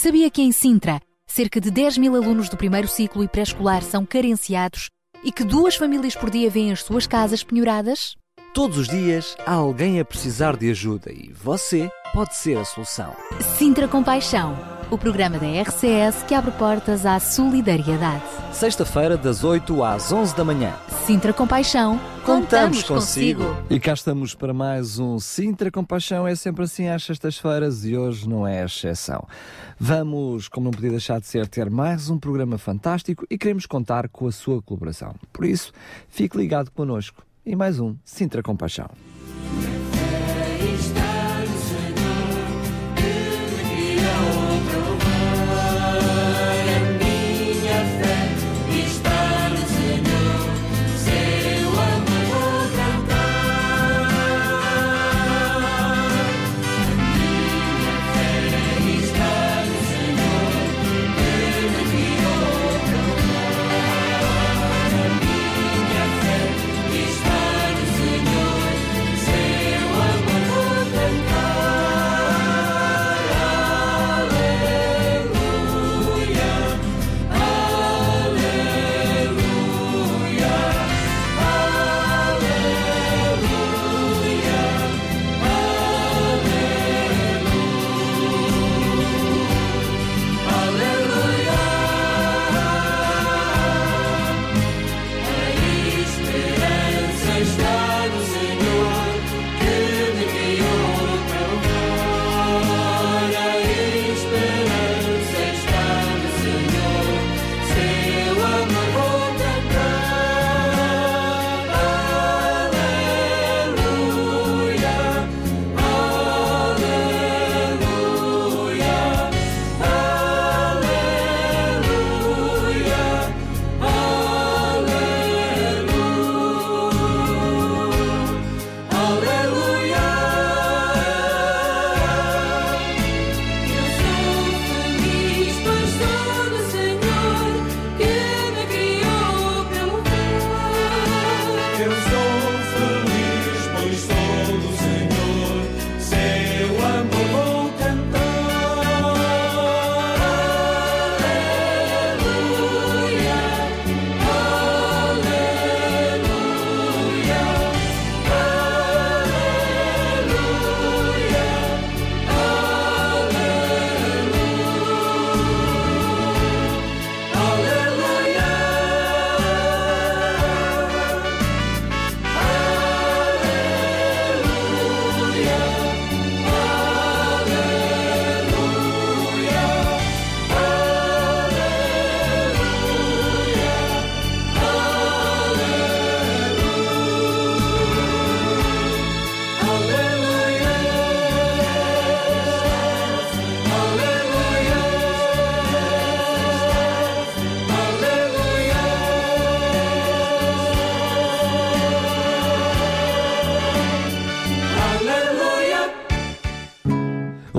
Sabia que em Sintra, cerca de 10 mil alunos do primeiro ciclo e pré-escolar são carenciados e que duas famílias por dia vêm as suas casas penhoradas? Todos os dias há alguém a precisar de ajuda e você pode ser a solução. Sintra Compaixão, o programa da RCS que abre portas à solidariedade. Sexta-feira, das 8 às 11 da manhã. Sintra Compaixão, contamos, Contamos consigo. E cá estamos para mais um Sintra Compaixão. É sempre assim às sextas-feiras e hoje não é exceção. Vamos, como não podia deixar de ser, ter mais um programa fantástico e queremos contar com a sua colaboração. Por isso, fique ligado connosco. E mais um Sintra Compaixão.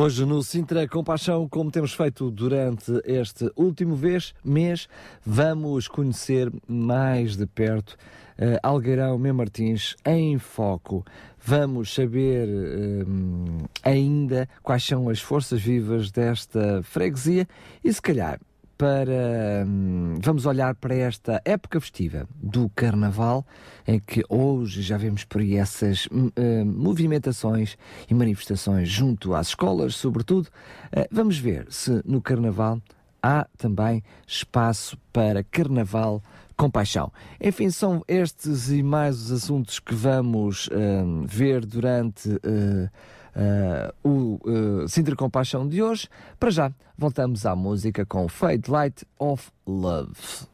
Hoje no Sintra Compaixão, como temos feito durante este último vez, mês, vamos conhecer mais de perto eh, Algueirão Mem Martins em foco. Vamos saber hum, ainda quais são as forças vivas desta freguesia e se calhar para hum, vamos olhar para esta época festiva do Carnaval, em que hoje já vemos por aí essas eh, movimentações e manifestações junto às escolas, sobretudo. Eh, vamos ver se no Carnaval há também espaço para Carnaval com paixão. Enfim, são estes e mais os assuntos que vamos hum, ver durante eh, o uh, Sintra Compaixão de hoje. Para já, voltamos à música com Fade Light of Love.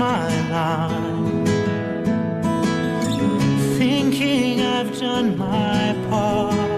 My thinking I've done my part.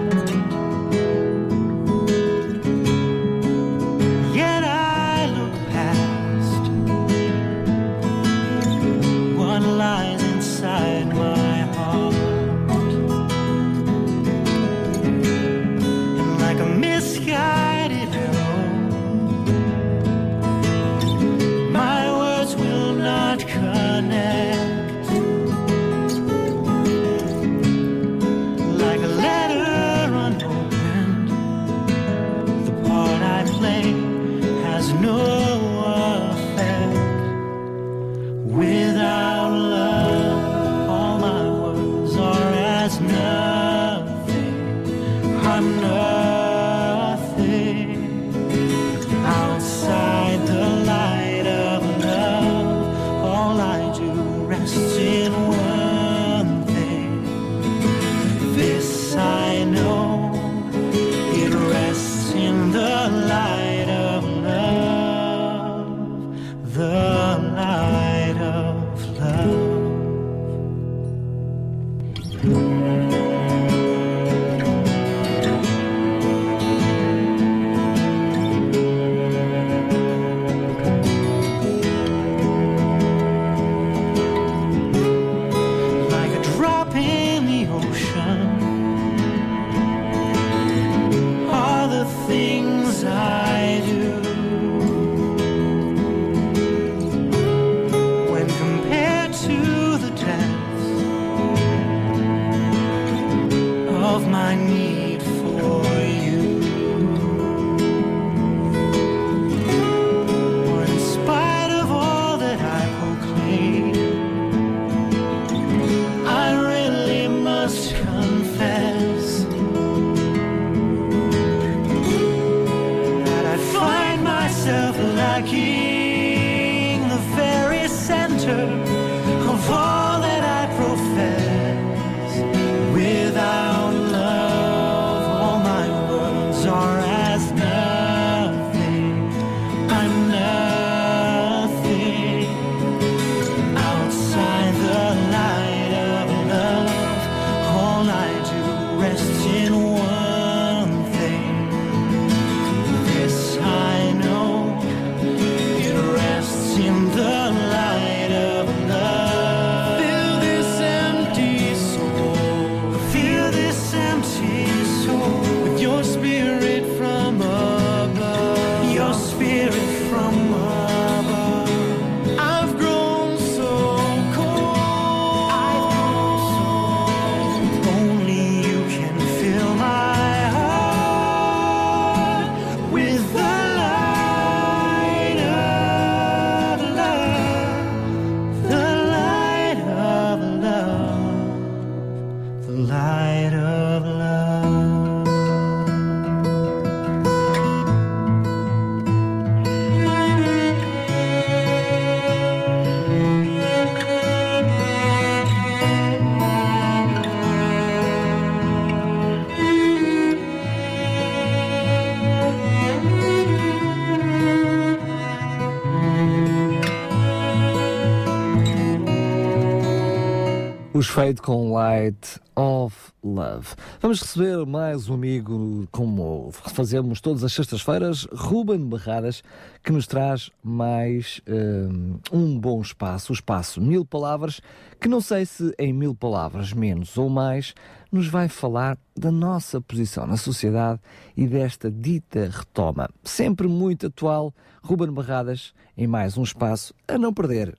Os Fade com Light of Love. Vamos receber mais um amigo, como fazemos todas as sextas-feiras, Ruben Barradas, que nos traz mais hum, um bom espaço, o espaço Mil Palavras, que não sei se em mil palavras, menos ou mais, nos vai falar da nossa posição na sociedade e desta dita retoma. Sempre muito atual, Ruben Barradas, em mais um espaço a não perder.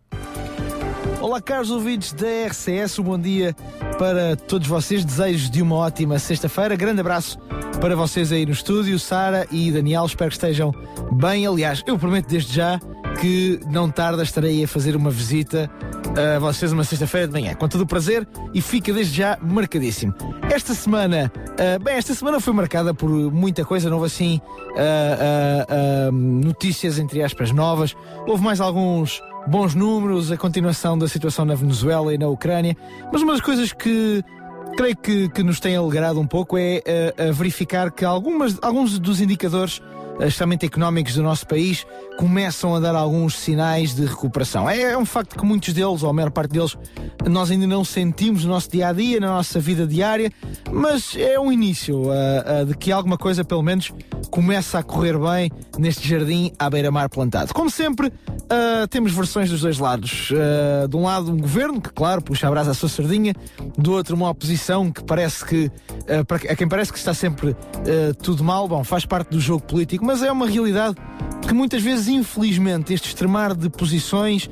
Olá, caros ouvintes da RCS, um bom dia para todos vocês. Desejos de uma ótima sexta-feira. Grande abraço para vocês aí no estúdio, Sara e Daniel. Espero que estejam bem. Aliás, eu prometo desde já que não tarda estarei a fazer uma visita a vocês uma sexta-feira de manhã. Com todo o prazer e fica desde já marcadíssimo. Esta semana, ah, bem, esta semana foi marcada por muita coisa. Não houve assim ah, ah, notícias, entre aspas, novas. Houve mais alguns bons números, a continuação da situação na Venezuela e na Ucrânia, mas uma das coisas que creio que, que nos tem alegrado um pouco é uh, uh, verificar que algumas, alguns dos indicadores uh, especialmente económicos do nosso país começam a dar alguns sinais de recuperação. É, é um facto que muitos deles, ou a maior parte deles, nós ainda não sentimos no nosso dia a dia, na nossa vida diária, mas é um início de que alguma coisa, pelo menos, começa a correr bem neste jardim à beira-mar plantado. Como sempre, uh, temos versões dos dois lados. Uh, de um lado, um governo que, claro, puxa a brasa à sua sardinha, do outro, uma oposição que parece que, uh, para a quem parece que está sempre tudo mal, bom, faz parte do jogo político, mas é uma realidade que muitas vezes, infelizmente, este extremar de posições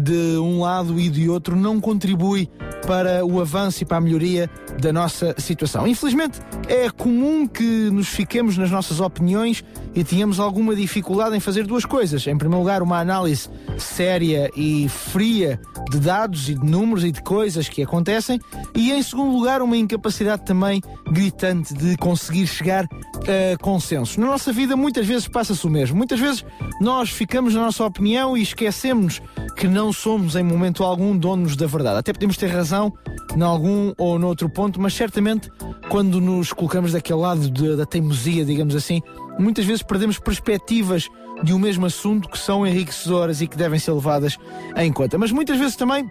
de um lado e de outro não contribui para o avanço e para a melhoria da nossa situação. Infelizmente, é comum que nos fiquemos nas nossas opiniões e tenhamos alguma dificuldade em fazer duas coisas. Em primeiro lugar, uma análise séria e fria de dados e de números e de coisas que acontecem, e em segundo lugar, uma incapacidade também gritante de conseguir chegar a consenso. Na nossa vida, muitas vezes passa-se o mesmo. Muitas vezes nós ficamos na nossa opinião e esquecemos que não somos em momento algum donos da verdade. Até podemos ter razão em algum ou noutro ponto, mas certamente quando nos colocamos daquele lado de- da teimosia, digamos assim, muitas vezes perdemos perspectivas de um mesmo assunto que são enriquecedoras e que devem ser levadas em conta. Mas muitas vezes também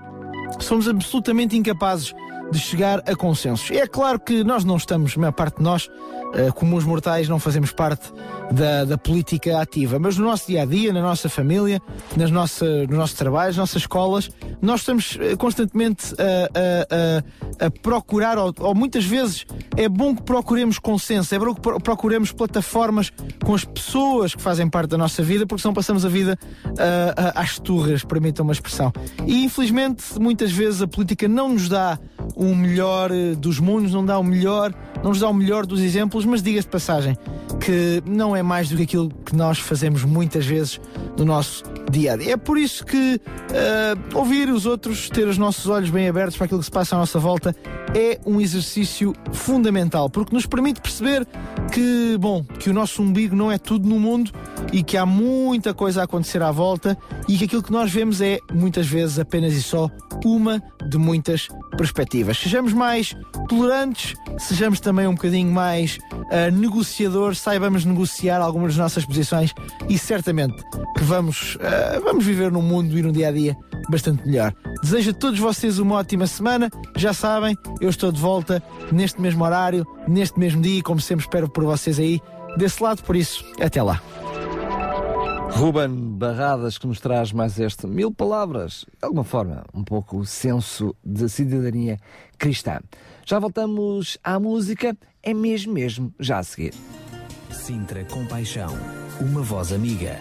somos absolutamente incapazes de chegar a consensos. É claro que nós não estamos, a maior parte de nós, eh, comuns mortais, não fazemos parte da, da política ativa, mas no nosso dia a dia, na nossa família, nas nossa, nos nossos trabalhos, nas nossas escolas, nós estamos eh, constantemente a, a- a- procurar, ou, ou muitas vezes é bom que procuremos consenso, é bom que pro- procuremos plataformas com as pessoas que fazem parte da nossa vida, porque senão passamos a vida ah, às turras, permitam uma expressão. E infelizmente, muitas vezes a política não nos dá o melhor eh, dos mundos, não dá o melhor, não nos dá o melhor dos exemplos, mas diga-se de passagem que não é mais do que aquilo que nós fazemos muitas vezes no nosso dia a dia. É por isso que ah, ouvir os outros, ter os nossos olhos bem abertos para aquilo que se passa à nossa volta, é um exercício fundamental, porque nos permite perceber que, bom, que o nosso umbigo não é tudo no mundo e que há muita coisa a acontecer à volta e que aquilo que nós vemos é, muitas vezes, apenas e só uma de muitas perspectivas. Sejamos mais tolerantes, sejamos também um bocadinho mais ah, negociadores, saibamos negociar algumas das nossas posições e certamente que vamos, ah, vamos viver num mundo e num dia a dia bastante melhor. Desejo a todos vocês uma ótima semana. Já sabem, eu estou de volta neste mesmo horário, neste mesmo dia, e como sempre espero por vocês aí desse lado, por isso, até lá. Ruben Barradas que nos traz mais este mil palavras, de alguma forma, um pouco o senso de cidadania cristã. Já voltamos à música, é mesmo mesmo, já a seguir. Sintra Compaixão, uma voz amiga.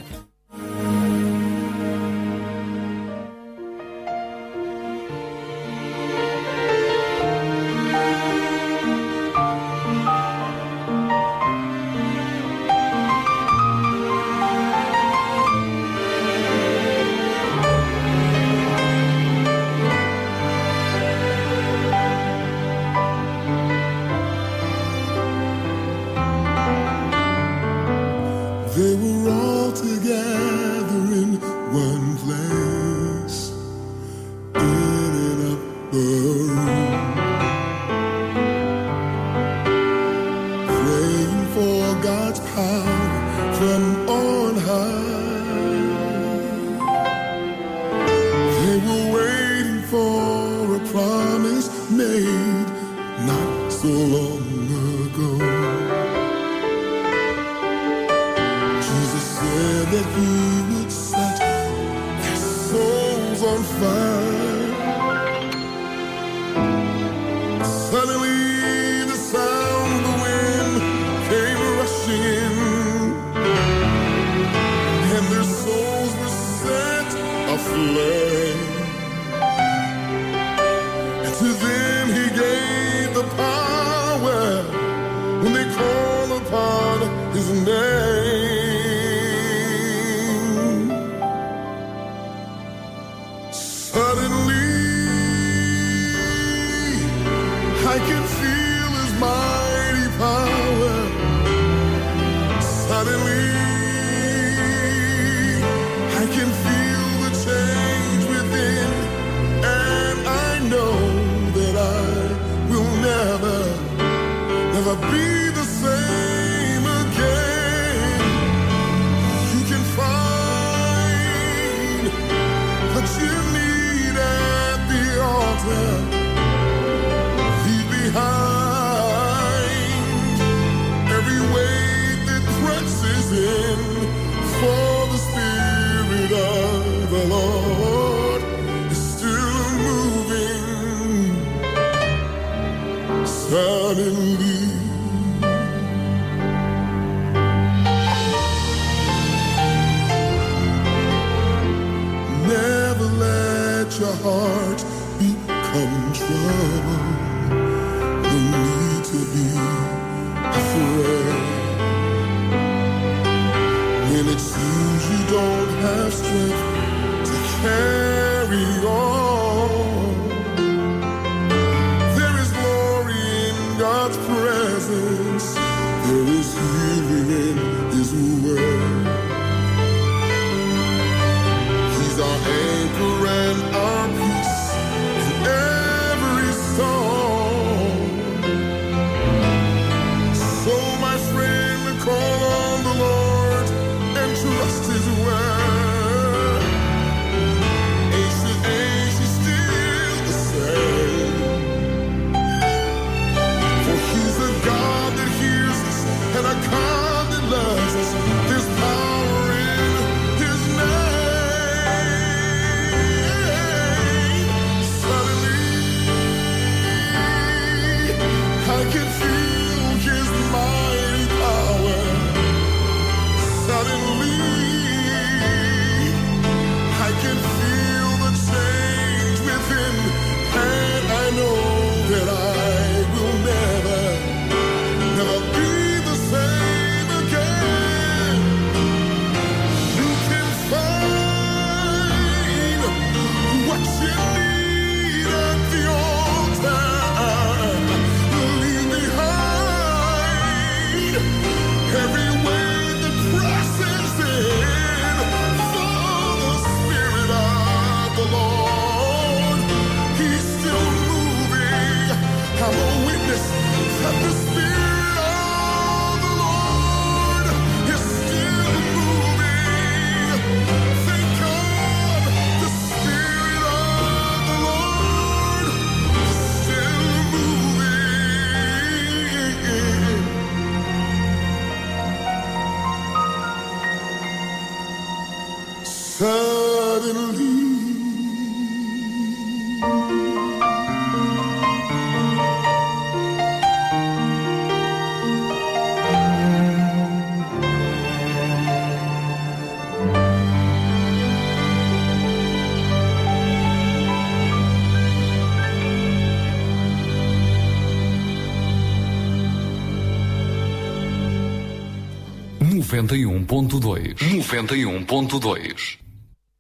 91.2. 91.2.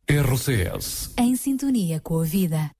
RCS. Em sintonia com a vida.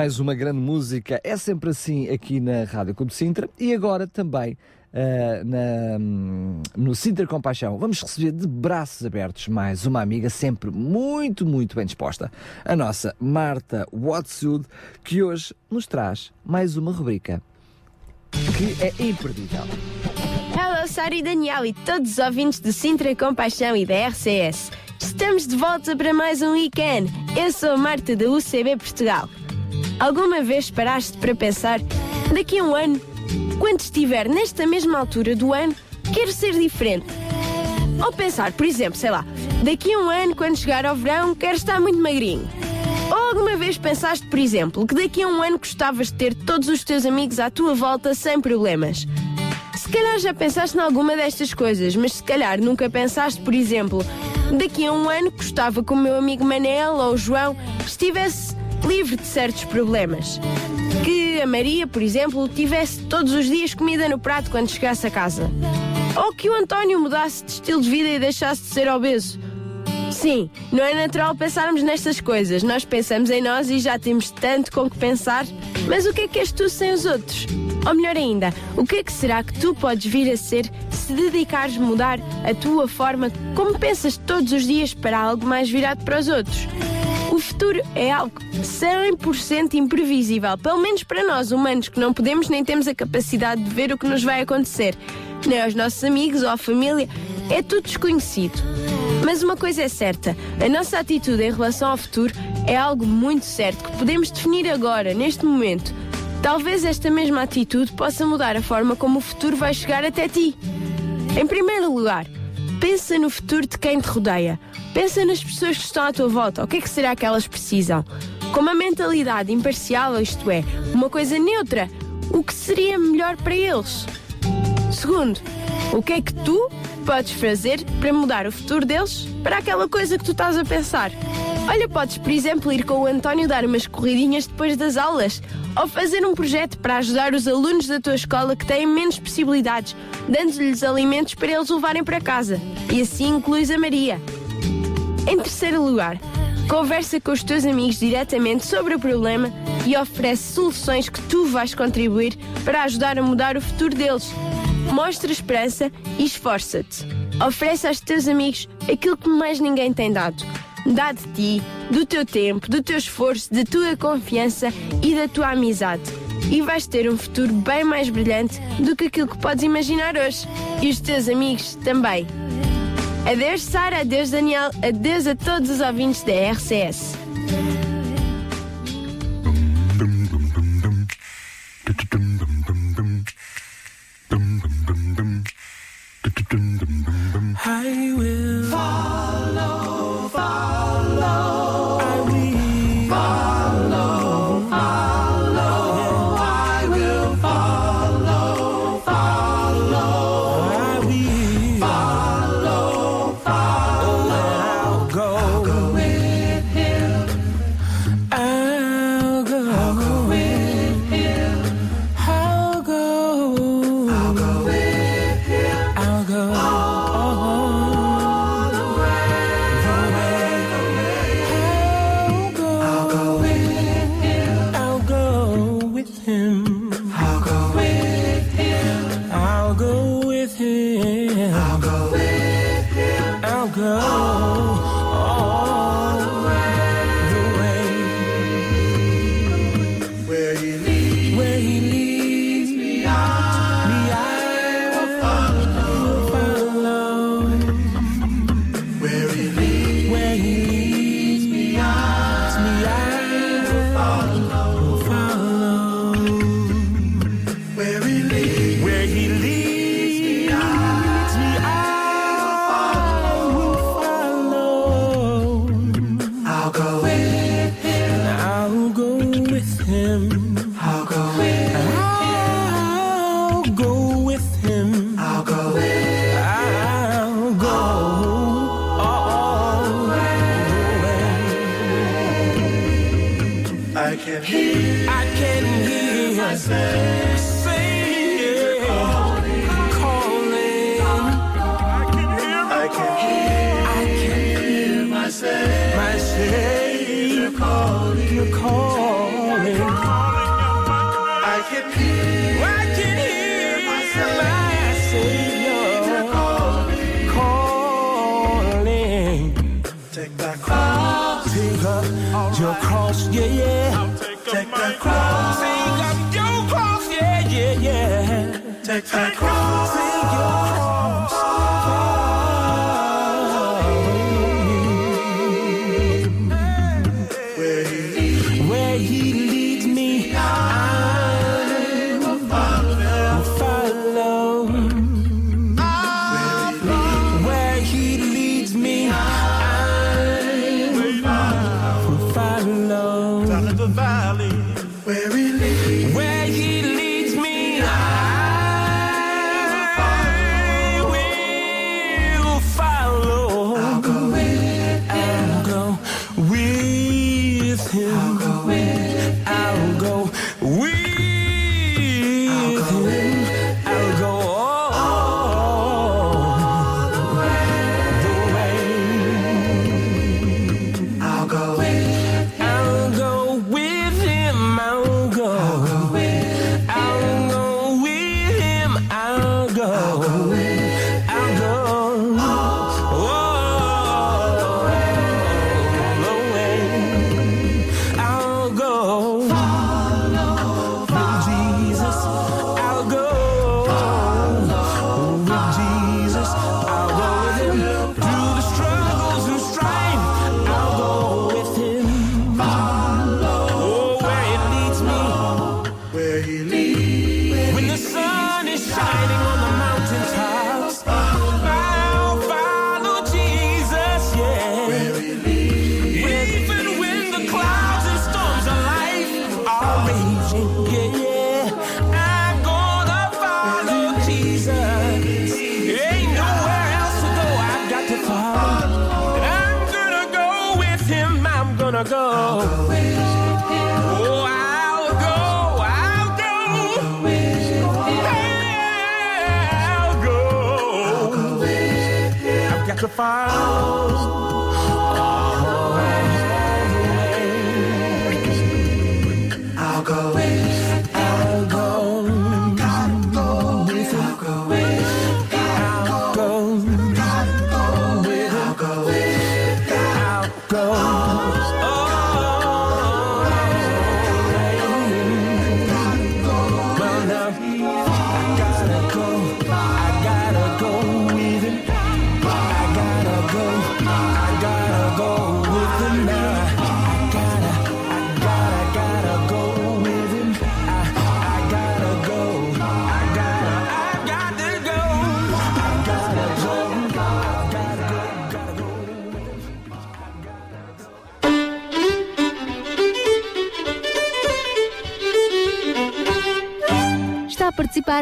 Mais uma grande música, é sempre assim aqui na Rádio Clube Sintra e agora também ah, na, no Sintra Compaixão. Vamos receber de braços abertos mais uma amiga sempre muito, muito bem disposta, a nossa Marta Watsud, que hoje nos traz mais uma rubrica que é imperdível. Hello, Sara e Daniel e todos os ouvintes de Sintra Compaixão e da RCS. Estamos de volta para mais um weekend. Eu sou a Marta da UCB Portugal. Alguma vez paraste para pensar, daqui a um ano, quando estiver nesta mesma altura do ano, quero ser diferente? Ou pensar, por exemplo, sei lá, daqui a um ano, quando chegar ao verão, quero estar muito magrinho. Ou alguma vez pensaste, por exemplo, que daqui a um ano gostavas de ter todos os teus amigos à tua volta sem problemas? Se calhar já pensaste em alguma destas coisas, mas se calhar nunca pensaste, por exemplo, daqui a um ano gostava que o meu amigo Manel ou o João estivesse livre de certos problemas. Que a Maria, por exemplo, tivesse todos os dias comida no prato quando chegasse a casa. Ou que o António mudasse de estilo de vida e deixasse de ser obeso. Sim, não é natural pensarmos nestas coisas. Nós pensamos em nós e já temos tanto com que pensar. Mas o que é que és tu sem os outros? Ou melhor ainda, o que é que será que tu podes vir a ser se dedicares a mudar a tua forma como pensas todos os dias para algo mais virado para os outros? Futuro é algo 100% imprevisível, pelo menos para nós humanos que não podemos nem temos a capacidade de ver o que nos vai acontecer. Nem aos nossos amigos ou à família, é tudo desconhecido. Mas uma coisa é certa: a nossa atitude em relação ao futuro é algo muito certo que podemos definir agora, neste momento. Talvez esta mesma atitude possa mudar a forma como o futuro vai chegar até ti. Em primeiro lugar, pensa no futuro de quem te rodeia. Pensa nas pessoas que estão à tua volta. O que é que será que elas precisam? Com uma mentalidade imparcial, isto é, uma coisa neutra, o que seria melhor para eles? Segundo, o que é que tu podes fazer para mudar o futuro deles para aquela coisa que tu estás a pensar? Olha, podes, por exemplo, ir com o António dar umas corridinhas depois das aulas ou fazer um projeto para ajudar os alunos da tua escola que têm menos possibilidades, dando-lhes alimentos para eles levarem para casa. E assim incluís a Maria. Em terceiro lugar, conversa com os teus amigos diretamente sobre o problema e oferece soluções que tu vais contribuir para ajudar a mudar o futuro deles. Mostra esperança e esforça-te. Oferece aos teus amigos aquilo que mais ninguém tem dado. Dá de ti, do teu tempo, do teu esforço, da tua confiança e da tua amizade. E vais ter um futuro bem mais brilhante do que aquilo que podes imaginar hoje. E os teus amigos também. Adeus, Sara, adeus, Daniel, adeus a todos os ouvintes da RCS.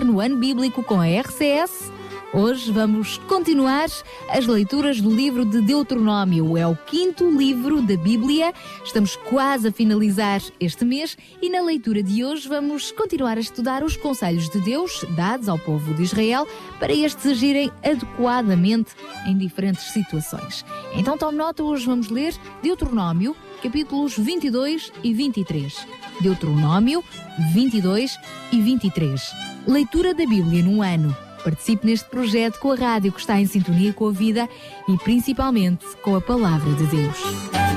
no ano bíblico com a RCS. Hoje vamos continuar as leituras do livro de Deuteronômio. É o quinto livro da Bíblia. Estamos quase a finalizar este mês e na leitura de hoje vamos continuar a estudar os conselhos de Deus dados ao povo de Israel para estes agirem adequadamente em diferentes situações. Então tome nota, hoje vamos ler Deuteronômio, capítulos 22 e 23. Deuteronômio 22 e 23. Leitura da Bíblia num ano. Participe neste projeto com a rádio que está em sintonia com a vida e principalmente com a palavra de Deus.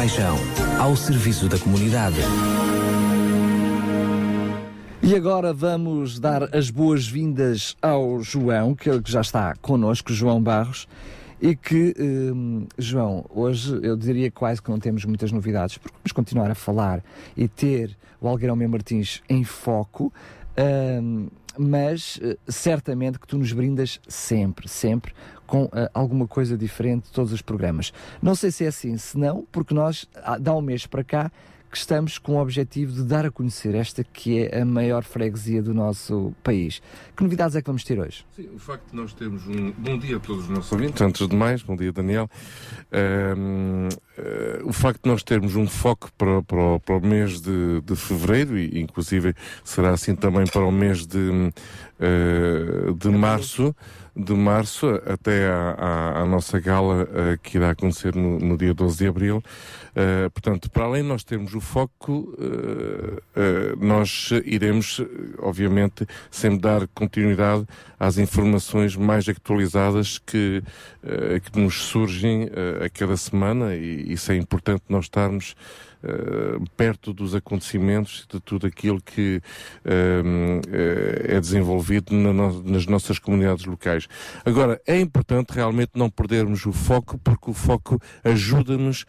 Compaixão, ao serviço da comunidade. E agora vamos dar as boas-vindas ao João, que ele já está connosco, João Barros, e que, hum, João, hoje eu diria quase que não temos muitas novidades, porque vamos continuar a falar e ter o Algueirão Mem Martins em foco, hum, mas eh, certamente que tu nos brindas sempre, sempre com eh, alguma coisa diferente de todos os programas. Não sei se é assim, se não, porque nós, há- dá um mês para cá, que estamos com o objetivo de dar a conhecer esta que é a maior freguesia do nosso país. Que novidades é que vamos ter hoje? Sim, o facto de nós termos um bom dia a todos os nossos ouvintes, antes de mais, bom dia Daniel. Ahm, eh, o facto de nós termos um foco para, para, o- para o mês de, de fevereiro, e inclusive será assim também para o mês de, eh, de março, de março até à, à- à nossa gala eh, que irá acontecer no, no dia 12 de abril. Eh, portanto, para além de nós termos o foco, eh, nós iremos, obviamente, sempre dar continuidade às informações mais atualizadas que, que nos surgem a cada semana e isso é importante nós estarmos eh, perto dos acontecimentos de tudo aquilo que eh, é desenvolvido na no- nas nossas comunidades locais. Agora, é importante realmente não perdermos o foco, porque o foco ajuda-nos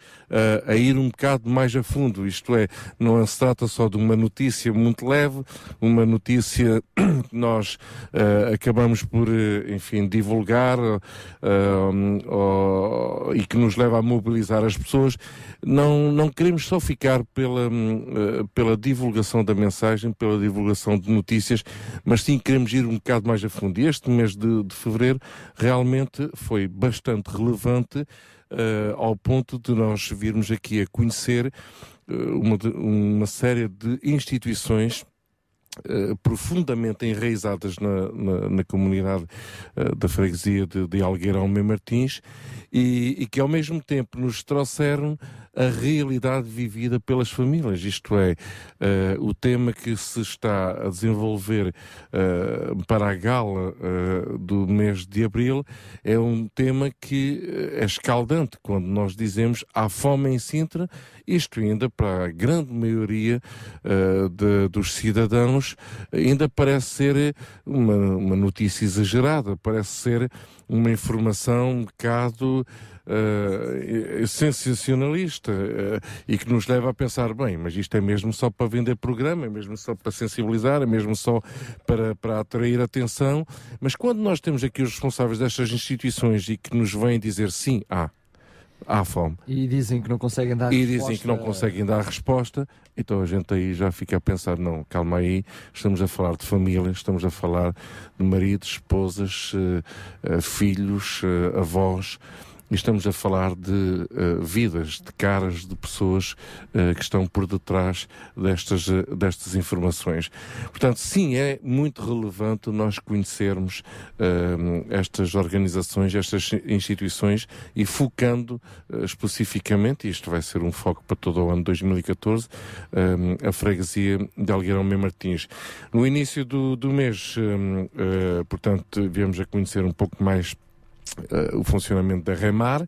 a ir um bocado mais a fundo. Isto é, não se trata só de uma notícia muito leve, uma notícia que nós acabamos por, enfim, divulgar e que nos leva a mobilizar as pessoas. Não, não queremos só ficar pela, hum, eh, pela divulgação da mensagem, pela divulgação de notícias, mas sim queremos ir um bocado mais a fundo. E este mês de, de fevereiro realmente foi bastante relevante eh, ao ponto de nós virmos aqui a conhecer eh, uma, de- uma série de instituições eh, profundamente enraizadas na, na, na comunidade eh, da freguesia de, de Algueirão Martins e, e que ao mesmo tempo nos trouxeram a realidade vivida pelas famílias, isto é, eh, o tema que se está a desenvolver eh, para a gala eh, do mês de abril é um tema que é escaldante quando nós dizemos há fome em Sintra, isto ainda para a grande maioria de- dos cidadãos ainda parece ser uma, uma notícia exagerada, parece ser uma informação um bocado eh, sensacionalista eh, e que nos leva a pensar, bem, mas isto é mesmo só para vender programa, é mesmo só para sensibilizar, é mesmo só para, para atrair atenção, mas quando nós temos aqui os responsáveis destas instituições e que nos vêm dizer sim, há, há fome, E dizem que não conseguem dar e resposta. dizem que não conseguem dar resposta, então a gente aí já fica a pensar, não, calma aí, estamos a falar de família, estamos a falar de maridos, esposas, eh, filhos, avós, e estamos a falar de eh, vidas, de caras de pessoas eh, que estão por detrás destas, eh, destas informações. Portanto, sim, é muito relevante nós conhecermos estas organizações, estas instituições e focando especificamente, e isto vai ser um foco para todo o ano 2014, eh, a freguesia de Algueirão Mem Martins. No início do, do mês, portanto, viemos a conhecer um pouco mais eh, o funcionamento da Remar,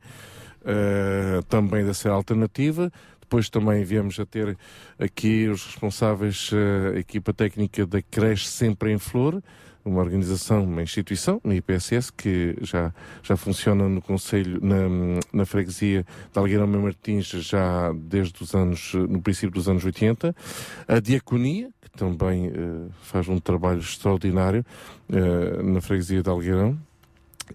eh, também da Ser Alternativa. Depois também viemos a ter aqui os responsáveis, eh, a equipa técnica da Creche Sempre em Flor, uma organização, uma instituição, uma IPSS, que já, já funciona no Conselho, na, na freguesia de Algueirão Martins já desde os anos, no princípio dos anos 80. A Diaconia, que também eh, faz um trabalho extraordinário eh, na freguesia de Algueirão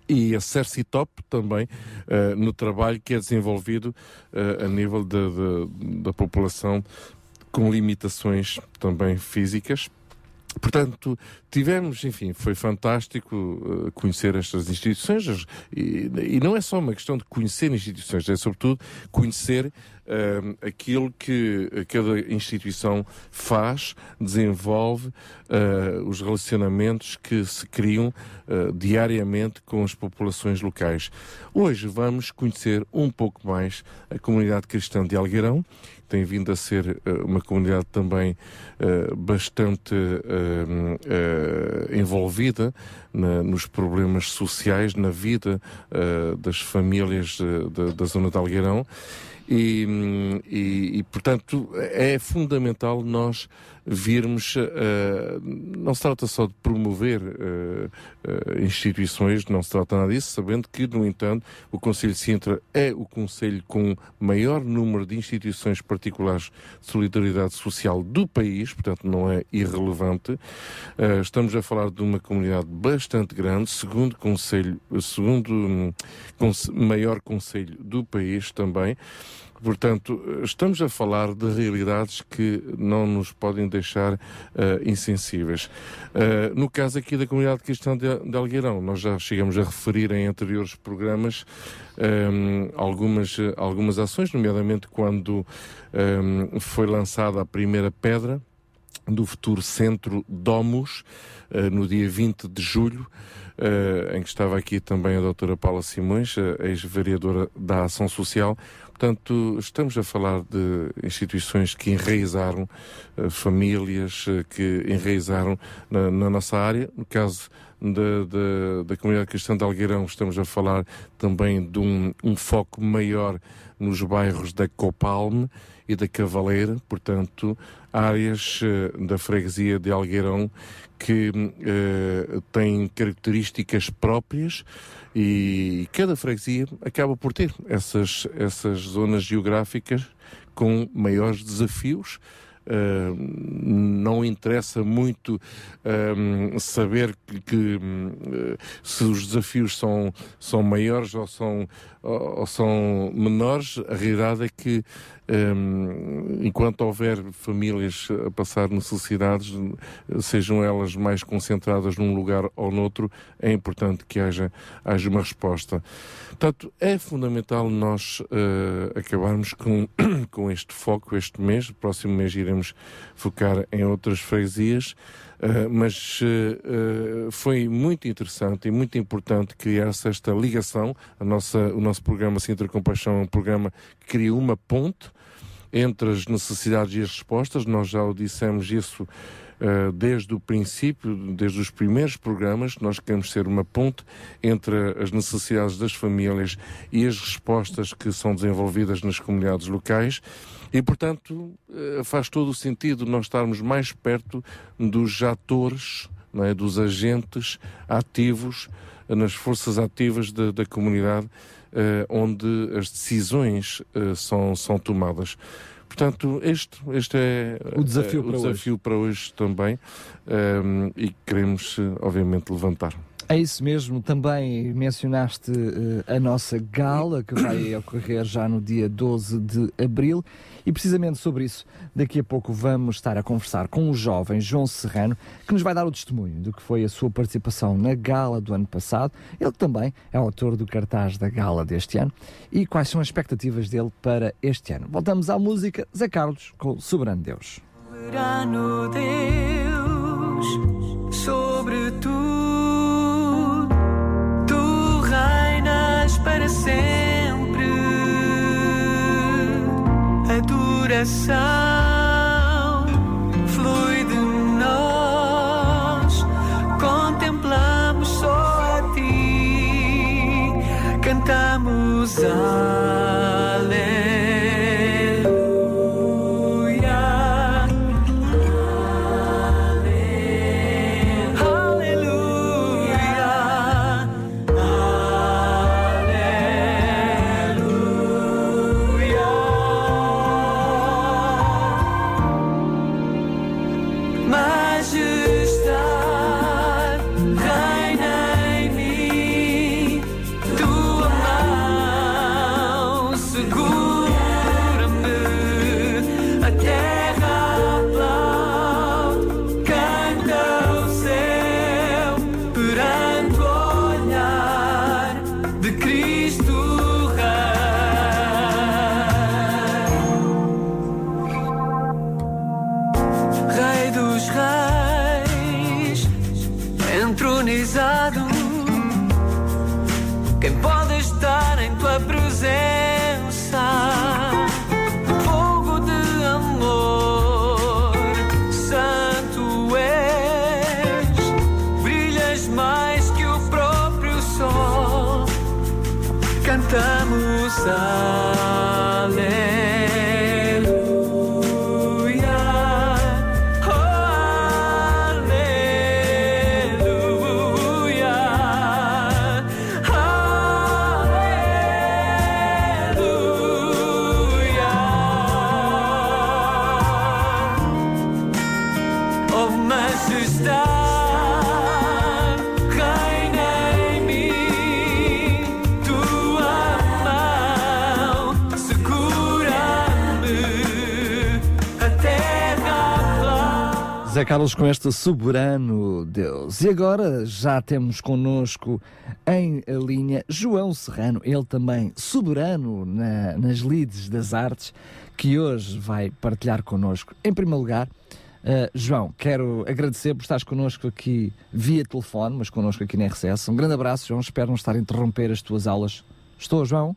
e a Cercitop também eh, no trabalho que é desenvolvido eh, a nível de- de- da população com limitações também físicas. Portanto, tivemos, enfim, foi fantástico eh, conhecer estas instituições e, e não é só uma questão de conhecer instituições, é sobretudo conhecer eh, aquilo que cada instituição faz, desenvolve, eh, os relacionamentos que se criam diariamente com as populações locais. Hoje vamos conhecer um pouco mais a comunidade cristã de Algueirão, tem vindo a ser eh, uma comunidade também eh, bastante eh, envolvida na- nos problemas sociais, na vida das famílias da, da zona de Algueirão. E, hum, e- e, portanto, é fundamental nós virmos. eh, não se trata só de promover eh, instituições, não se trata nada disso, sabendo que, no entanto, o Conselho de Sintra é o Conselho com maior número de instituições particulares de solidariedade social do país, portanto, não é irrelevante. Estamos a falar de uma comunidade bastante grande, segundo conselho, segundo hum, conse- maior conselho do país também. Portanto, estamos a falar de realidades que não nos podem deixar eh, insensíveis. Eh, no caso aqui da comunidade cristã de, de Algueirão, nós já chegamos a referir em anteriores programas algumas, eh, algumas ações, nomeadamente quando ehm, foi lançada a primeira pedra do futuro Centro Domus, eh, no dia 20 de julho, eh, em que estava aqui também a doutora Paula Simões, ex-vereadora da Ação Social. Portanto, estamos a falar de instituições que enraizaram, eh, famílias eh, que enraizaram na, na nossa área. No caso da, da, da comunidade cristã de Algueirão, estamos a falar também de um, um foco maior nos bairros da Copalme e da Cavaleira, portanto, áreas eh, da freguesia de Algueirão que eh, têm características próprias e cada freguesia acaba por ter essas, essas zonas geográficas com maiores desafios. Uh, não interessa muito um, saber que, que, uh, se os desafios são, são maiores ou são, ou, ou são menores. A realidade é que, um, enquanto houver famílias a passar necessidades, sejam elas mais concentradas num lugar ou noutro, é importante que haja, haja uma resposta. Portanto, é fundamental nós uh, acabarmos com, com este foco este mês. O próximo mês iremos focar em outras freguesias. Uh, mas uh, foi muito interessante e muito importante criar-se esta ligação. A nossa, o nosso programa Sintra Compaixão é um programa que cria uma ponte entre as necessidades e as respostas. Nós já o dissemos isso uh, desde o princípio, desde os primeiros programas. Nós queremos ser uma ponte entre as necessidades das famílias e as respostas que são desenvolvidas nas comunidades locais. E, portanto, faz todo o sentido nós estarmos mais perto dos atores, é? dos agentes ativos, nas forças ativas da, da comunidade, eh, onde as decisões eh, são, são tomadas. Portanto, este, este é O desafio eh, para o desafio para hoje também ehm, e queremos, obviamente, levantar. É isso mesmo, também mencionaste eh, a nossa gala que vai ocorrer já no dia 12 de abril e precisamente sobre isso daqui a pouco vamos estar a conversar com o jovem João Serrano que nos vai dar o testemunho do que foi a sua participação na gala do ano passado. Ele também é autor do cartaz da gala deste ano e quais são as expectativas dele para este ano. Voltamos à música Zé Carlos com Soberano Deus. soberano Deus, sobre tu para sempre. Adoração flui de nós, contemplamos só a ti, cantamos Aleluia. Com este soberano Deus. E agora já temos connosco em linha João Serrano, ele também soberano na- nas lides das artes, que hoje vai partilhar connosco. Em primeiro lugar, eh, João, quero agradecer por estares connosco aqui via telefone, mas connosco aqui na RCS. Um grande abraço, João. Espero não estar a interromper as tuas aulas. Estou, João?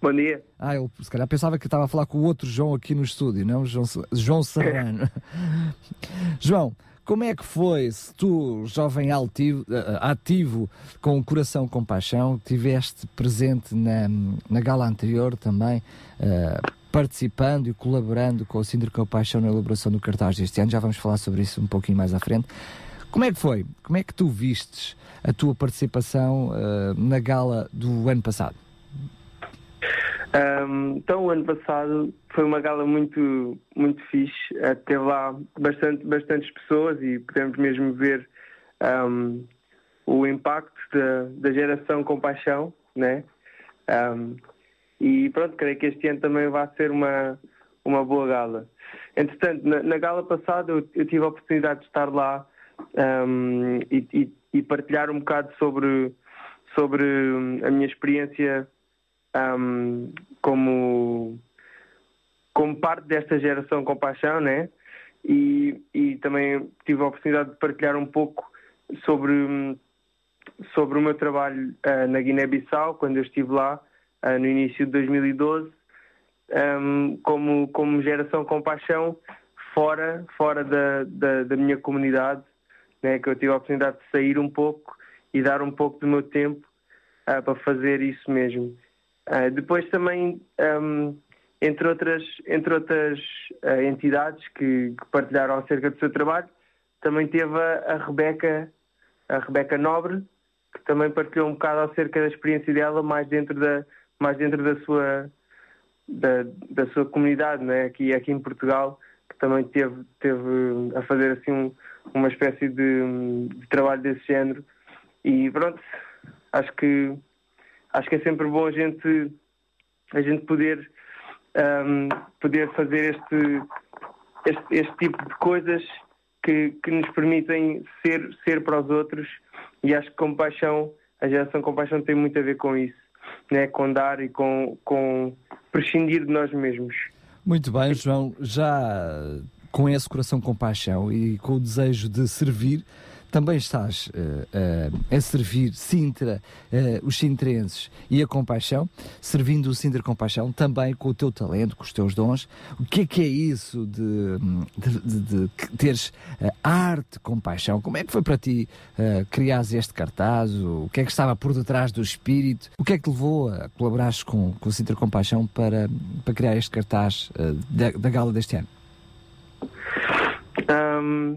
Bom dia. Ah, eu se calhar pensava que estava a falar com o outro João aqui no estúdio, não? João, João Serrano. João, como é que foi, se tu, jovem altivo, eh, ativo, com o coração com paixão, tiveste presente na, na gala anterior também, eh, participando e colaborando com o Sintra com Paixão na elaboração do cartaz deste ano, já vamos falar sobre isso um pouquinho mais à frente. Como é que foi? Como é que tu vistes a tua participação eh, na gala do ano passado? Ahm, então, o ano passado foi uma gala muito, muito fixe. Eh, teve lá bastante, bastantes pessoas e pudemos mesmo ver ahm, o impacto da, da geração com paixão, né? Ahm, e pronto, creio que este ano também vai ser uma, uma boa gala. Entretanto, na, na gala passada eu, eu tive a oportunidade de estar lá e, e- e partilhar um bocado sobre, sobre hum, a minha experiência ahm, como, como parte desta geração com paixão, né? E, e também tive a oportunidade de partilhar um pouco sobre, sobre o meu trabalho ah, na Guiné-Bissau, quando eu estive lá ah, no início de 2012, ahm, como, como geração com paixão, fora, fora da, da, da minha comunidade, né? que eu tive a oportunidade de sair um pouco e dar um pouco do meu tempo ah, para fazer isso mesmo. Ah, depois também, ahm, entre outras, entre outras ah, entidades que, que partilharam acerca do seu trabalho, também teve a, a Rebeca, a Rebeca Nobre, que também partilhou um bocado acerca da experiência dela mais dentro da, mais dentro da sua da, da sua comunidade, né? aqui, aqui em Portugal, que também teve, teve a fazer assim um- uma espécie de, de trabalho desse género. E pronto, acho que acho que é sempre bom a gente a gente poder ahm, poder fazer este, este este tipo de coisas que, que nos permitem ser ser para os outros. E acho que compaixão a geração compaixão tem muito a ver com isso né? Com dar e com com prescindir de nós mesmos. Muito bem, João, já com esse coração com paixão e com o desejo de servir, também estás eh, eh, a servir Sintra, eh, os sintrenses e a compaixão, servindo o Sintra com paixão, também com o teu talento, com os teus dons. O que é que é isso de, de, de- de teres arte com paixão? Como é que foi para ti eh, criares este cartaz? O que é que estava por detrás do espírito? O que é que te levou a colaborares com, com o Sintra com paixão para, para criar este cartaz eh, da, da gala deste ano? Ahm,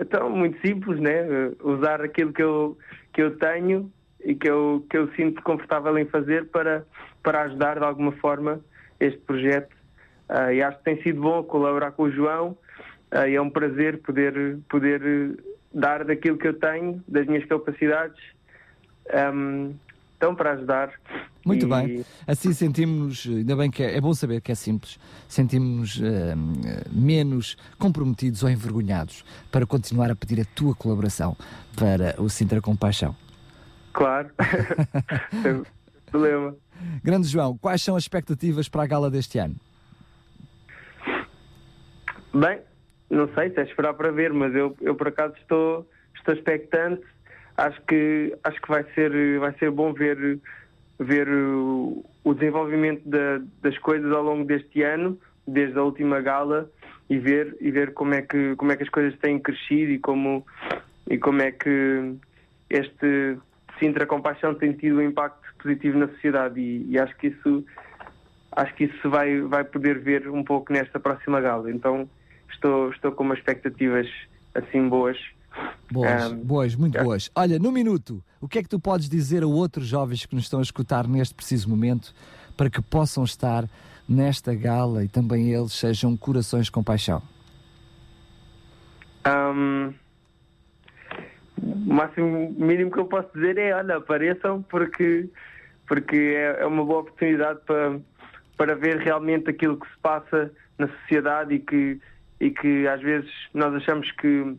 então, muito simples, né? Uh, Usar aquilo que eu, que eu tenho e que eu, que eu sinto confortável em fazer para, para ajudar de alguma forma este projeto. Ah, e acho que tem sido bom colaborar com o João ah, e é um prazer poder, poder eh, dar daquilo que eu tenho, das minhas capacidades, ahm, então para ajudar. Muito E- bem. Assim sentimos, ainda bem que é, é bom saber que é simples, sentimos eh, menos comprometidos ou envergonhados para continuar a pedir a tua colaboração para o Sintra Compaixão. Claro, sem problema. Grande João, quais são as expectativas para a gala deste ano? Bem, não sei se é esperar para ver, mas eu, eu por acaso estou, estou expectante. Acho que, acho que vai, ser, vai ser bom ver, ver o, o desenvolvimento da- das coisas ao longo deste ano, desde a última gala, e ver, e ver como, é que, como é que as coisas têm crescido e como, e como é que este Sintra Compaixão tem tido um impacto positivo na sociedade e, e acho que isso acho que isso vai, vai poder ver um pouco nesta próxima gala. Então estou, estou com umas expectativas assim boas. Boas, Ahm, boas, muito boas. Olha, no minuto, o que é que tu podes dizer a outros jovens que nos estão a escutar neste preciso momento para que possam estar nesta gala e também eles sejam corações com paixão? Ahm, o máximo mínimo que eu posso dizer é, olha, apareçam porque, porque é, é uma boa oportunidade para, para ver realmente aquilo que se passa na sociedade e que, e que às vezes nós achamos que,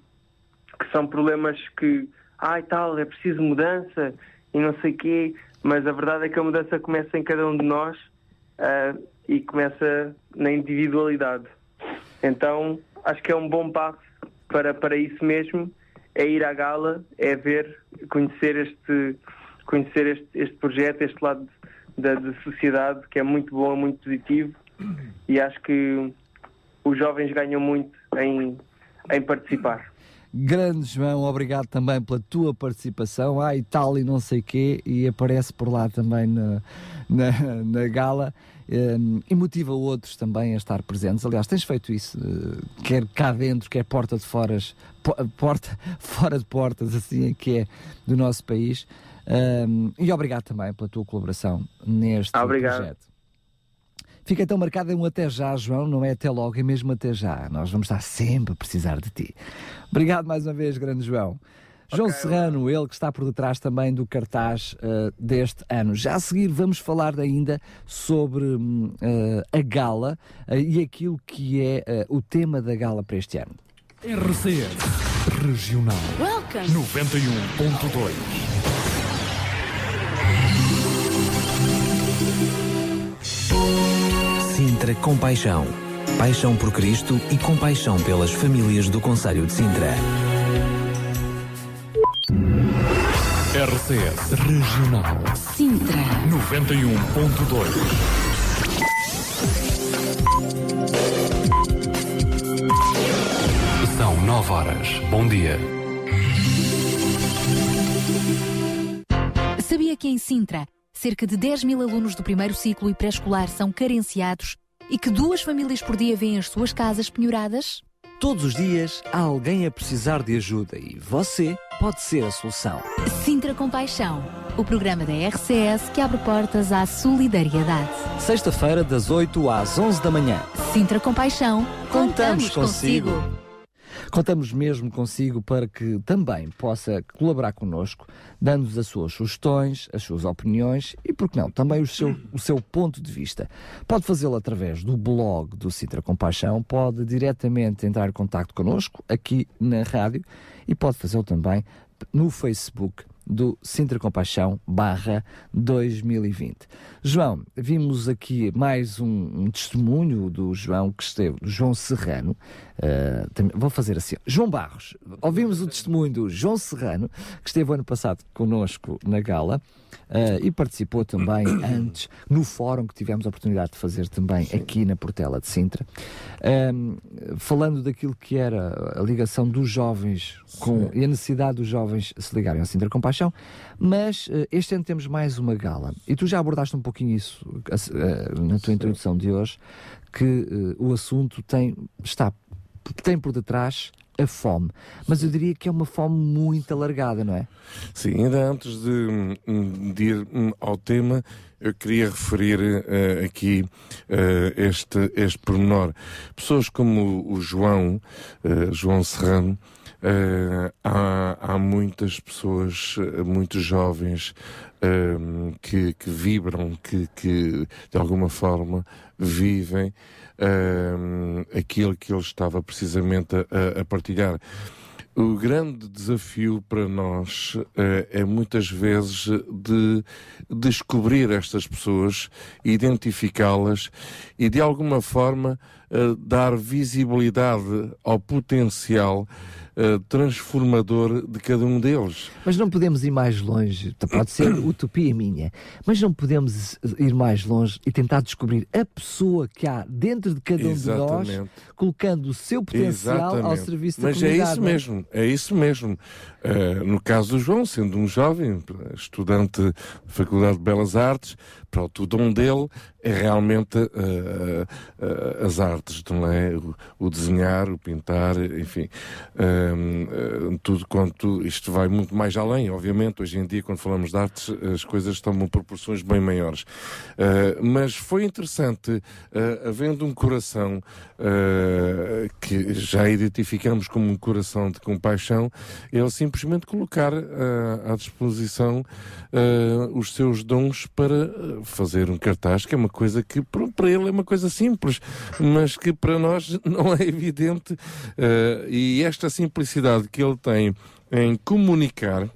que são problemas que, ai tal, é preciso mudança e não sei quê, mas a verdade é que a mudança começa em cada um de nós ah, e começa na individualidade. Então, acho que é um bom passo para, para isso mesmo, é ir à gala, é ver, conhecer este, conhecer este, este projeto, este lado da, da sociedade, que é muito bom, muito positivo, e acho que os jovens ganham muito em, em participar. Grande João, obrigado também pela tua participação. Ah, e tal, e não sei quê, e aparece por lá também na, na, na gala um, e motiva outros também a estar presentes. Aliás, tens feito isso, eh, quer cá dentro, quer porta de fora, porta, fora de portas, assim é que é do nosso país. Um, e obrigado também pela tua colaboração neste Obrigado. projeto. Fica então marcado um até já, João, não é até logo, é mesmo até já. Nós vamos estar sempre a precisar de ti. Obrigado mais uma vez, grande João. João Serrano, ele que está por detrás também do cartaz uh, deste ano. Já a seguir vamos falar ainda sobre uh, a gala uh, e aquilo que é o tema da gala para este ano. RCS Regional Welcome. 91.2 Sintra Compaixão. Paixão por Cristo e compaixão pelas famílias do Conselho de Sintra. RCS Regional Sintra 91.2 São 9 horas. Bom dia. Sabia que em Sintra, cerca de 10 mil alunos do primeiro ciclo e pré-escolar são carenciados e que duas famílias por dia vêm as suas casas penhoradas? Todos os dias há alguém a precisar de ajuda e você pode ser a solução. Sintra Compaixão, o programa da RCS que abre portas à solidariedade. Sexta-feira, das 8 às 11 da manhã. Sintra Compaixão, Contamos consigo. Contamos mesmo consigo para que também possa colaborar connosco, dando-nos as suas sugestões, as suas opiniões e, por que não, também o seu, o seu ponto de vista. Pode fazê-lo através do blog do Sintra Compaixão, pode diretamente entrar em contato connosco aqui na rádio e pode fazê-lo também no Facebook do Sintra Compaixão barra 2020. João, vimos aqui mais um, um testemunho do João que esteve, João Serrano. Uh, tam- vou fazer assim. João Barros, ouvimos o testemunho do João Serrano, que esteve ano passado connosco na gala. Uh, e participou também antes no fórum que tivemos a oportunidade de fazer também aqui na Portela de Sintra, Um, falando daquilo que era a ligação dos jovens com, e a necessidade dos jovens se ligarem ao Sintra Compaixão, mas uh, este ano temos mais uma gala. E tu já abordaste um pouquinho isso uh, na tua introdução de hoje, que o assunto tem, está, tem por detrás a fome, mas eu diria que é uma fome muito alargada, não é? Sim, ainda antes de, hum, de ir hum, ao tema, eu queria referir eh, aqui eh, este, este pormenor. Pessoas como o João, eh, João Serrano, há, há muitas pessoas, muitos jovens que, que vibram, que, que de alguma forma vivem eh, aquilo que ele estava precisamente a- a- partilhar. O grande desafio para nós eh, é muitas vezes de descobrir estas pessoas, identificá-las e de alguma forma eh, dar visibilidade ao potencial eh, transformador de cada um deles. Mas não podemos ir mais longe, pode ser utopia minha, mas não podemos ir mais longe e tentar descobrir a pessoa que há dentro de cada um de nós, Exatamente. colocando o seu potencial ao Exatamente. serviço da Mas é comunidade. isso não é? mesmo, é isso mesmo. Eh, no caso do João, sendo um jovem, estudante da Faculdade de Belas Artes, pronto, o dom dele é realmente eh, eh, as artes, não é? O, o desenhar, o pintar, enfim, Eh, tudo quanto isto vai muito mais além, obviamente. Hoje em dia, quando falamos de artes, as coisas tomam proporções bem maiores. Eh, mas foi interessante, eh, havendo um coração eh, que já identificamos como um coração de compaixão, ele simplesmente colocar à disposição os seus dons para fazer um cartaz, que é uma coisa que para ele é uma coisa simples, mas que para nós não é evidente. e esta simplicidade que ele tem em comunicar,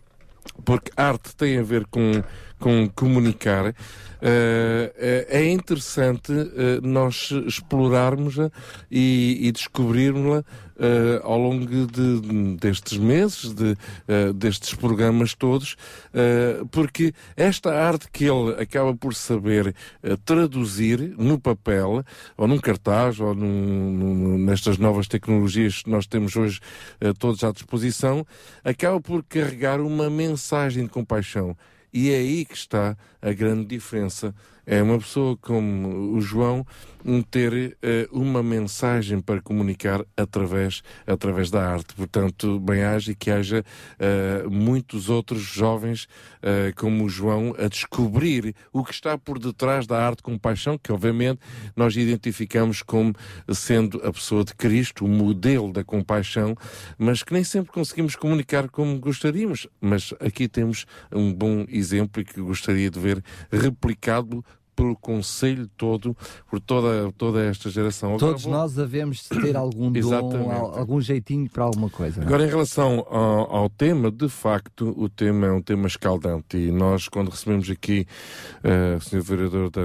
porque arte tem a ver com, com comunicar, eh, é interessante eh, nós explorarmos-a e, e descobrirmos-la eh, ao longo de- destes meses, de, eh, destes programas todos, eh, porque esta arte que ele acaba por saber traduzir no papel, ou num cartaz, ou num- num- nestas novas tecnologias que nós temos hoje todos à disposição, acaba por carregar uma mensagem de compaixão. E é aí que está a grande diferença. É uma pessoa como o João ter eh, uma mensagem para comunicar através, através da arte. Portanto, bem haja que haja eh, muitos outros jovens eh, como o João a descobrir o que está por detrás da arte com paixão, que obviamente nós identificamos como sendo a pessoa de Cristo, o modelo da compaixão, mas que nem sempre conseguimos comunicar como gostaríamos. Mas aqui temos um bom exemplo que gostaria de ver replicado pelo Conselho todo, por toda, toda esta geração. Agora Todos vou- nós devemos ter algum dom, algum jeitinho para alguma coisa. não é? Agora, em relação ao, ao tema, de facto, o tema é um tema escaldante e nós, quando recebemos aqui eh, o Sr. Vereador da,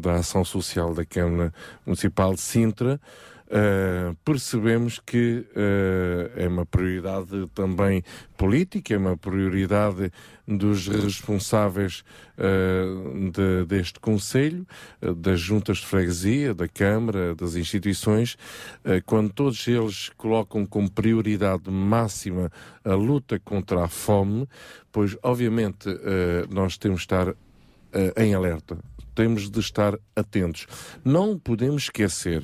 da Ação Social da Câmara Municipal de Sintra, eh, percebemos que eh, é uma prioridade também política, é uma prioridade dos responsáveis eh, de- deste Conselho, das juntas de freguesia, da Câmara, das instituições, quando todos eles colocam como prioridade máxima a luta contra a fome, pois obviamente nós temos de estar em alerta, temos de estar atentos. Não podemos esquecer,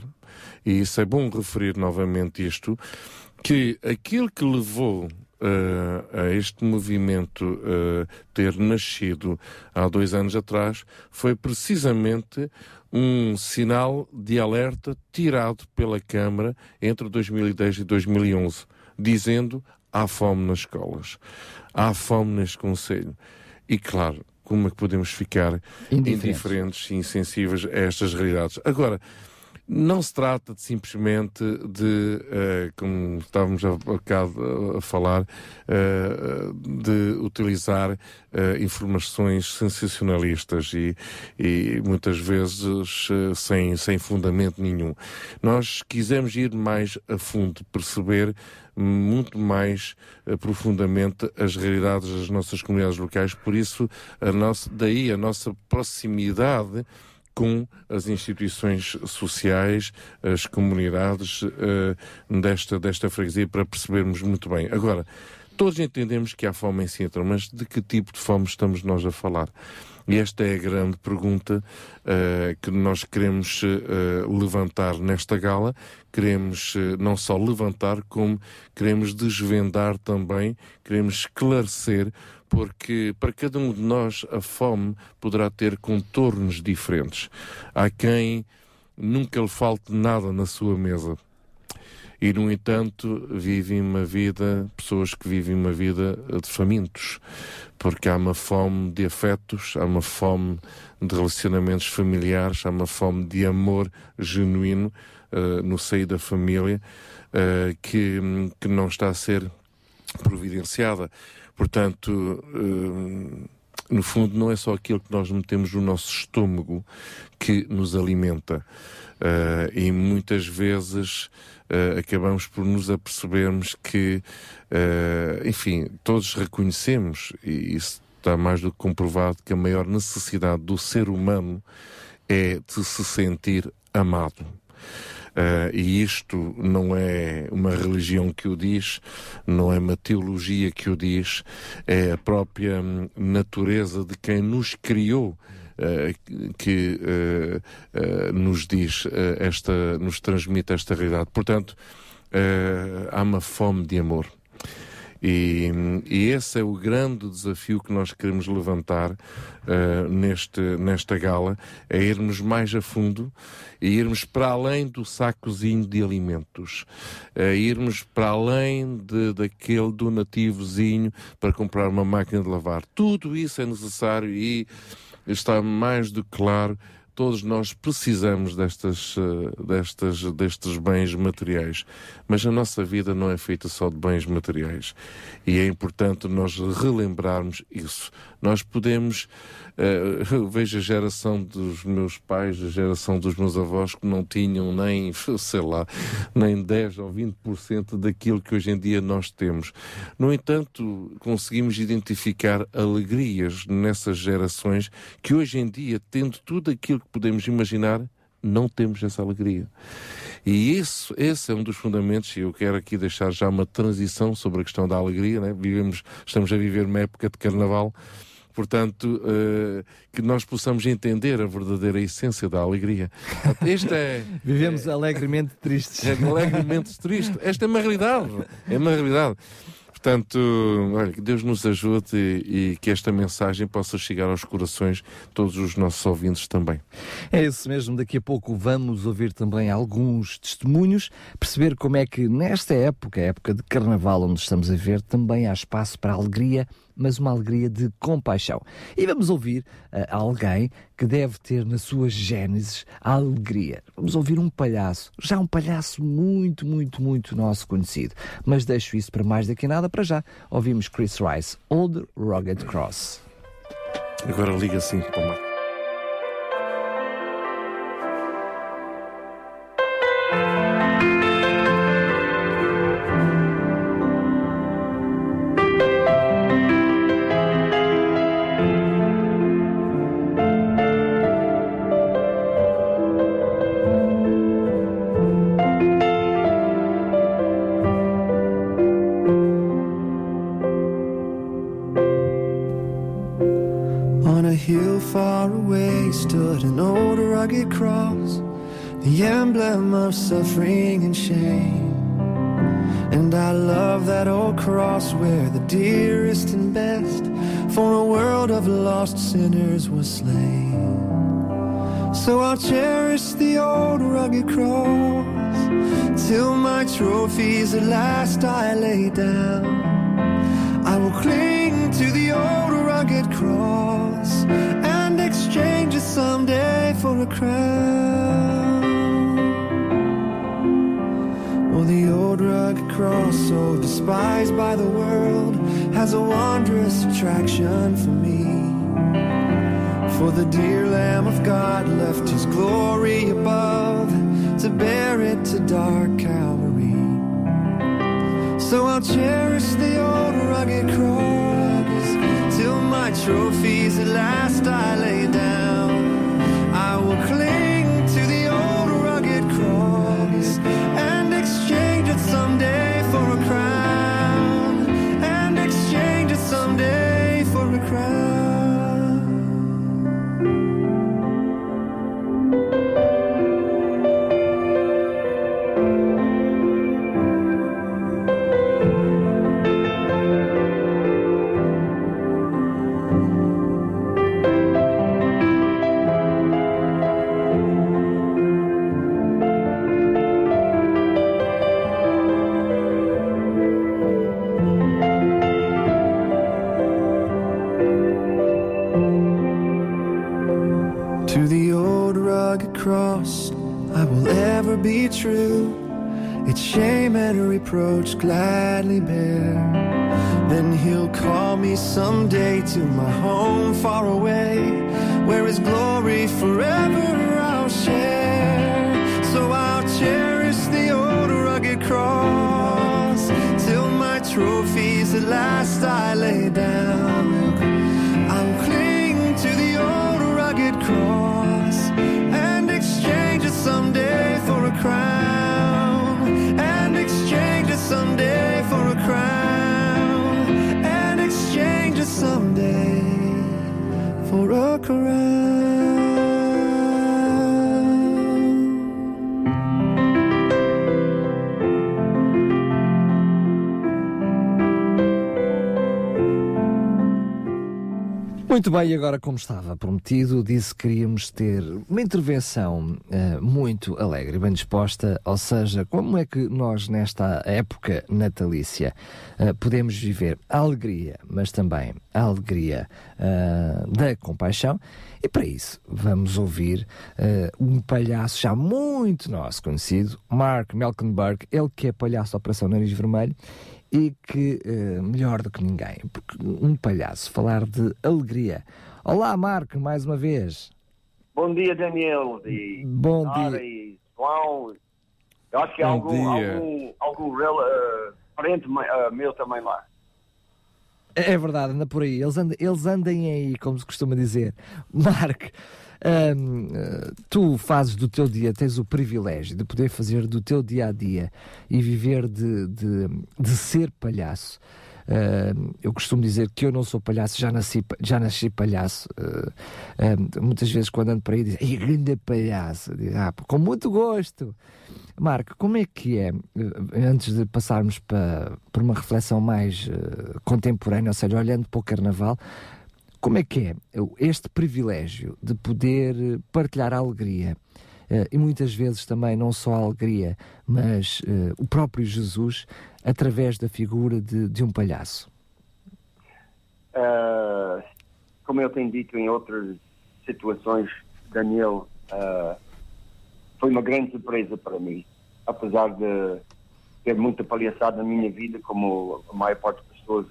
e isso é bom referir novamente isto, que aquilo que levou eh, a este movimento eh, ter nascido há dois anos atrás foi precisamente um sinal de alerta tirado pela Câmara entre 2010 e 2011, dizendo há fome nas escolas, há fome neste Conselho. E claro, como é que podemos ficar Indiferentes. indiferentes e insensíveis a estas realidades? Agora, não se trata de simplesmente de, eh, como estávamos há bocado a falar, eh, de utilizar eh, informações sensacionalistas e, e muitas vezes sem, sem fundamento nenhum. Nós quisemos ir mais a fundo, perceber muito mais profundamente as realidades das nossas comunidades locais, por isso a nossa, daí a nossa proximidade com as instituições sociais, as comunidades eh, desta, desta freguesia, para percebermos muito bem. Agora, todos entendemos que há fome em Sintra, mas de que tipo de fome estamos nós a falar? E esta é a grande pergunta eh, que nós queremos eh, levantar nesta gala. Queremos eh, não só levantar, como queremos desvendar também, queremos esclarecer, porque para cada um de nós a fome poderá ter contornos diferentes. Há quem nunca lhe falte nada na sua mesa. E, no entanto, vivem uma vida, pessoas que vivem uma vida de famintos, porque há uma fome de afetos, há uma fome de relacionamentos familiares, há uma fome de amor genuíno eh, no seio da família, eh, que, que não está a ser providenciada. Portanto, eh, no fundo, não é só aquilo que nós metemos no nosso estômago que nos alimenta. Uh, e muitas vezes uh, acabamos por nos apercebermos que, uh, enfim, todos reconhecemos, e isso está mais do que comprovado, que a maior necessidade do ser humano é de se sentir amado. Uh, e isto não é uma religião que o diz, não é uma teologia que o diz, é a própria natureza de quem nos criou. Uh, que uh, nos diz esta, nos transmite esta realidade. Portanto, há uma fome de amor. E, e, esse é o grande desafio que nós queremos levantar uh, neste, nesta gala, é irmos mais a fundo e irmos para além do sacozinho de alimentos, é irmos para além de, daquele donativozinho para comprar uma máquina de lavar. Tudo isso é necessário e está mais do que claro todos nós precisamos destas, destas, destes bens materiais, mas a nossa vida não é feita só de bens materiais e é importante nós relembrarmos isso. Nós podemos, uh, eu vejo a geração dos meus pais, a geração dos meus avós que não tinham nem, sei lá, nem 10 ou 20% daquilo que hoje em dia nós temos. No entanto, conseguimos identificar alegrias nessas gerações que hoje em dia, tendo tudo aquilo que podemos imaginar, não temos essa alegria. E isso, esse é um dos fundamentos, e eu quero aqui deixar já uma transição sobre a questão da alegria. Né? Vivemos, estamos a viver uma época de carnaval, portanto, uh, que nós possamos entender a verdadeira essência da alegria. Este é. Vivemos é, alegremente tristes. É, alegremente triste. Esta é uma realidade. É uma realidade. Portanto, olha, que Deus nos ajude e, e, que esta mensagem possa chegar aos corações de todos os nossos ouvintes também. É isso mesmo. Daqui a pouco vamos ouvir também alguns testemunhos, perceber como é que nesta época, época de carnaval onde estamos a ver, também há espaço para alegria mas uma alegria de compaixão. E vamos ouvir uh, alguém que deve ter na sua gênese a alegria. Vamos ouvir um palhaço, já um palhaço muito, muito, muito nosso conhecido. Mas deixo isso para mais daqui a nada, para já. Ouvimos Chris Rice, Old Rugged Cross. Agora liga assim para o mar. Dearest and best for a world of lost sinners was slain. So I'll cherish the old rugged cross till my trophies at last I lay down. I will cling to the old rugged cross and exchange it someday for a crown. Oh, the old rugged cross, so despised by the world, has a wondrous attraction for me. For the dear Lamb of God left his glory above to bear it to dark Calvary. So I'll cherish the old rugged cross till my trophies at last I lay to my home far away, Muito bem, e agora, como estava prometido, disse que queríamos ter uma intervenção eh, muito alegre e bem disposta, ou seja, como é que nós, nesta época natalícia, eh, podemos viver a alegria, mas também a alegria eh, da compaixão. E para isso, vamos ouvir um palhaço já muito nosso conhecido, Mark Melkenberg, ele que é palhaço da Operação Nariz Vermelho e que, eh, melhor do que ninguém, porque um palhaço falar de alegria. Olá, Marco, mais uma vez. Bom dia, Daniel. E Bom dia. E João. Eu acho que há algum, dia. algum, algum rel- eh, parente eh, meu também lá. É é verdade, anda por aí. Eles, andam, eles andem aí, como se costuma dizer. Marco, tu fazes do teu dia, tens o privilégio de poder fazer do teu dia a dia e viver de, de, de ser palhaço. Hum, eu costumo dizer que eu não sou palhaço, já nasci, já nasci palhaço. Uh, hum, muitas vezes, quando ando por aí, dizem, "Ei, grande palhaço. Digo, "Ah, com muito gosto. Marco, como é que é, eh, antes de passarmos para, para uma reflexão mais eh, contemporânea, ou seja, olhando para o Carnaval, como é que é este privilégio de poder eh, partilhar a alegria eh, e muitas vezes também não só a alegria, mas eh, o próprio Jesus através da figura de, de um palhaço? Eh, como eu tenho dito em outras situações, Daniel, eh, foi uma grande surpresa para mim. Apesar de ter muita palhaçada na minha vida, como a maior parte das pessoas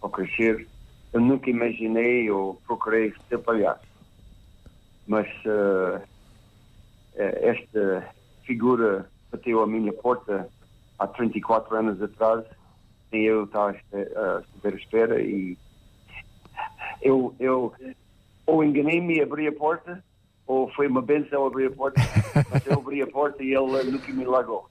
ao crescer, eu nunca imaginei ou procurei ser palhaço. Mas eh, esta figura bateu à minha porta há 34 anos atrás. E eu estava a a à espera e eu, eu ou enganei-me e abri a porta ou foi uma benção abrir a porta. Mas eu abri a porta e ele nunca me largou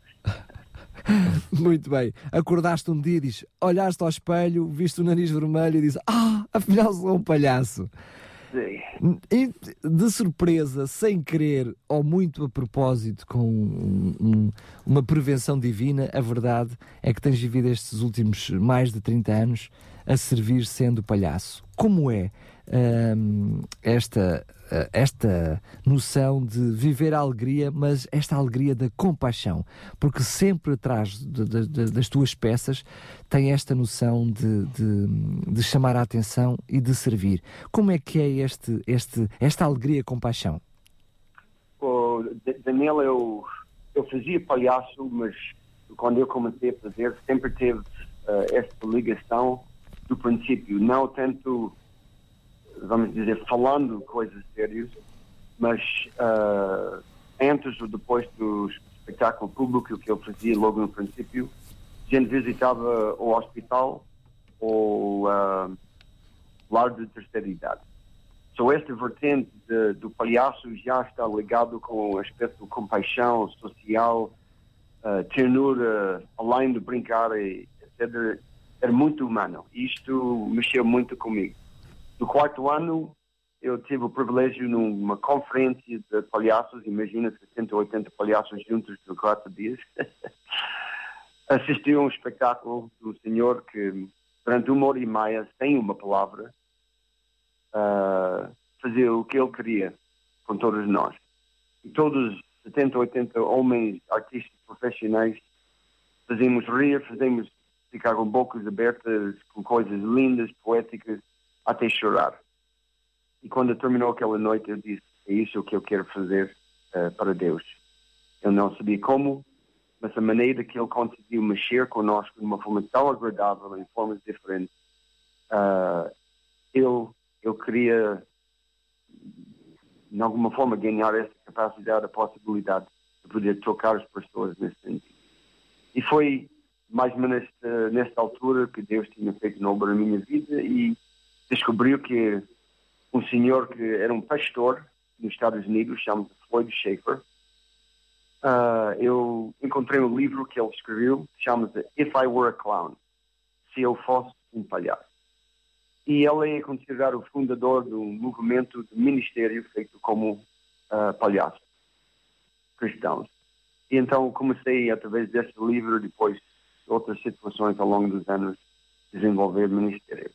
Muito bem. Acordaste um dia e dizes, olhaste ao espelho, viste o nariz vermelho e dizes, ah, afinal sou um palhaço. Sim. E de surpresa, sem querer, ou muito a propósito, com um- um- uma prevenção divina, a verdade é que tens vivido estes últimos mais de 30 anos a servir sendo palhaço. Como é hum, esta, esta noção de viver a alegria, mas esta alegria da compaixão? Porque sempre atrás de- de- das tuas peças tem esta noção de, de, chamar a atenção e de servir. Como é que é este, este, esta alegria compaixão? O D- Daniel, eu, eu fazia palhaço, mas quando eu comecei a fazer, sempre teve eh, esta ligação do princípio, não tanto, vamos dizer, falando coisas sérias, mas eh, antes ou depois do espetáculo público que eu fazia logo no princípio, a gente visitava o hospital ou eh, lar de terceira idade. So, esta vertente de- do palhaço já está ligado com o aspecto de compaixão social, uh, ternura, além de brincar, etc. Era muito humano. Isto mexeu muito comigo. No quarto ano, eu tive o privilégio numa conferência de palhaços, imagina 70 ou 80 palhaços juntos por quatro dias, assisti a um espetáculo de um senhor que, durante uma hora e meia, sem uma palavra, uh, fazer o que ele queria com todos nós. E todos 70, 80 homens, artistas profissionais, fazemos rir, fazemos ficar com bocas abertas, com coisas lindas, poéticas, até chorar. E quando terminou aquela noite, eu disse: é isso que eu quero fazer uh, para Deus. Eu não sabia como, mas a maneira que ele conseguiu mexer conosco de uma forma tão agradável, em formas diferentes, ah, eu, eu queria, de alguma forma, ganhar essa capacidade, a possibilidade de poder tocar as pessoas nesse sentido. E foi mais ou menos nesta, altura que Deus tinha feito uma obra na minha vida e descobriu que um senhor que era um pastor nos Estados Unidos, chama-se Floyd Schaefer, ah, eu encontrei um livro que ele escreveu, chama-se If I Were a Clown, Se Eu Fosse um Palhaço. E ele é considerado o fundador do movimento de ministério feito como ah, palhaço cristãos. E então comecei, através deste livro, depois outras situações ao longo dos anos, desenvolver ministério.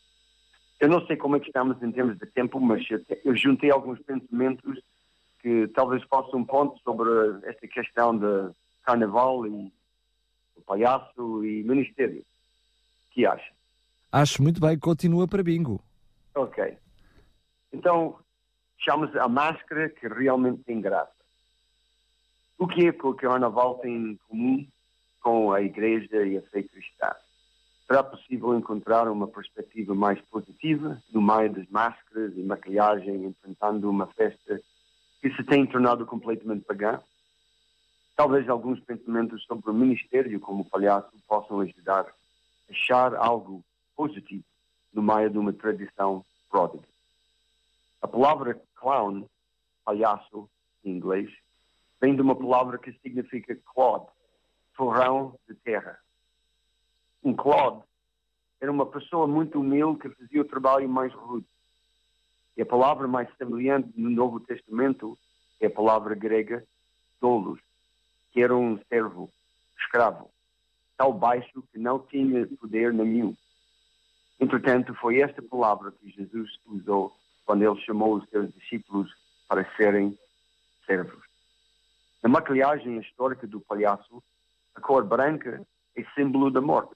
Eu não sei como é que estamos em termos de tempo, mas eu, te- eu juntei alguns pensamentos que talvez façam um ponto sobre esta questão de carnaval e o palhaço e ministério. O que acha? Acho muito bem, continua para bingo. Ok. Então, chama-se a máscara que realmente tem graça. O que é que o carnaval tem em comum com a igreja e a fé cristã? Será possível encontrar uma perspectiva mais positiva no meio das máscaras e maquilhagem, enfrentando uma festa que se tem tornado completamente pagã? Talvez alguns pensamentos sobre o ministério como palhaço possam ajudar a achar algo positivo no meio de uma tradição pródiga. A palavra clown, palhaço, em inglês, vem de uma palavra que significa clod, torrão de terra. Um clod era uma pessoa muito humilde que fazia o trabalho mais rude. E a palavra mais semelhante no Novo Testamento é a palavra grega dolos, que era um servo, escravo, tal baixo que não tinha poder nenhum. Entretanto, foi esta palavra que Jesus usou quando ele chamou os seus discípulos para serem servos. Na maquilhagem histórica do palhaço, a cor branca é símbolo da morte,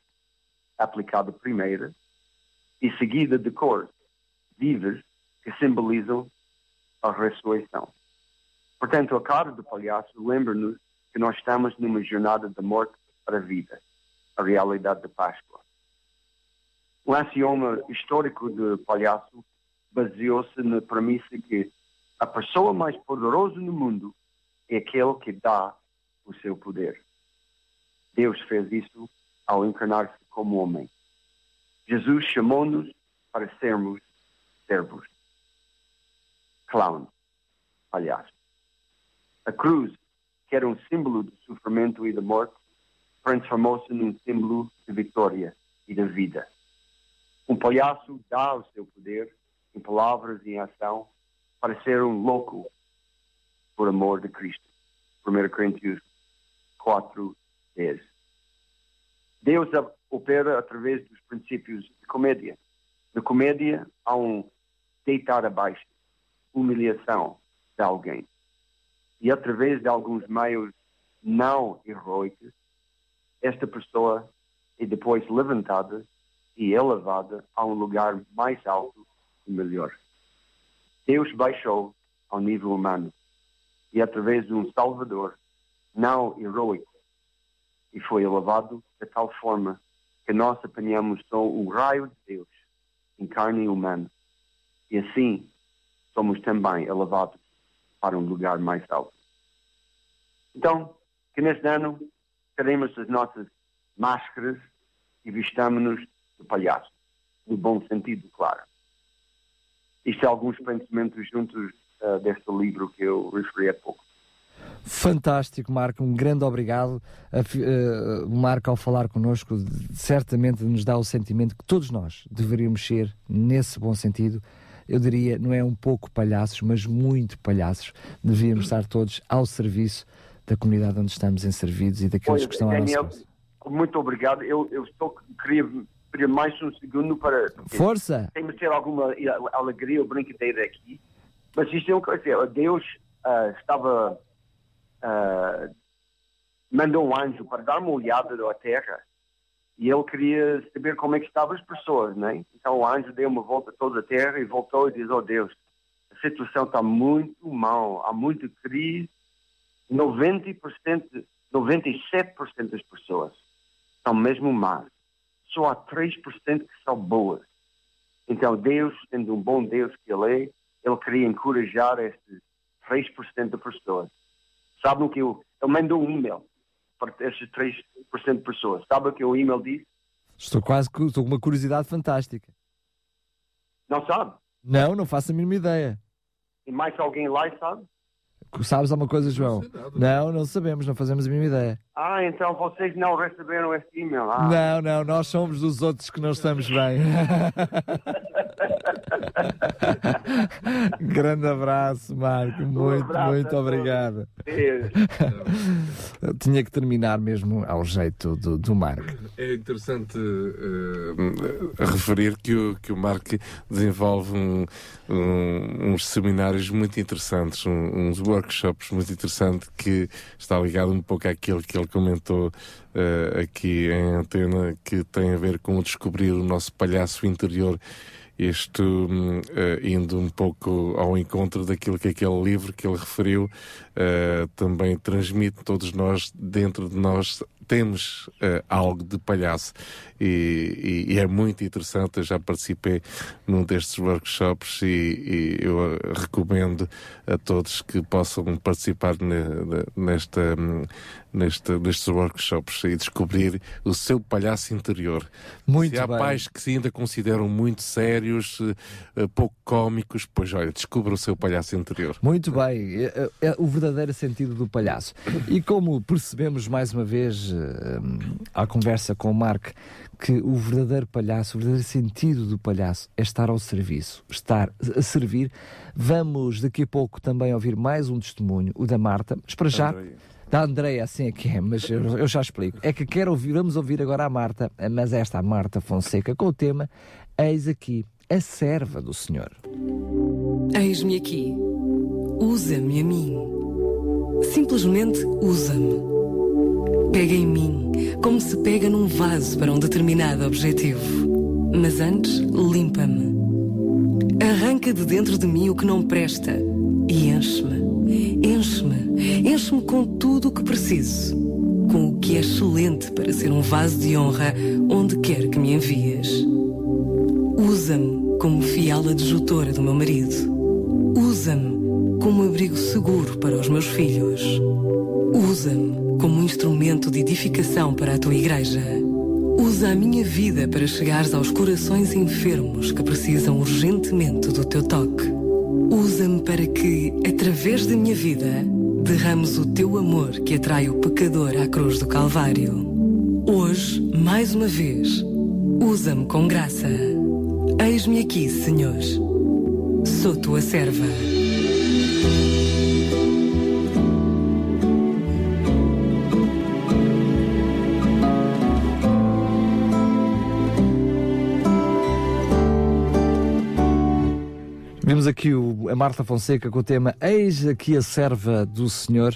aplicada primeira, e seguida de cores vivas que simbolizam a ressurreição. Portanto, a cara do palhaço lembra-nos que nós estamos numa jornada da morte para a vida, a realidade da Páscoa. O axioma histórico do palhaço baseou-se na premissa que a pessoa mais poderosa no mundo é aquele que dá o seu poder. Deus fez isso ao encarnar-se como homem. Jesus chamou-nos para sermos servos. Clown, palhaço. A cruz, que era um símbolo do sofrimento e da morte, transformou-se num símbolo de vitória e da vida. Um palhaço dá o seu poder em palavras e em ação para ser um louco por amor de Cristo. 1 Coríntios 4, 10. Deus opera através dos princípios de comédia. Na comédia há um deitar abaixo, humilhação de alguém. E através de alguns meios não heroicos, esta pessoa é depois levantada e elevada a um lugar mais alto e melhor. Deus baixou ao nível humano e através de um Salvador não heroico e foi elevado de tal forma que nós apanhamos só o raio de Deus em carne humana e assim somos também elevados para um lugar mais alto. Então, que neste ano teremos as nossas máscaras e vistamos-nos de palhaço, no bom sentido, claro. Isto é alguns pensamentos juntos ah, deste livro que eu referi há pouco. Fantástico, Marco, um grande obrigado. Eh, O Marco, ao falar connosco, certamente nos dá o sentimento que todos nós deveríamos ser, nesse bom sentido. Eu diria, não é um pouco palhaços, mas muito palhaços. Devíamos estar todos ao serviço da comunidade onde estamos inservidos e daqueles que estão à nossa Daniel, muito obrigado. Eu, eu estou, queria pedir mais um segundo para. Força! Tem de ter alguma alegria ou brincadeira aqui. Mas isto é coisa. Deus ah, estava. Ah, mandou um anjo para dar uma olhada à terra e ele queria saber como é que estavam as pessoas, né? Então o anjo deu uma volta toda a terra e voltou e disse: Oh Deus, a situação está muito mal, há muita crise. 90%, 97% das pessoas são mesmo más. Só há 3% que são boas. Então, Deus, sendo um bom Deus que Ele é, Ele queria encorajar estes 3% de pessoas. Sabe o que eu... Ele mandou um e-mail para estes 3% de pessoas. Sabe o que o e-mail diz? Estou quase com, estou com uma curiosidade fantástica. Não sabe? Não, não faço a mínima ideia. E mais alguém lá sabe? Sabes alguma coisa, João? Não, não sabemos, não fazemos a mínima ideia. Ah, então vocês não receberam esse e-mail. Ah. Não, não, nós somos dos outros que não estamos bem. Grande abraço, Marco. Muito, abraço muito obrigado. Tinha que terminar mesmo ao jeito do, do Marco. É interessante eh, referir que o, que o Mark desenvolve um- um- uns seminários muito interessantes, um- uns workshops muito interessantes que está ligado um pouco àquilo que ele comentou eh, aqui em antena, que tem a ver com descobrir o nosso palhaço interior. Isto eh, indo um pouco ao encontro daquilo que aquele livro que ele referiu eh, também transmite. Todos nós, dentro de nós, temos algo de palhaço e, e- e é muito interessante. Eu já participei num destes workshops e, e eu recomendo a todos que possam participar ne- ne- nesta, nesta, nestes workshops e descobrir o seu palhaço interior. Muito Se há bem. pais que se ainda consideram muito sérios, eh, eh, pouco cómicos, pois olha, descubra o seu palhaço interior. Muito bem, é, é o verdadeiro sentido do palhaço. E como percebemos mais uma vez eh, à conversa com o Mark, que o verdadeiro palhaço, o verdadeiro sentido do palhaço é estar ao serviço, estar a servir. Vamos daqui a pouco também ouvir mais um testemunho, o da Marta, mas para já. Da Andreia, assim é que é, mas eu, eu já explico. É que quero ouvir, vamos ouvir agora a Marta, mas esta a Marta Fonseca, com o tema Eis aqui, a serva do Senhor. Eis-me aqui. Usa-me a mim. Simplesmente usa-me. Pega em mim, como se pega num vaso para um determinado objetivo. Mas antes, limpa-me. Arranca de dentro de mim o que não presta e enche-me. Enche-me. Enche-me com tudo o que preciso. Com o que é excelente para ser um vaso de honra onde quer que me envies. Usa-me como fiel adjutora do meu marido. Usa-me como abrigo seguro para os meus filhos. Usa-me como um instrumento de edificação para a tua igreja. Usa a minha vida para chegares aos corações enfermos que precisam urgentemente do teu toque. Usa-me para que, através da minha vida, derrames o teu amor que atrai o pecador à cruz do Calvário. Hoje, mais uma vez, usa-me com graça. Eis-me aqui, Senhor. Sou tua serva. Marta Fonseca com o tema Eis aqui a serva do Senhor.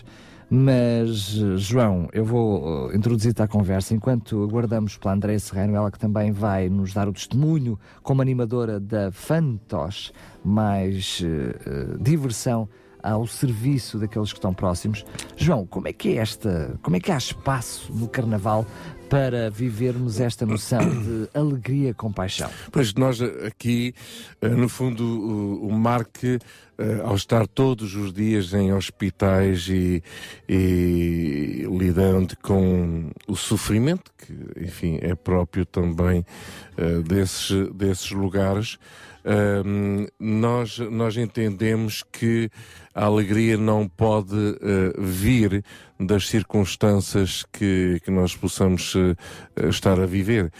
Mas, João, eu vou eh, introduzir-te à conversa enquanto aguardamos pela Andréia Serrano, ela que também vai nos dar o testemunho como animadora da Fantos, mais eh, diversão ao serviço daqueles que estão próximos. João, como é que é esta, como é que há espaço no Carnaval para vivermos esta noção de alegria com paixão? Pois nós aqui, eh, no fundo, o, Mark, eh, ao estar todos os dias em hospitais e, e lidando com o sofrimento, que, enfim, é próprio também eh, desses, desses lugares, Ahm, nós, nós entendemos que a alegria não pode eh, vir das circunstâncias que, que nós possamos eh, estar a viver.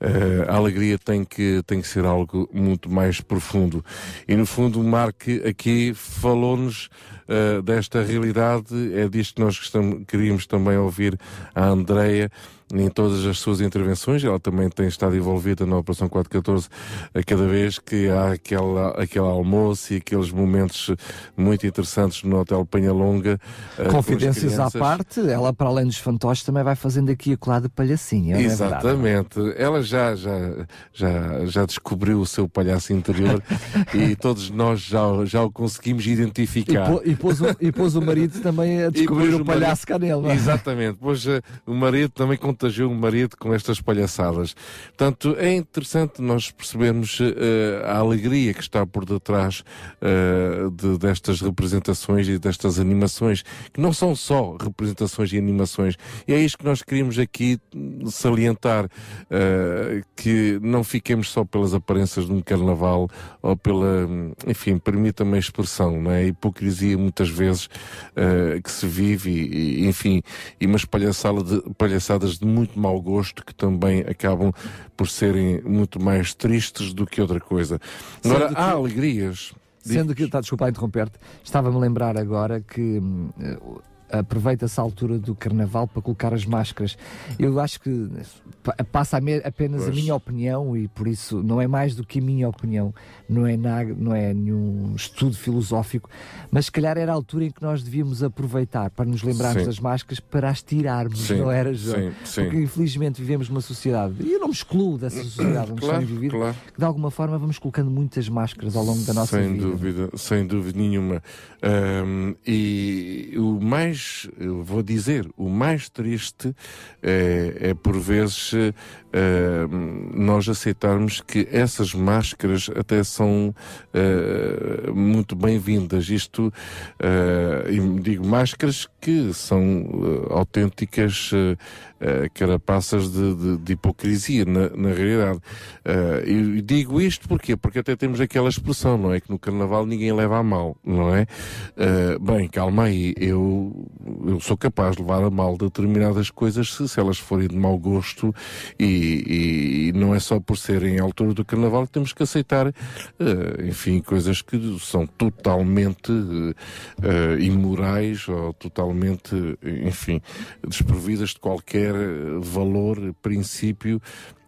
Eh, a alegria tem que, tem que ser algo muito mais profundo. E no fundo, Mark aqui falou-nos eh, desta realidade, é disto que nós queríamos também ouvir a Andreia em todas as suas intervenções. Ela também tem estado envolvida na Operação 414 a cada vez que há aquela, aquele almoço e aqueles momentos muito interessantes no Hotel Penhalonga. eh, Confidências à parte, ela para além dos fantoches também vai fazendo aqui a colada de palhacinha. é? Exatamente. Ela já, já, já, já descobriu o seu palhaço interior e todos nós já, já o conseguimos E, identificar. pô- e pôs o, e pôs o marido também a E descobrir depois o palhaço nele. não é? Exatamente. Pois eh, o marido também contagiou o marido com estas palhaçadas. Portanto, é interessante nós percebermos eh, a alegria que está por detrás eh, de- destas representações e destas animações, que não são só representações e animações. E é isto que nós queríamos aqui salientar, eh, que não fiquemos só pelas aparências de um carnaval ou pela, enfim, permita-me a expressão, não é? A hipocrisia muitas vezes que se vive e, e, enfim, e umas palhaçada de- palhaçadas de muito mau gosto que também acabam por serem muito mais tristes do que outra coisa. Agora, que- há alegrias. Sendo que, tá, desculpa interromper-te, estava-me a lembrar agora que eh, aproveita-se a altura do carnaval para colocar as máscaras. Eu acho que pa- passa a apenas a Pois. minha opinião e por isso não é mais do que a minha opinião, não é, na, não é nenhum estudo filosófico, mas se calhar era a altura em que nós devíamos aproveitar para nos lembrarmos Sim. das máscaras para as tirarmos, Sim, não era, João? sim, sim. Porque infelizmente vivemos numa sociedade, e eu não me excluo dessa sociedade onde Claro, estamos vividos, claro. que de alguma forma vamos colocando muitas máscaras ao longo da nossa sem vida. dúvida, sem dúvida nenhuma. Ahm, e o mais, eu vou dizer, o mais triste é, é por vezes ahm, nós aceitarmos que essas máscaras até são ah, muito bem-vindas. Isto, e digo máscaras que são ah, autênticas carapaças de, de- de hipocrisia, na, na realidade. E digo isto porquê? Porque até temos aquela expressão, não é? Que no carnaval ninguém leva a mal, não é? Bem, calma aí, eu, eu sou capaz de levar a mal determinadas coisas se, se elas forem de mau gosto e, e não é só por serem altura do carnaval que temos que aceitar, ah, enfim, coisas que são totalmente ah, imorais ou totalmente, enfim, desprovidas de qualquer valor, princípio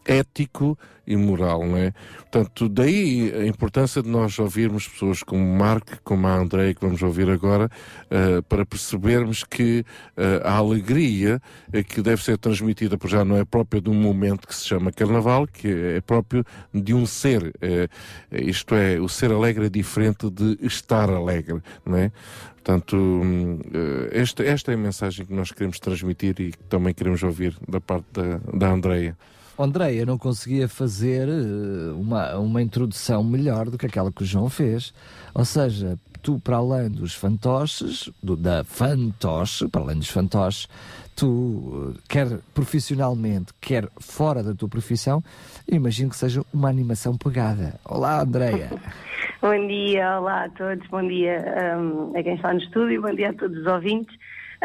ético e moral, não é? Portanto, daí a importância de nós ouvirmos pessoas como o Marco, como a Andréia, que vamos ouvir agora, eh, para percebermos que eh, a alegria eh, que deve ser transmitida, por já não é própria de um momento que se chama Carnaval, que é próprio de um ser. isto é, o ser alegre é diferente de estar alegre, não é? Portanto, esta, esta é a mensagem que nós queremos transmitir e que também queremos ouvir da parte da, da Andreia. André, eu não conseguia fazer eh, uma, uma introdução melhor do que aquela que o João fez. Ou seja, tu, para além dos fantoches, do- da fantoche, para além dos fantoches, tu, eh, quer profissionalmente, quer fora da tua profissão, imagino que seja uma animação pegada. Olá, Andreia. Bom dia, olá a todos, bom dia hum, a quem está no estúdio, bom dia a todos os ouvintes.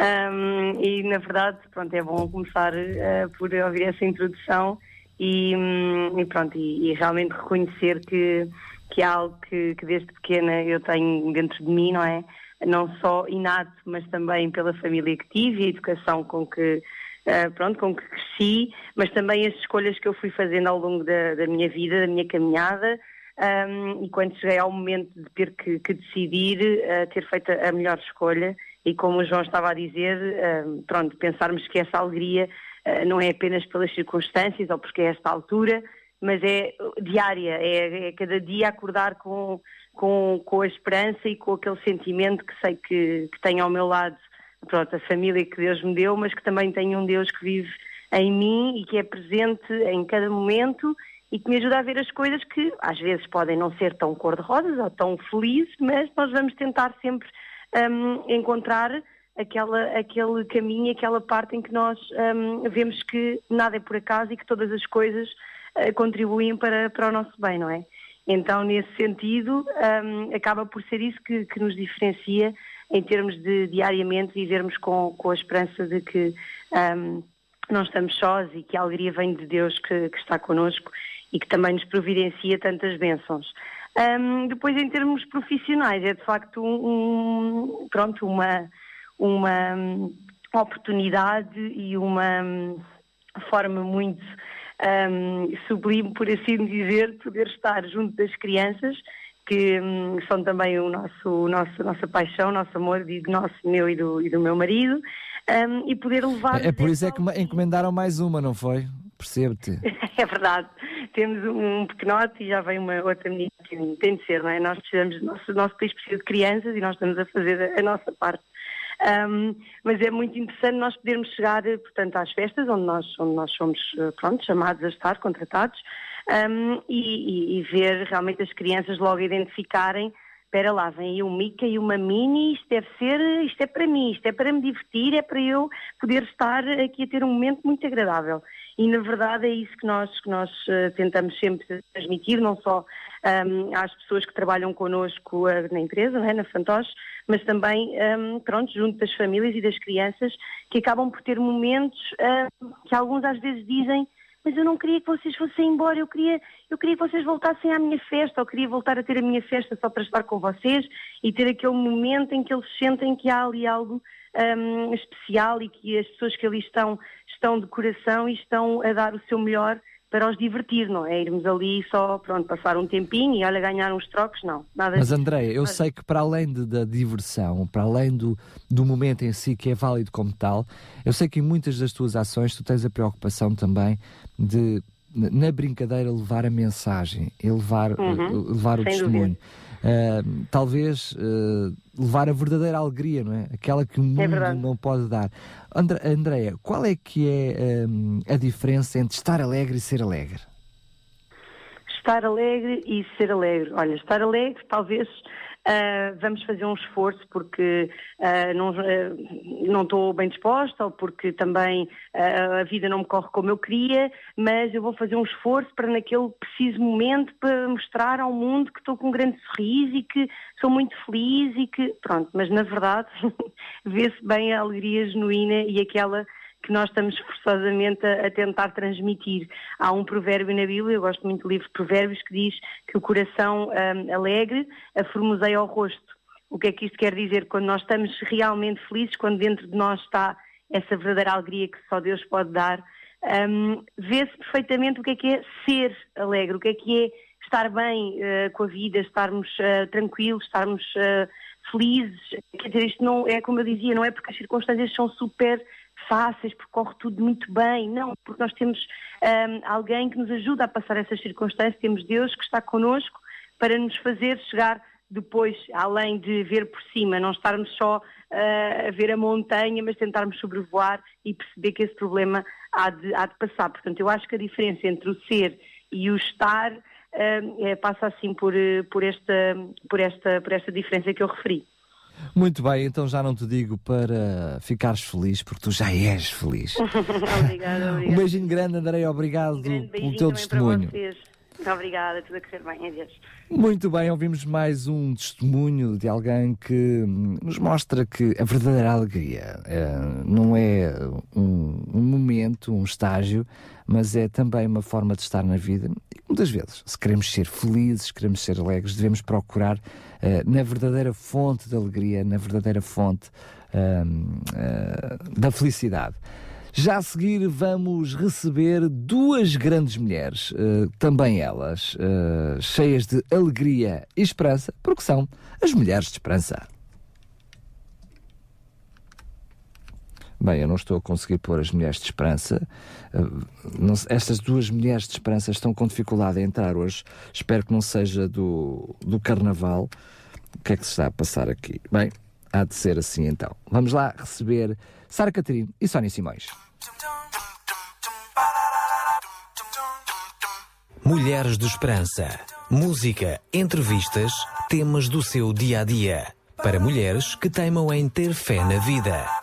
Hum, e na verdade, pronto, é bom começar eh, por ouvir essa introdução e, hum, e pronto, e, e realmente reconhecer que, que é algo que, que desde pequena eu tenho dentro de mim, não é? Não só inato, mas também pela família que tive e a educação com que, eh, pronto, com que cresci, mas também as escolhas que eu fui fazendo ao longo da, da minha vida, da minha caminhada. Um, e quando cheguei ao momento de ter que, que decidir, uh, ter feito a melhor escolha, e como o João estava a dizer, um, pronto, pensarmos que essa alegria uh, não é apenas pelas circunstâncias ou porque é esta altura, mas é diária, é, é cada dia acordar com, com, com a esperança e com aquele sentimento que sei que, que tenho ao meu lado, pronto, a família que Deus me deu, mas que também tenho um Deus que vive em mim e que é presente em cada momento e que me ajuda a ver as coisas que às vezes podem não ser tão cor-de-rosas ou tão felizes, mas nós vamos tentar sempre hum, encontrar aquela, aquele caminho, aquela parte em que nós hum, vemos que nada é por acaso e que todas as coisas uh, contribuem para, para o nosso bem, não é? Então, nesse sentido, hum, acaba por ser isso que, que nos diferencia em termos de diariamente vivermos com, com a esperança de que hum, não estamos sós e que a alegria vem de Deus que, que está connosco e que também nos providencia tantas bênçãos. Um, depois, em termos profissionais, é de facto um, pronto, uma, uma um, oportunidade e uma um, forma muito um, sublime, por assim dizer, de poder estar junto das crianças, que hum, são também o nosso, nosso, a nossa paixão, o nosso amor, digo nosso, meu e do, e do meu marido. e poder levar. É, é por isso é que me encomendaram mais uma, não foi? Percebo-te. É verdade. Temos um pequenote e já vem uma outra menina que tem de ser, não é? Nós precisamos, nosso, nosso país precisa de crianças e nós estamos a fazer a, a nossa parte. Um, mas é muito interessante nós podermos chegar, portanto, às festas onde nós, onde nós somos, eh, pronto, chamados a estar, contratados, um, e, e- e ver realmente as crianças logo identificarem espera lá, vem aí um Mica e uma Mini, isto deve ser, isto é para mim, isto é para me divertir, é para eu poder estar aqui a ter um momento muito agradável. E na verdade é isso que nós, que nós eh, tentamos sempre transmitir, não só ahm, às pessoas que trabalham connosco eh, na empresa, é, na Fantoche, mas também, ahm, pronto, junto das famílias e das crianças, que acabam por ter momentos ahm, que alguns às vezes dizem mas eu não queria que vocês fossem embora, eu queria, eu queria que vocês voltassem à minha festa, ou queria voltar a ter a minha festa só para estar com vocês e ter aquele momento em que eles sentem que há ali algo hum, especial e que as pessoas que ali estão estão de coração e estão a dar o seu melhor para os divertir, não é? Irmos ali só, pronto, passar um tempinho e olha, ganhar uns trocos, não, nada Mas. Andréia, eu Mas- sei que para além de- da diversão, para além do, do momento em si que é válido como tal, eu sei que em muitas das tuas ações tu tens a preocupação também de na brincadeira levar a mensagem e levar, Uhum, eh, levar o testemunho. Ah, talvez eh, levar a verdadeira alegria, não é? Aquela que o mundo verdade. não pode dar. André, Andréia, qual é que é hum, a diferença entre estar alegre e ser alegre? Estar alegre e ser alegre. Olha, estar alegre, talvez ah, vamos fazer um esforço porque ah, não, ah, não estou bem disposta ou porque também a vida não me corre como eu queria, mas eu vou fazer um esforço para naquele preciso momento para mostrar ao mundo que estou com um grande sorriso e que sou muito feliz e que, pronto, mas na verdade vê-se bem a alegria genuína e aquela que nós estamos forçosamente a, a tentar transmitir. Há um provérbio na Bíblia, eu gosto muito do livro de Provérbios, que diz que o coração hum, alegre aformoseia ao rosto. O que é que isto quer dizer? Quando nós estamos realmente felizes, quando dentro de nós está essa verdadeira alegria que só Deus pode dar, hum, vê-se perfeitamente o que é que é ser alegre, o que é que é estar bem eh, com a vida, estarmos eh, tranquilos, estarmos eh, felizes. Quer dizer, isto não é como eu dizia, não é porque as circunstâncias são super fáceis, porque corre tudo muito bem, não, porque nós temos hum, alguém que nos ajuda a passar essas circunstâncias, temos Deus que está connosco para nos fazer chegar depois, além de ver por cima, não estarmos só ah, a ver a montanha, mas tentarmos sobrevoar e perceber que esse problema há de, há de passar. Portanto, eu acho que a diferença entre o ser e o estar é, passa assim por, eh, por, esta, por, esta, por esta diferença que eu referi. Muito bem, então já não te digo para ficares feliz, porque tu já és feliz. obrigada, Um obrigada. beijinho grande, André, obrigado pelo Beijinho teu testemunho. obrigada, tudo a correr bem. Adeus. Muito bem, ouvimos mais um testemunho de alguém que nos mostra que a verdadeira alegria eh, não é um, um momento, um estágio, mas é também uma forma de estar na vida. E muitas vezes, se queremos ser felizes, queremos ser alegres, devemos procurar eh, na verdadeira fonte da alegria, na verdadeira fonte eh, da felicidade. Já a seguir vamos receber duas grandes mulheres, eh, também elas, cheias de alegria e esperança, porque são as mulheres de esperança. Bem, eu não estou a conseguir pôr as mulheres de esperança. Eh, estas duas mulheres de esperança estão com dificuldade a entrar hoje. Espero que não seja do, do carnaval. O que é que se está a passar aqui? Bem, há de ser assim então. Vamos lá receber Sara Catarino e Sónia Simões. Mulheres de Esperança. Música, entrevistas, temas do seu dia a dia. Para mulheres que teimam em ter fé na vida.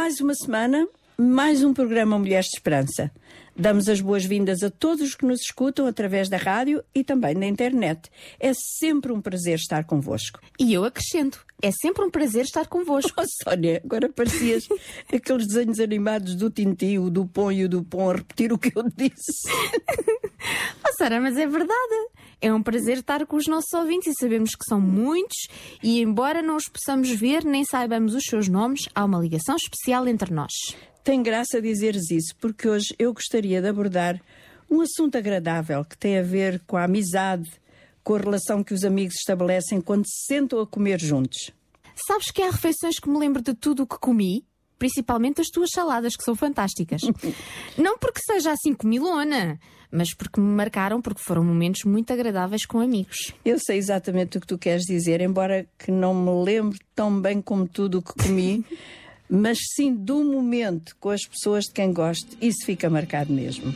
Mais uma semana, mais um programa Mulheres de Esperança. Damos as boas-vindas a todos os que nos escutam através da rádio e também da internet. É sempre um prazer estar convosco. E eu acrescento, é sempre um prazer estar convosco. Oh, Sónia, agora parecias aqueles desenhos animados do Tintin, o do Pão e o do Pão a repetir o que eu disse. Oh, Sara, mas é verdade. É um prazer estar com os nossos ouvintes e sabemos que são muitos e, embora não os possamos ver nem saibamos os seus nomes, há uma ligação especial entre nós. Tem graça dizeres isso, porque hoje eu gostaria de abordar um assunto agradável que tem a ver com a amizade, com a relação que os amigos estabelecem quando se sentam a comer juntos. Sabes que há refeições que me lembro de tudo o que comi? principalmente as tuas saladas, que são fantásticas. Não porque seja assim comilona, mas porque me marcaram, porque foram momentos muito agradáveis com amigos. Eu sei exatamente o que tu queres dizer, embora que não me lembre tão bem como tudo o que comi. mas sim do momento com as pessoas de quem gosto, isso fica marcado mesmo.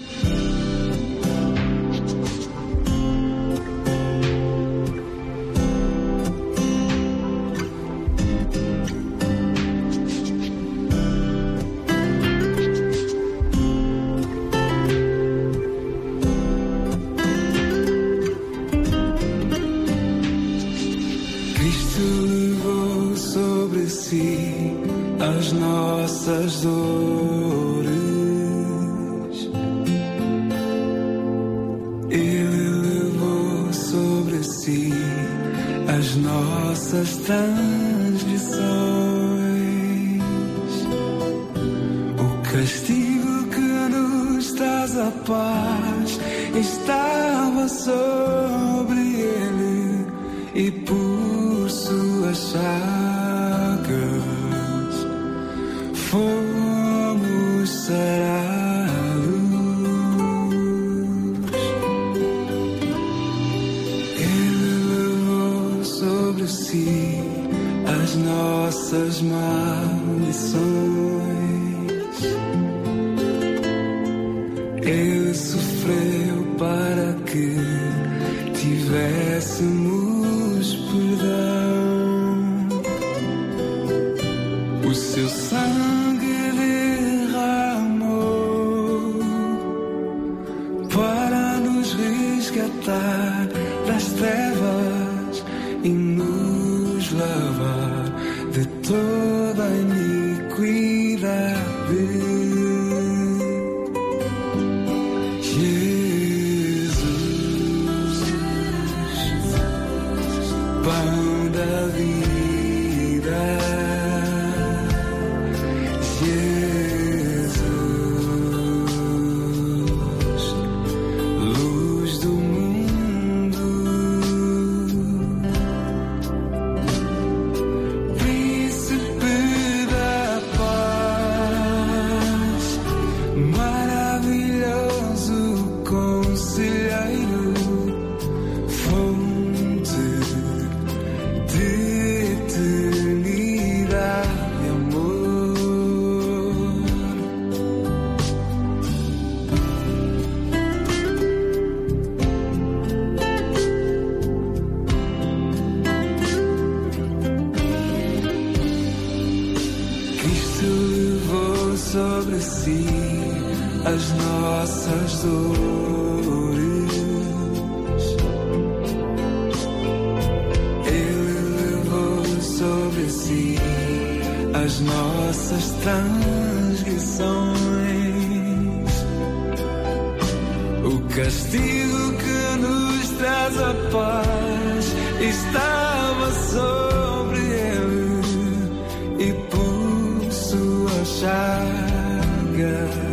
saga.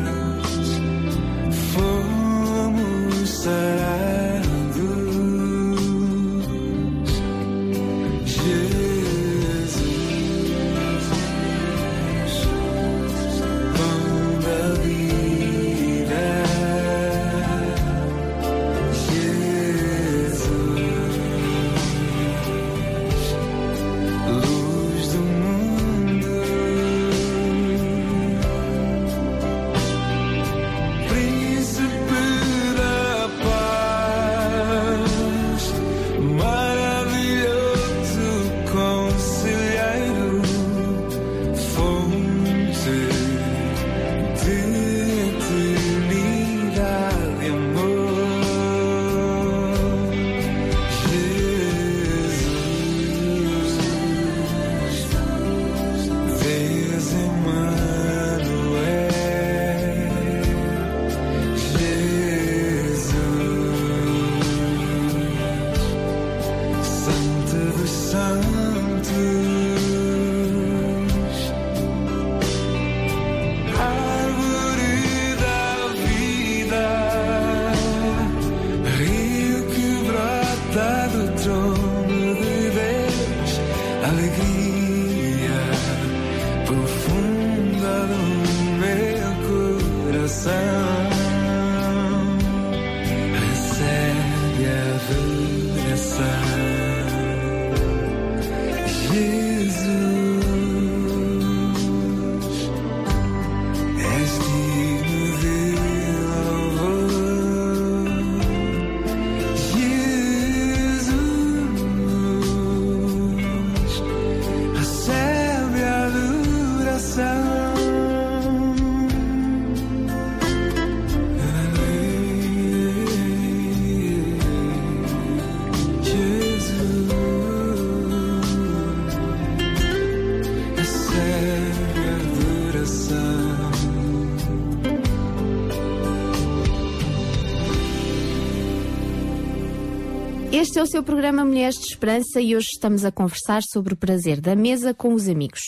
Este é o seu programa Mulheres de Esperança e hoje estamos a conversar sobre o prazer da mesa com os amigos.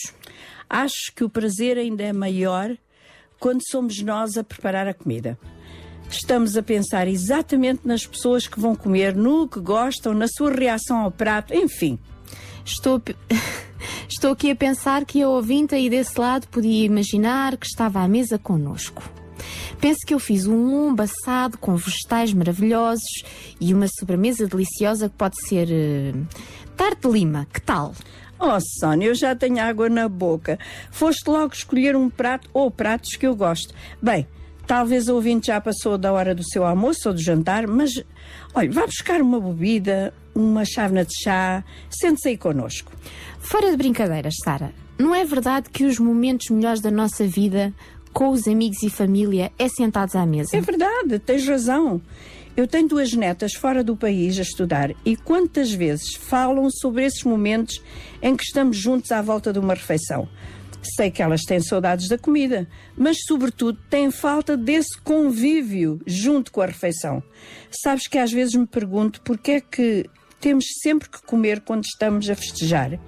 Acho que o prazer ainda é maior quando somos nós a preparar a comida. Estamos a pensar exatamente nas pessoas que vão comer, no que gostam, na sua reação ao prato, enfim. Estou, Estou aqui a pensar que a ouvinte aí desse lado podia imaginar que estava à mesa connosco. Penso que eu fiz um lombo assado com vegetais maravilhosos e uma sobremesa deliciosa que pode ser eh, tarte de lima. Que tal? Oh, Sónia, eu já tenho água na boca. Foste logo escolher um prato ou pratos que eu gosto. Bem, talvez o ouvinte já passou da hora do seu almoço ou do jantar, mas olha, vá buscar uma bebida, uma chávena de chá, sente-se aí connosco. Fora de brincadeiras, Sara, não é verdade que os momentos melhores da nossa vida com os amigos e família é sentados à mesa? É verdade, tens razão. Eu tenho duas netas fora do país a estudar e quantas vezes falam sobre esses momentos em que estamos juntos à volta de uma refeição. Sei que elas têm saudades da comida, mas, sobretudo, têm falta desse convívio junto com a refeição. Sabes que às vezes me pergunto porque é que temos sempre que comer quando estamos a festejar.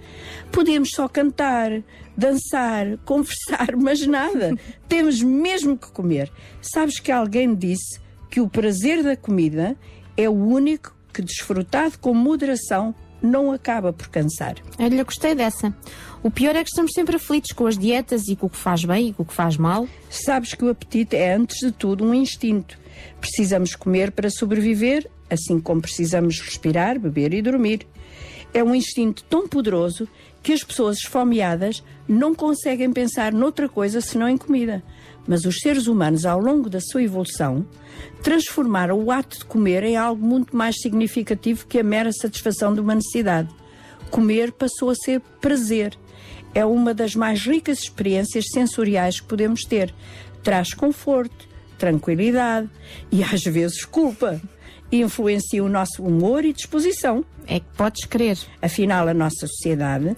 Podemos só cantar, dançar, conversar, mas nada. temos mesmo que comer. Sabes que alguém disse que o prazer da comida é o único que, desfrutado com moderação, não acaba por cansar. Olha, gostei dessa. O pior é que estamos sempre aflitos com as dietas e com o que faz bem e com o que faz mal. Sabes que o apetite é, antes de tudo, um instinto. Precisamos comer para sobreviver, assim como precisamos respirar, beber e dormir. É um instinto tão poderoso que as pessoas esfomeadas não conseguem pensar noutra coisa senão em comida. Mas os seres humanos, ao longo da sua evolução, transformaram o ato de comer em algo muito mais significativo que a mera satisfação de uma necessidade. Comer passou a ser prazer. É uma das mais ricas experiências sensoriais que podemos ter. Traz conforto, tranquilidade e às vezes culpa. Influencia o nosso humor e disposição. É que podes crer. Afinal, a nossa sociedade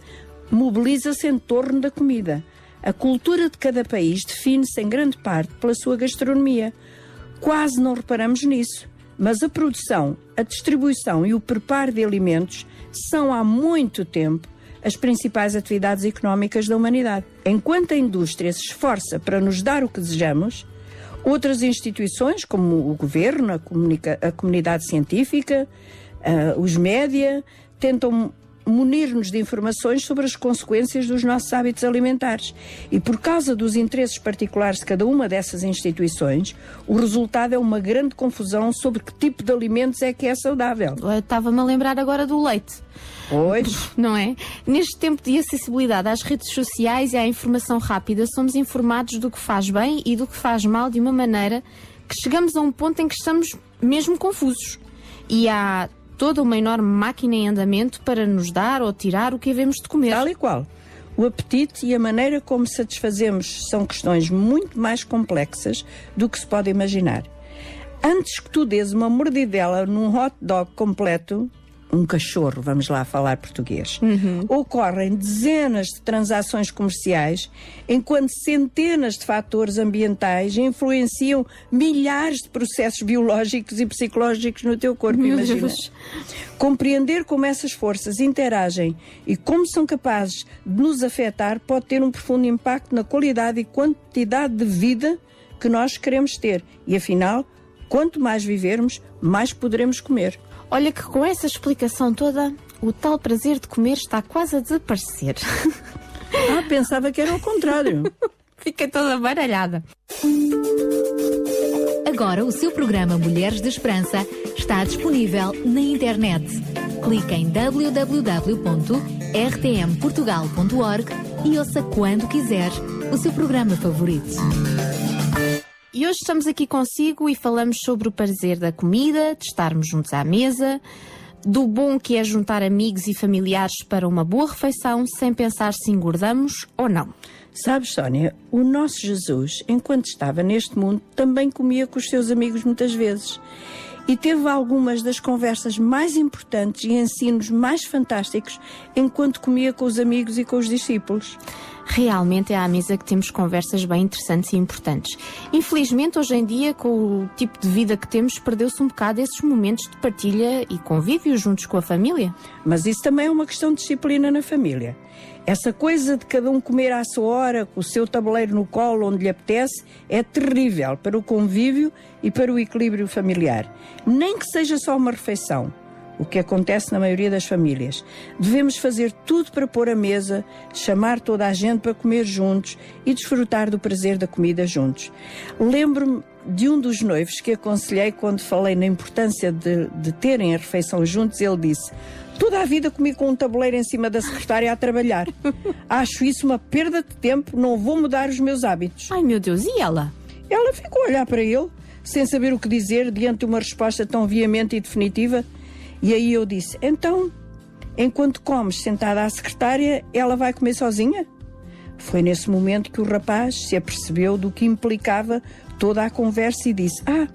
mobiliza-se em torno da comida. A cultura de cada país define-se em grande parte pela sua gastronomia. Quase não reparamos nisso, mas a produção, a distribuição e o preparo de alimentos são há muito tempo as principais atividades económicas da humanidade. Enquanto a indústria se esforça para nos dar o que desejamos, outras instituições, como o governo, a, a comunidade científica, ah, os média, tentam munir-nos de informações sobre as consequências dos nossos hábitos alimentares. E por causa dos interesses particulares de cada uma dessas instituições, o resultado é uma grande confusão sobre que tipo de alimentos é que é saudável. Estava-me a lembrar agora do leite. Pois. Não é? Neste tempo de acessibilidade às redes sociais e à informação rápida, somos informados do que faz bem e do que faz mal de uma maneira que chegamos a um ponto em que estamos mesmo confusos. E há toda uma enorme máquina em andamento para nos dar ou tirar o que havemos de comer. Tal e qual. O apetite e a maneira como satisfazemos são questões muito mais complexas do que se pode imaginar. Antes que tu dês uma mordidela num hot dog completo, um cachorro, vamos lá falar português, ocorrem dezenas de transações comerciais, enquanto centenas de fatores ambientais influenciam milhares de processos biológicos e psicológicos no teu corpo, Meu imagina. Deus. Compreender como essas forças interagem e como são capazes de nos afetar pode ter um profundo impacto na qualidade e quantidade de vida que nós queremos ter. E afinal, quanto mais vivermos, mais poderemos comer. Olha que com essa explicação toda, o tal prazer de comer está quase a desaparecer. Ah, pensava que era ao contrário. Fiquei toda baralhada. Agora o seu programa Mulheres de Esperança está disponível na internet. Clique em www.rtmportugal.org e ouça quando quiser o seu programa favorito. E hoje estamos aqui consigo e falamos sobre o prazer da comida, de estarmos juntos à mesa, do bom que é juntar amigos e familiares para uma boa refeição sem pensar se engordamos ou não. Sabes, Sónia, o nosso Jesus, enquanto estava neste mundo, também comia com os seus amigos muitas vezes. E teve algumas das conversas mais importantes e ensinos mais fantásticos enquanto comia com os amigos e com os discípulos. Realmente é à mesa que temos conversas bem interessantes e importantes. Infelizmente, hoje em dia, com o tipo de vida que temos, perdeu-se um bocado esses momentos de partilha e convívio juntos com a família. Mas isso também é uma questão de disciplina na família. Essa coisa de cada um comer à sua hora, com o seu tabuleiro no colo, onde lhe apetece, é terrível para o convívio e para o equilíbrio familiar. Nem que seja só uma refeição, o que acontece na maioria das famílias. Devemos fazer tudo para pôr a mesa, chamar toda a gente para comer juntos e desfrutar do prazer da comida juntos. Lembro-me de um dos noivos que aconselhei quando falei na importância de, de terem a refeição juntos, ele disse. Toda a vida comi com um tabuleiro em cima da secretária a trabalhar. Acho isso uma perda de tempo, não vou mudar os meus hábitos. Ai meu Deus, e ela? Ela ficou a olhar para ele, sem saber o que dizer, diante de uma resposta tão veemente e definitiva. E aí eu disse: Então, enquanto comes sentada à secretária, ela vai comer sozinha? Foi nesse momento que o rapaz se apercebeu do que implicava toda a conversa e disse: Ah,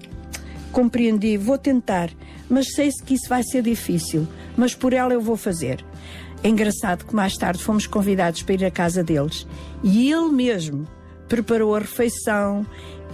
compreendi, vou tentar, mas sei que isso vai ser difícil, mas por ela eu vou fazer. É engraçado que mais tarde fomos convidados para ir à casa deles e ele mesmo preparou a refeição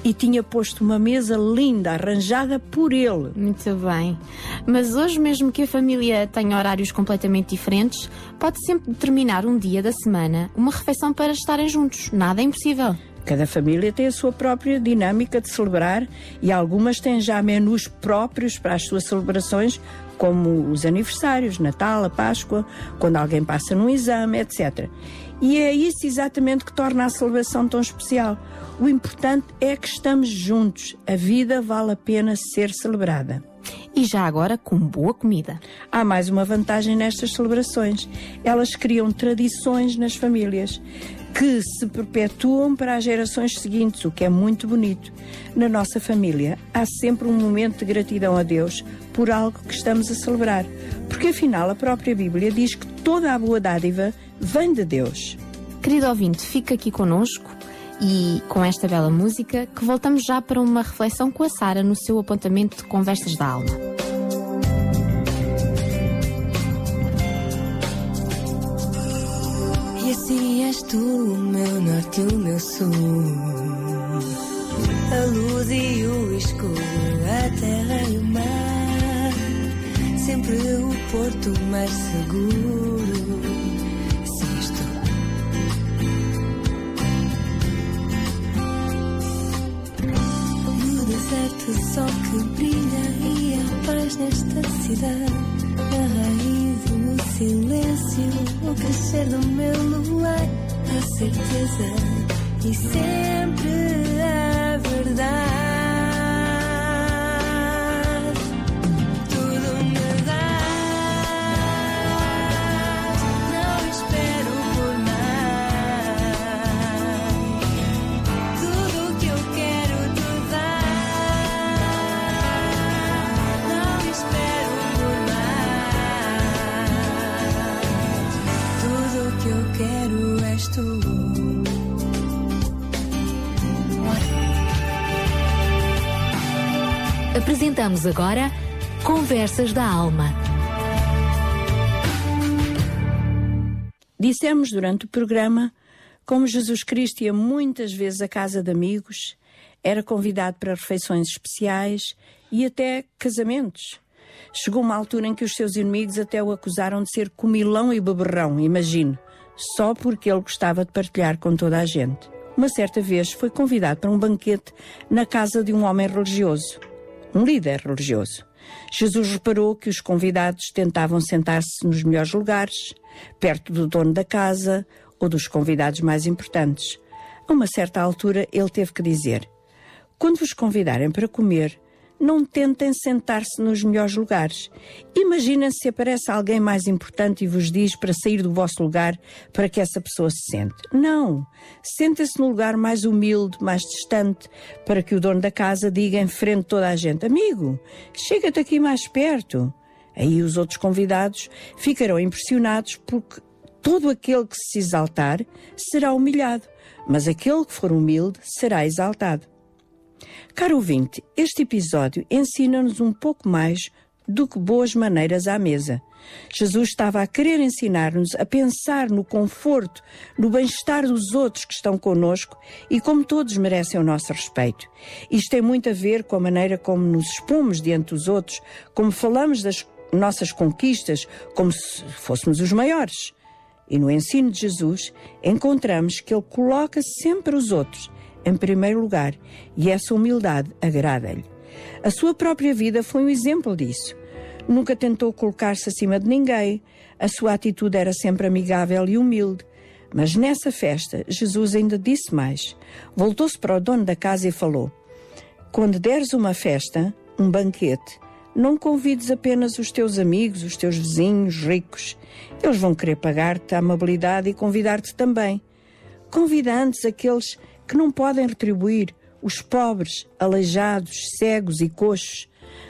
e tinha posto uma mesa linda, arranjada por ele. Muito bem. Mas hoje, mesmo que a família tenha horários completamente diferentes, pode sempre determinar um dia da semana uma refeição para estarem juntos. Nada é impossível. Cada família tem a sua própria dinâmica de celebrar e algumas têm já menus próprios para as suas celebrações, como os aniversários, Natal, a Páscoa, quando alguém passa num exame, etc. E é isso exatamente que torna a celebração tão especial. O importante é que estamos juntos. A vida vale a pena ser celebrada. E já agora com boa comida. Há mais uma vantagem nestas celebrações. Elas criam tradições nas famílias que se perpetuam para as gerações seguintes, o que é muito bonito. Na nossa família há sempre um momento de gratidão a Deus por algo que estamos a celebrar, porque afinal a própria Bíblia diz que toda a boa dádiva vem de Deus. Querido ouvinte, fica aqui conosco e com esta bela música que voltamos já para uma reflexão com a Sara no seu apontamento de Conversas da Alma. E assim és tu, o meu norte e o meu sul. A luz e o escuro, a terra e o mar. Sempre o porto mais seguro. Se estou. No deserto, sol que brilha e a paz nesta cidade. Na raiz no silêncio, o crescer do meu luar, a certeza e sempre a verdade. Apresentamos agora Conversas da Alma. Dissemos durante o programa como Jesus Cristo ia muitas vezes à casa de amigos, era convidado para refeições especiais e até casamentos. Chegou uma altura em que os seus inimigos até o acusaram de ser comilão e beberrão, imagine, só porque ele gostava de partilhar com toda a gente. Uma certa vez foi convidado para um banquete na casa de um homem religioso, um líder religioso. Jesus reparou que os convidados tentavam sentar-se nos melhores lugares, perto do dono da casa ou dos convidados mais importantes. A uma certa altura, ele teve que dizer: Quando vos convidarem para comer, não tentem sentar-se nos melhores lugares. Imaginem se aparece alguém mais importante e vos diz para sair do vosso lugar para que essa pessoa se sente. Não! Sentem-se no lugar mais humilde, mais distante, para que o dono da casa diga em frente toda a gente: Amigo, chega-te aqui mais perto. Aí os outros convidados ficarão impressionados porque todo aquele que se exaltar será humilhado, mas aquele que for humilde será exaltado. Caro ouvinte, este episódio ensina-nos um pouco mais do que boas maneiras à mesa. Jesus estava a querer ensinar-nos a pensar no conforto, no bem-estar dos outros que estão conosco e como todos merecem o nosso respeito. Isto tem muito a ver com a maneira como nos expomos diante dos outros, como falamos das nossas conquistas, como se fôssemos os maiores. E no ensino de Jesus encontramos que ele coloca sempre os outros em primeiro lugar e essa humildade agrada-lhe. A sua própria vida foi um exemplo disso. Nunca tentou colocar-se acima de ninguém, a sua atitude era sempre amigável e humilde. Mas nessa festa, Jesus ainda disse mais. Voltou-se para o dono da casa e falou: Quando deres uma festa, um banquete, não convides apenas os teus amigos, os teus vizinhos ricos. Eles vão querer pagar-te a amabilidade e convidar-te também. Convida antes aqueles que não podem retribuir, os pobres, aleijados, cegos e coxos.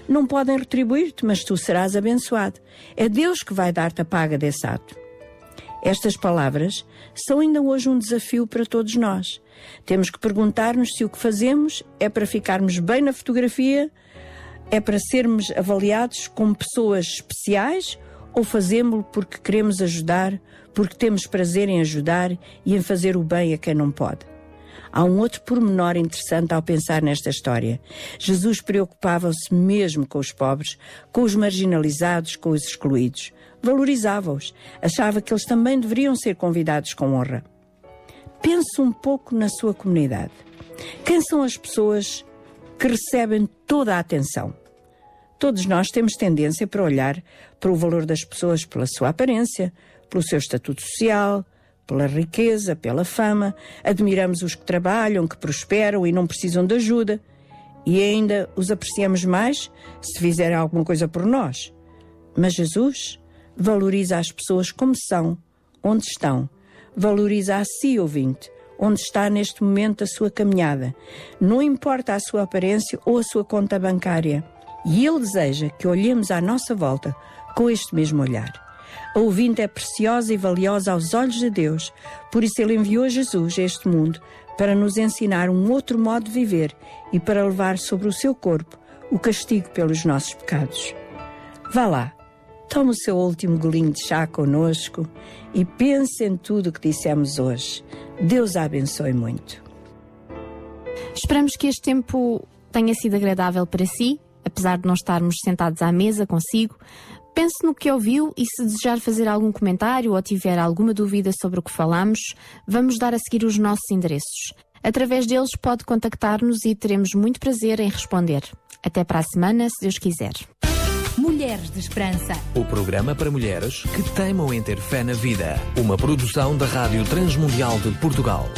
Não podem retribuir-te, mas tu serás abençoado. É Deus que vai dar-te a paga desse ato. Estas palavras são ainda hoje um desafio para todos nós. Temos que perguntar-nos se o que fazemos é para ficarmos bem na fotografia, é para sermos avaliados como pessoas especiais ou fazemos-lo porque queremos ajudar, porque temos prazer em ajudar e em fazer o bem a quem não pode. Há um outro pormenor interessante ao pensar nesta história. Jesus preocupava-se mesmo com os pobres, com os marginalizados, com os excluídos. Valorizava-os. Achava que eles também deveriam ser convidados com honra. Pense um pouco na sua comunidade. Quem são as pessoas que recebem toda a atenção? Todos nós temos tendência para olhar para o valor das pessoas pela sua aparência, pelo seu estatuto social, pela riqueza, pela fama. Admiramos os que trabalham, que prosperam e não precisam de ajuda. E ainda os apreciamos mais se fizerem alguma coisa por nós. Mas Jesus valoriza as pessoas como são, onde estão. Valoriza a si, ouvinte, onde está neste momento a sua caminhada. Não importa a sua aparência ou a sua conta bancária. E Ele deseja que olhemos à nossa volta com este mesmo olhar. A ouvinte é preciosa e valiosa aos olhos de Deus, por isso Ele enviou Jesus a este mundo para nos ensinar um outro modo de viver e para levar sobre o seu corpo o castigo pelos nossos pecados. Vá lá, tome o seu último golinho de chá conosco e pense em tudo o que dissemos hoje. Deus a abençoe muito. Esperamos que este tempo tenha sido agradável para si, apesar de não estarmos sentados à mesa consigo. Pense no que ouviu e se desejar fazer algum comentário ou tiver alguma dúvida sobre o que falamos, vamos dar a seguir os nossos endereços. Através deles pode contactar-nos e teremos muito prazer em responder. Até para a semana, se Deus quiser. Mulheres de Esperança. O programa para mulheres que teimam em ter fé na vida. Uma produção da Rádio Transmundial de Portugal.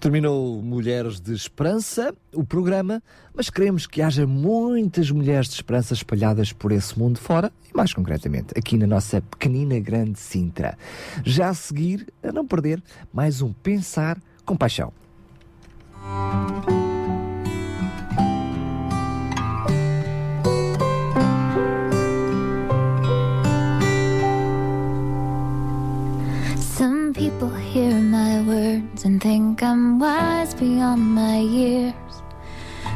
Terminou Mulheres de Esperança, o programa, mas queremos que haja muitas mulheres de esperança espalhadas por esse mundo fora e, mais concretamente, aqui na nossa pequenina grande Sintra. Já a seguir, a não perder, mais um Pensar com Paixão. Some people hear my words and think I'm wise beyond my years.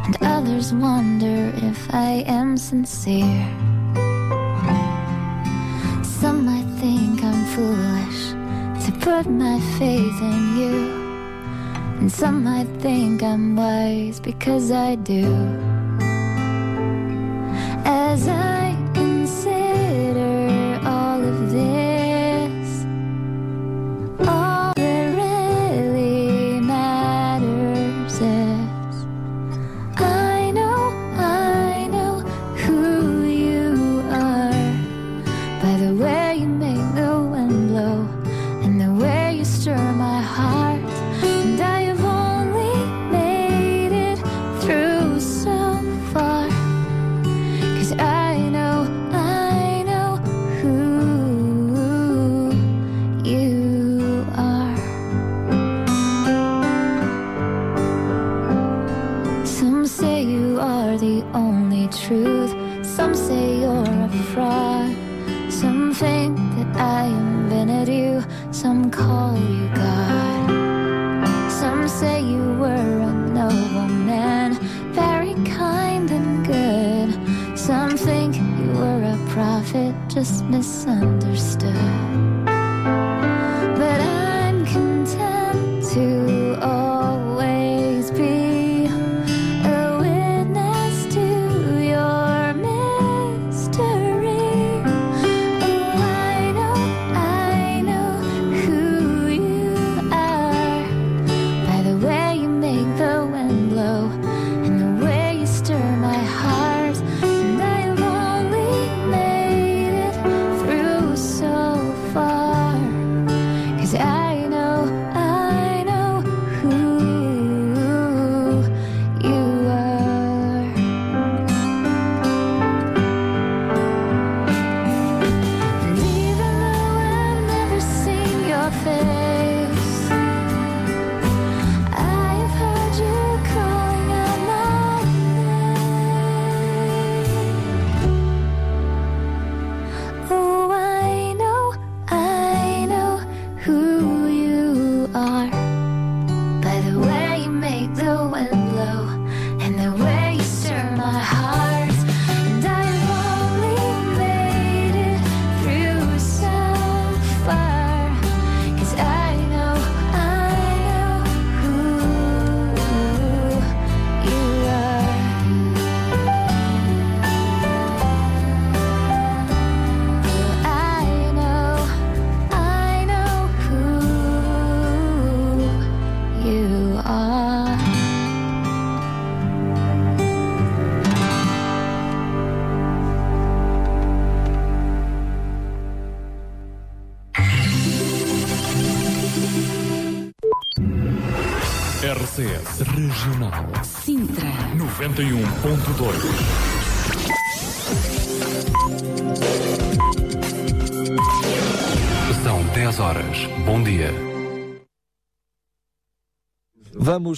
And others wonder if I am sincere. Some might think I'm foolish to put my faith in you. And some might think I'm wise because I do. As I consider all of this,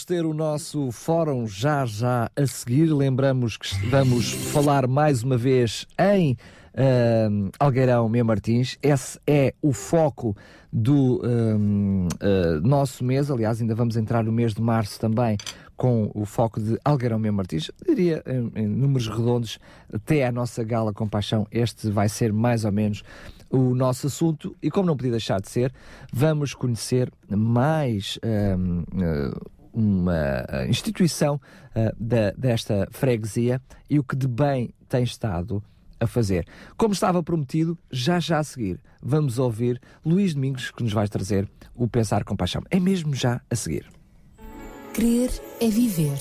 Ter o nosso fórum já já a seguir. Lembramos que vamos falar mais uma vez em ahm, Algueirão Meia Martins. Esse é o foco do ahm, ah, nosso mês. Aliás, ainda vamos entrar no mês de março também com o foco de Algueirão Meia Martins. Diria em, em números redondos até a nossa gala Compaixão. Este vai ser mais ou menos o nosso assunto e como não podia deixar de ser, vamos conhecer mais ah, uma instituição ah, da- desta freguesia e o que de bem tem estado a fazer. Como estava prometido, já já a seguir, vamos ouvir Luís Domingos que nos vai trazer o Pensar com Paixão. É mesmo já a seguir. Crer é viver.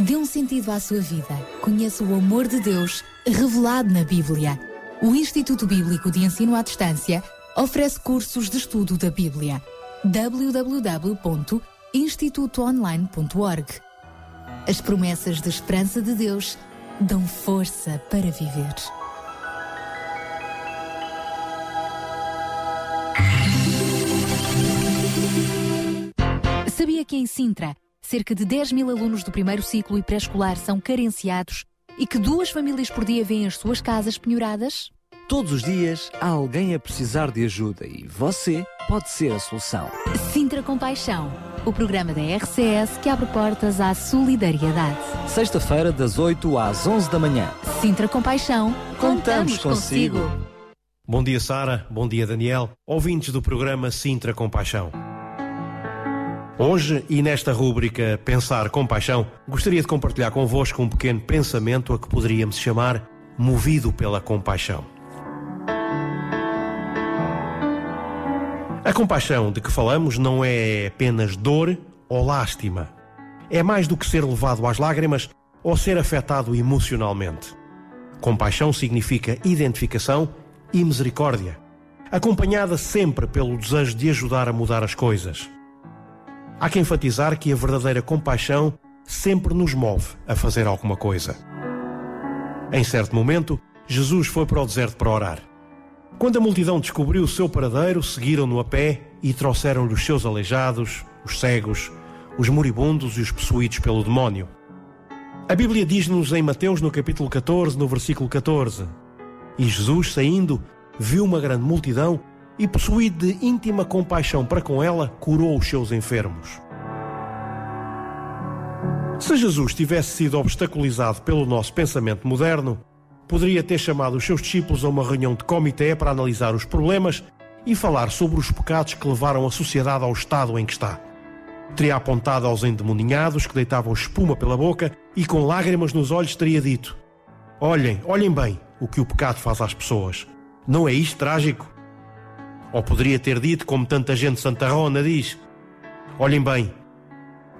Dê um sentido à sua vida. Conheça o amor de Deus revelado na Bíblia. O Instituto Bíblico de Ensino à Distância oferece cursos de estudo da Bíblia. www.institutoonline.org As promessas de esperança de Deus dão força para viver. Sabia que em Sintra, cerca de 10 mil alunos do primeiro ciclo e pré-escolar são carenciados e que duas famílias por dia vêm as suas casas penhoradas? Todos os dias há alguém a precisar de ajuda e você pode ser a solução. Sintra Compaixão, o programa da RCS que abre portas à solidariedade. Sexta-feira, das 8 às 11 da manhã. Sintra Compaixão, Contamos consigo. Bom dia, Sara. Bom dia, Daniel. Ouvintes do programa Sintra Compaixão. Hoje e nesta rúbrica Pensar com Paixão, gostaria de compartilhar convosco um pequeno pensamento a que poderíamos chamar Movido pela Compaixão. A compaixão de que falamos não é apenas dor ou lástima. É mais do que ser levado às lágrimas ou ser afetado emocionalmente. Compaixão significa identificação e misericórdia, acompanhada sempre pelo desejo de ajudar a mudar as coisas. Há que enfatizar que a verdadeira compaixão sempre nos move a fazer alguma coisa. Em certo momento, Jesus foi para o deserto para orar. Quando a multidão descobriu o seu paradeiro, seguiram-no a pé e trouxeram-lhe os seus aleijados, os cegos, os moribundos e os possuídos pelo demónio. A Bíblia diz-nos em Mateus, no capítulo 14, no versículo 14: E Jesus, saindo, viu uma grande multidão e, possuído de íntima compaixão para com ela, curou os seus enfermos. Se Jesus tivesse sido obstaculizado pelo nosso pensamento moderno, poderia ter chamado os seus discípulos a uma reunião de comitê para analisar os problemas e falar sobre os pecados que levaram a sociedade ao estado em que está. Teria apontado aos endemoninhados que deitavam espuma pela boca e com lágrimas nos olhos teria dito: Olhem, olhem bem o que o pecado faz às pessoas. Não é isto trágico? Ou poderia ter dito, como tanta gente santarrona diz: Olhem bem,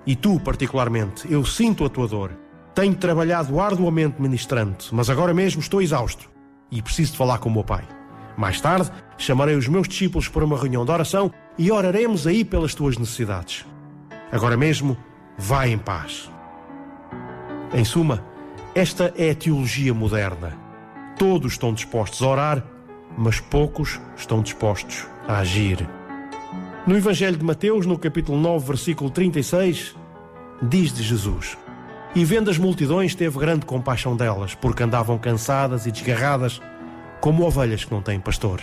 e tu particularmente, eu sinto a tua dor. Tenho trabalhado arduamente ministrante, mas agora mesmo estou exausto e preciso de falar com o meu pai. Mais tarde, chamarei os meus discípulos para uma reunião de oração e oraremos aí pelas tuas necessidades. Agora mesmo, vai em paz. Em suma, esta é a teologia moderna. Todos estão dispostos a orar, mas poucos estão dispostos a agir. No Evangelho de Mateus, no capítulo 9, versículo 36, diz de Jesus: E vendo as multidões, teve grande compaixão delas, porque andavam cansadas e desgarradas, como ovelhas que não têm pastor.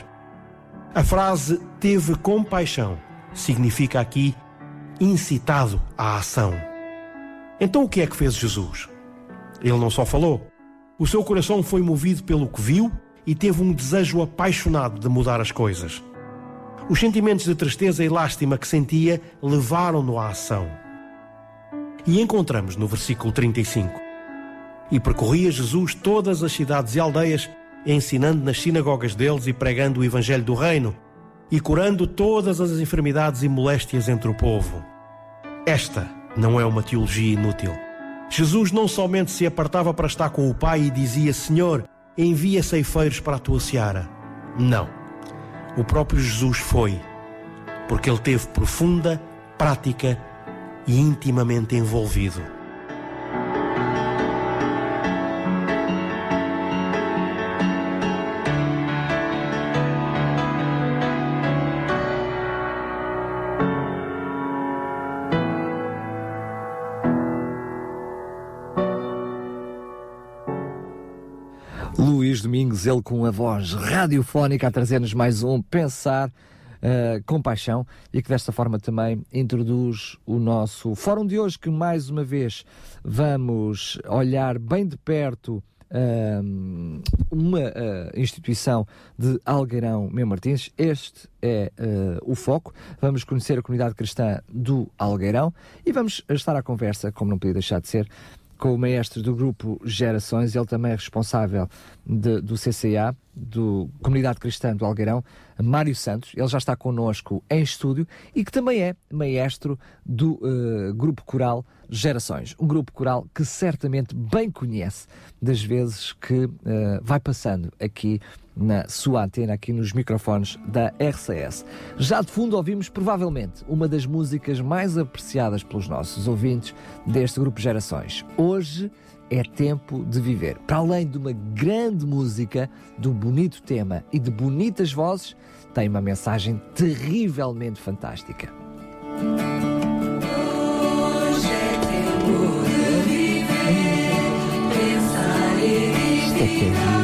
A frase teve compaixão significa aqui incitado à ação. Então o que é que fez Jesus? Ele não só falou, o seu coração foi movido pelo que viu e teve um desejo apaixonado de mudar as coisas. Os sentimentos de tristeza e lástima que sentia levaram-no à ação. E encontramos no versículo 35. E percorria Jesus todas as cidades e aldeias, ensinando nas sinagogas deles e pregando o evangelho do reino, e curando todas as enfermidades e moléstias entre o povo. Esta não é uma teologia inútil. Jesus não somente se apartava para estar com o Pai e dizia: Senhor, envia ceifeiros para a tua seara. Não. O próprio Jesus foi, porque ele teve profunda, prática e intimamente envolvido. Luís Domingos, ele com a voz radiofónica a trazer-nos mais um Pensar uh, com Paixão e que desta forma também introduz o nosso fórum de hoje, que mais uma vez vamos olhar bem de perto uh, uma uh, instituição de Algueirão Mem Martins. Este é o foco. Vamos conhecer a comunidade cristã do Algueirão e vamos estar à conversa, como não podia deixar de ser, com o maestro do grupo Gerações, ele também é responsável de, do CCA, do Comunidade Cristã do Algueirão, Mário Santos, ele já está connosco em estúdio e que também é maestro do uh, grupo coral Gerações, um grupo coral que certamente bem conhece das vezes que uh, vai passando aqui na sua antena, aqui nos microfones da RCS. Já de fundo ouvimos provavelmente uma das músicas mais apreciadas pelos nossos ouvintes deste grupo Gerações. Hoje é tempo de viver. Para além de uma grande música, de um bonito tema e de bonitas vozes, tem uma mensagem terrivelmente fantástica. Hoje é tempo de viver, pensar e Isto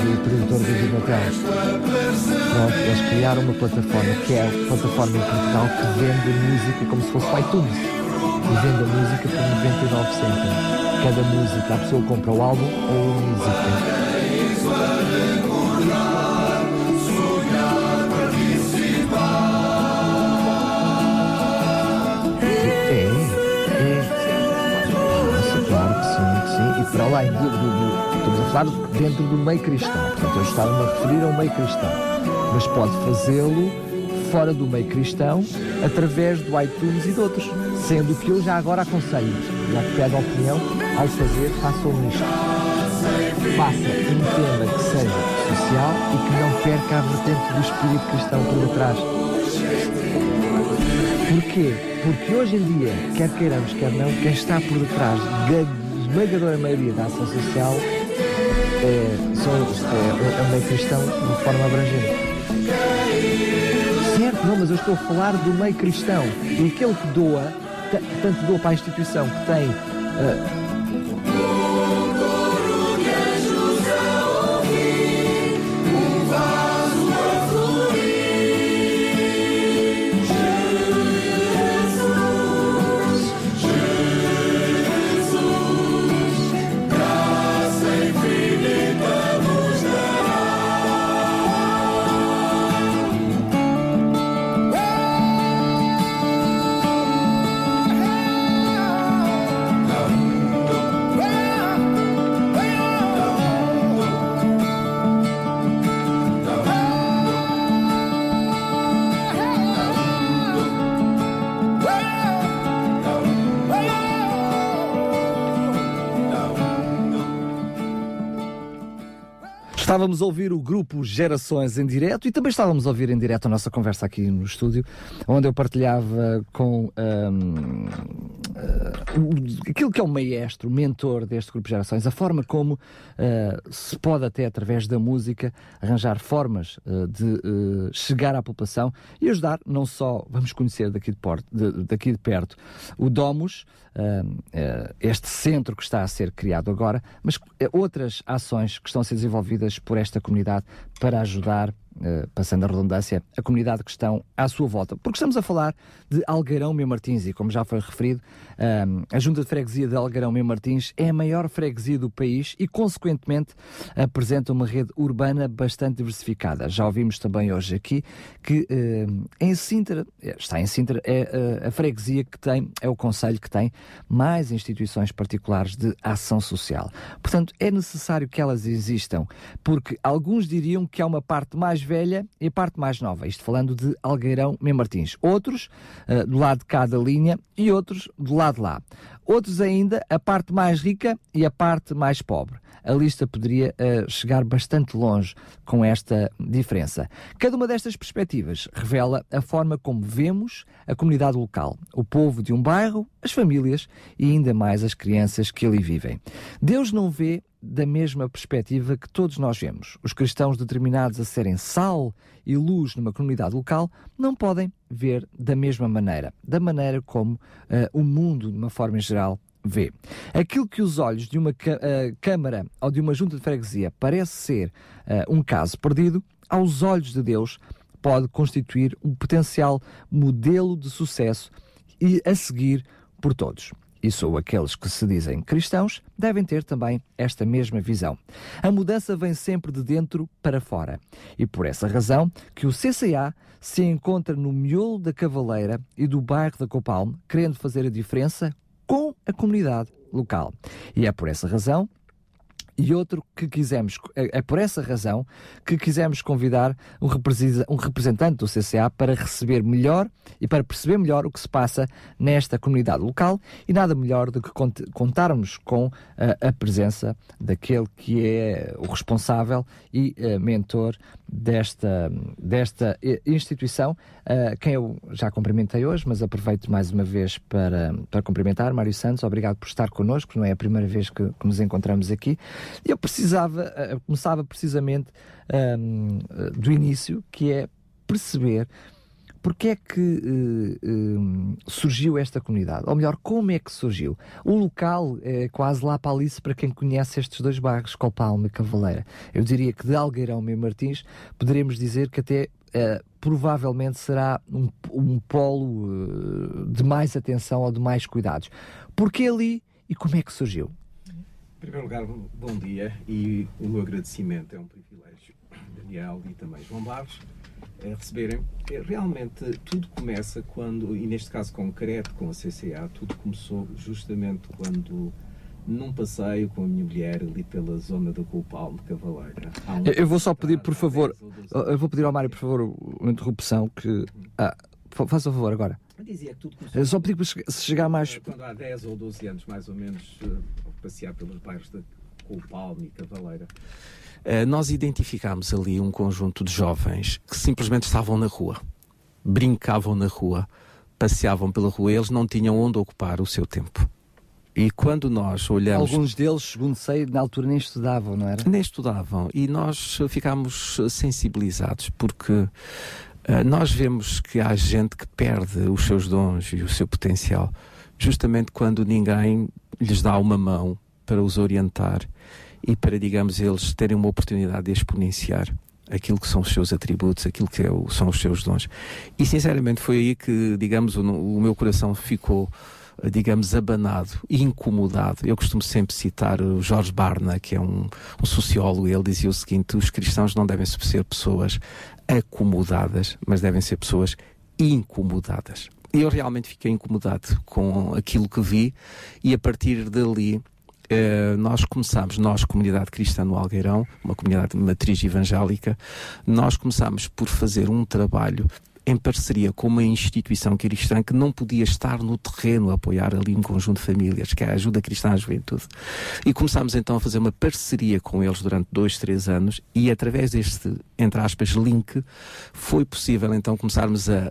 Do produtor David Natel. Pronto, eles criaram uma plataforma que é a plataforma em Portugal que vende música como se fosse o iTunes. E vende a música por 99 cêntimos. Cada música, a pessoa compra o álbum ou a música. É, é. Para além do, a falar dentro do meio cristão. Portanto, eu estava-me a referir ao meio cristão. Mas pode fazê-lo fora do meio cristão, através do iTunes e de outros. Sendo que eu já agora aconselho, já que pede opinião, ao fazer, façam isto. Faça um tema que seja social e que não perca a vertente do espírito cristão por detrás. Porquê? Porque hoje em dia, quer queiramos, quer não, quem está por detrás da esmagadora maioria da ação social é, são, é, é o meio cristão de forma abrangente. Certo, não, mas eu estou a falar do meio cristão. E aquele que doa, ta- tanto doa para a instituição que tem. ah, Estávamos a ouvir o grupo Gerações em direto e também estávamos a ouvir em direto a nossa conversa aqui no estúdio, onde eu partilhava com hum, o- aquilo que é o maestro, o mentor deste grupo Gerações, a forma como ah, se pode até através da música arranjar formas ah, de chegar à população e ajudar não só, vamos conhecer daqui de, por- de- daqui de perto, o Domus, este centro que está a ser criado agora, mas outras ações que estão a ser desenvolvidas por esta comunidade para ajudar, passando a redundância, a comunidade que estão à sua volta. Porque estamos a falar de Algarão Meu Martins e, como já foi referido, ah, a Junta de Freguesia de Algarão Meu Martins é a maior freguesia do país e, consequentemente, apresenta uma rede urbana bastante diversificada. Já ouvimos também hoje aqui que eh, em Sintra, eh, está em Sintra, é eh, a freguesia que tem, é o conselho que tem mais instituições particulares de ação social. Portanto, é necessário que elas existam, porque alguns diriam que há uma parte mais velha e a parte mais nova. Isto falando de Algueirão Mem Martins. Outros, eh, do lado de cá da linha, e outros do lado lá. Outros ainda, a parte mais rica e a parte mais pobre. A lista poderia eh, chegar bastante longe com esta diferença. Cada uma destas perspectivas revela a forma como vemos a comunidade local, o povo de um bairro, as famílias e ainda mais as crianças que ali vivem. Deus não vê da mesma perspectiva que todos nós vemos. Os cristãos determinados a serem sal e luz numa comunidade local não podem ver da mesma maneira, da maneira como eh, o mundo, de uma forma geral, vê. Aquilo que os olhos de uma Câmara ou de uma junta de freguesia parece ser eh, um caso perdido, aos olhos de Deus pode constituir um potencial modelo de sucesso e a seguir por todos. E sou aqueles que se dizem cristãos devem ter também esta mesma visão. A mudança vem sempre de dentro para fora. E por essa razão que o CCA se encontra no miolo da Cavaleira e do bairro da Copalme, querendo fazer a diferença com a comunidade local. E é por essa razão e outro que quisemos, é é por essa razão que quisemos convidar um representante do CCA para receber melhor e para perceber melhor o que se passa nesta comunidade local e nada melhor do que cont- contarmos com a presença daquele que é o responsável e ah, mentor desta, desta eh, instituição, quem eu já cumprimentei hoje, mas aproveito mais uma vez para, para cumprimentar. Mário Santos, obrigado por estar connosco, não é a primeira vez que, que nos encontramos aqui. Eu precisava, ah, começava precisamente ahm, ah, do início, que é perceber porque é que eh, hum, surgiu esta comunidade? Ou melhor, como é que surgiu? O local é quase lá para Alice para quem conhece estes dois bairros, Copalma e Cavaleira. Eu diria que de Algueirão e Martins poderemos dizer que até eh, provavelmente será um, um polo eh, de mais atenção ou de mais cuidados. Porquê ali e como é que surgiu? Em primeiro lugar, bom dia e o meu agradecimento é um privilégio, Daniel e também João Barros, receberem. Eh, Realmente tudo começa quando, e neste caso concreto com a CCA, tudo começou justamente quando num passeio com a minha mulher ali pela zona da Coupal de Cavaleira. Um- Eu, vou só pedir, por favor, eu vou pedir ao Mário, por favor, uma interrupção que. Ah, fa- faça o favor agora. Eu dizia que tudo começou Eu só pedir para chegar mais. quando há 10 ou 12 anos, mais ou menos, eh, passear pelos bairros da Coupal e Cavaleira. Eh, nós identificámos ali um conjunto de jovens que simplesmente estavam na rua, brincavam na rua, passeavam pela rua, eles não tinham onde ocupar o seu tempo. E quando nós olhamos. Alguns deles, segundo sei, na altura nem estudavam, não era? Nem estudavam. E nós ficámos sensibilizados porque eh, nós vemos que há gente que perde os seus dons e o seu potencial justamente quando ninguém lhes dá uma mão para os orientar e para, digamos, eles terem uma oportunidade de exponenciar aquilo que são os seus atributos, aquilo que é o- são os seus dons. E sinceramente foi aí que, digamos, o, o meu coração ficou digamos, abanado incomodado. Eu costumo sempre citar o Jorge Barna, que é um, um sociólogo, ele dizia o seguinte: os cristãos não devem ser pessoas acomodadas, mas devem ser pessoas incomodadas. Eu realmente fiquei incomodado com aquilo que vi, e a partir dali. eh, nós começámos, nós, comunidade cristã no Algueirão, uma comunidade de matriz evangélica, nós começámos por fazer um trabalho em parceria com uma instituição cristã que não podia estar no terreno a apoiar ali um conjunto de famílias, que é a Ajuda Cristã à Juventude. E começámos então a fazer uma parceria com eles durante dois, três anos e através deste, entre aspas, link, foi possível então começarmos a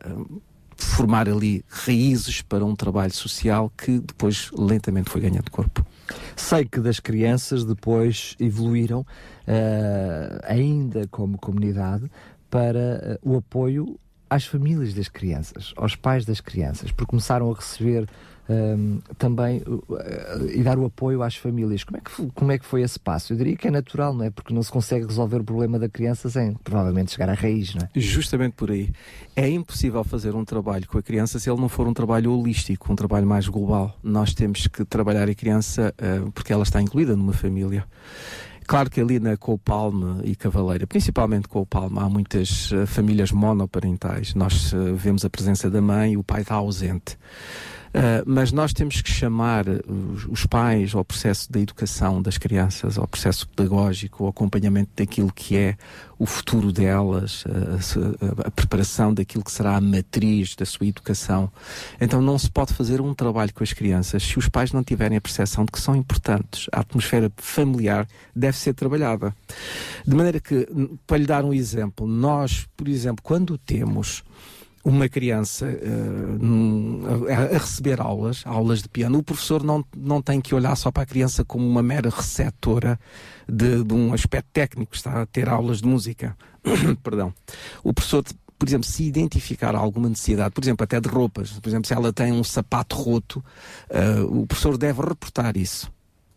formar ali raízes para um trabalho social que depois lentamente foi ganhando corpo. Sei que das crianças depois evoluíram eh, ainda como comunidade para eh, o apoio às famílias das crianças, aos pais das crianças, porque começaram a receber ehm, também eh, e dar o apoio às famílias. Como é, que, como é que foi esse passo? Eu diria que é natural, não é? Porque não se consegue resolver o problema da criança sem provavelmente chegar à raiz, não é? Justamente por aí. É impossível fazer um trabalho com a criança se ele não for um trabalho holístico, um trabalho mais global. Nós temos que trabalhar a criança eh, porque ela está incluída numa família. Claro que ali na Coupalme e Cavaleira, principalmente Coupalme, há muitas eh, famílias monoparentais. Nós eh, vemos a presença da mãe e o pai está ausente. Uh, mas nós temos que chamar os, os pais ao processo da educação das crianças, ao processo pedagógico, ao acompanhamento daquilo que é o futuro delas, a, a- a preparação daquilo que será a matriz da sua educação. Então não se pode fazer um trabalho com as crianças se os pais não tiverem a percepção de que são importantes. A atmosfera familiar deve ser trabalhada. De maneira que, para lhe dar um exemplo, nós, por exemplo, quando temos uma criança num- a, a receber aulas, aulas de piano, o professor não, não tem que olhar só para a criança como uma mera receptora de, de um aspecto técnico, está a ter aulas de música. Perdão. O professor, por exemplo, se identificar alguma necessidade, por exemplo, até de roupas, por exemplo, se ela tem um sapato roto, eh, o professor deve reportar isso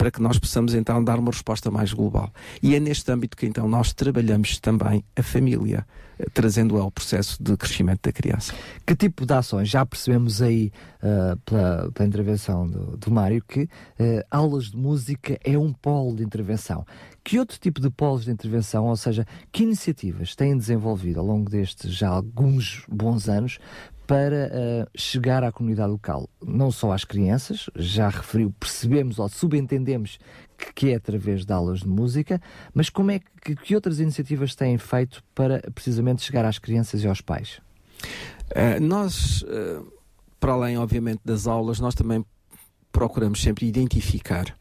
para que nós possamos então dar uma resposta mais global. E é neste âmbito que então nós trabalhamos também a família, eh, trazendo ao processo de crescimento da criança. Que tipo de ações? Já percebemos aí ah, pela, pela intervenção do, do Mário que ah, aulas de música é um polo de intervenção. Que outro tipo de polos de intervenção, ou seja, que iniciativas têm desenvolvido ao longo destes já alguns bons anos para ah, chegar à comunidade local? Não só às crianças, já referiu, percebemos ou subentendemos que, que é através de aulas de música, mas como é que, que outras iniciativas têm feito para precisamente chegar às crianças e aos pais? Eh, nós, eh, para além, obviamente, das aulas, nós também procuramos sempre identificar,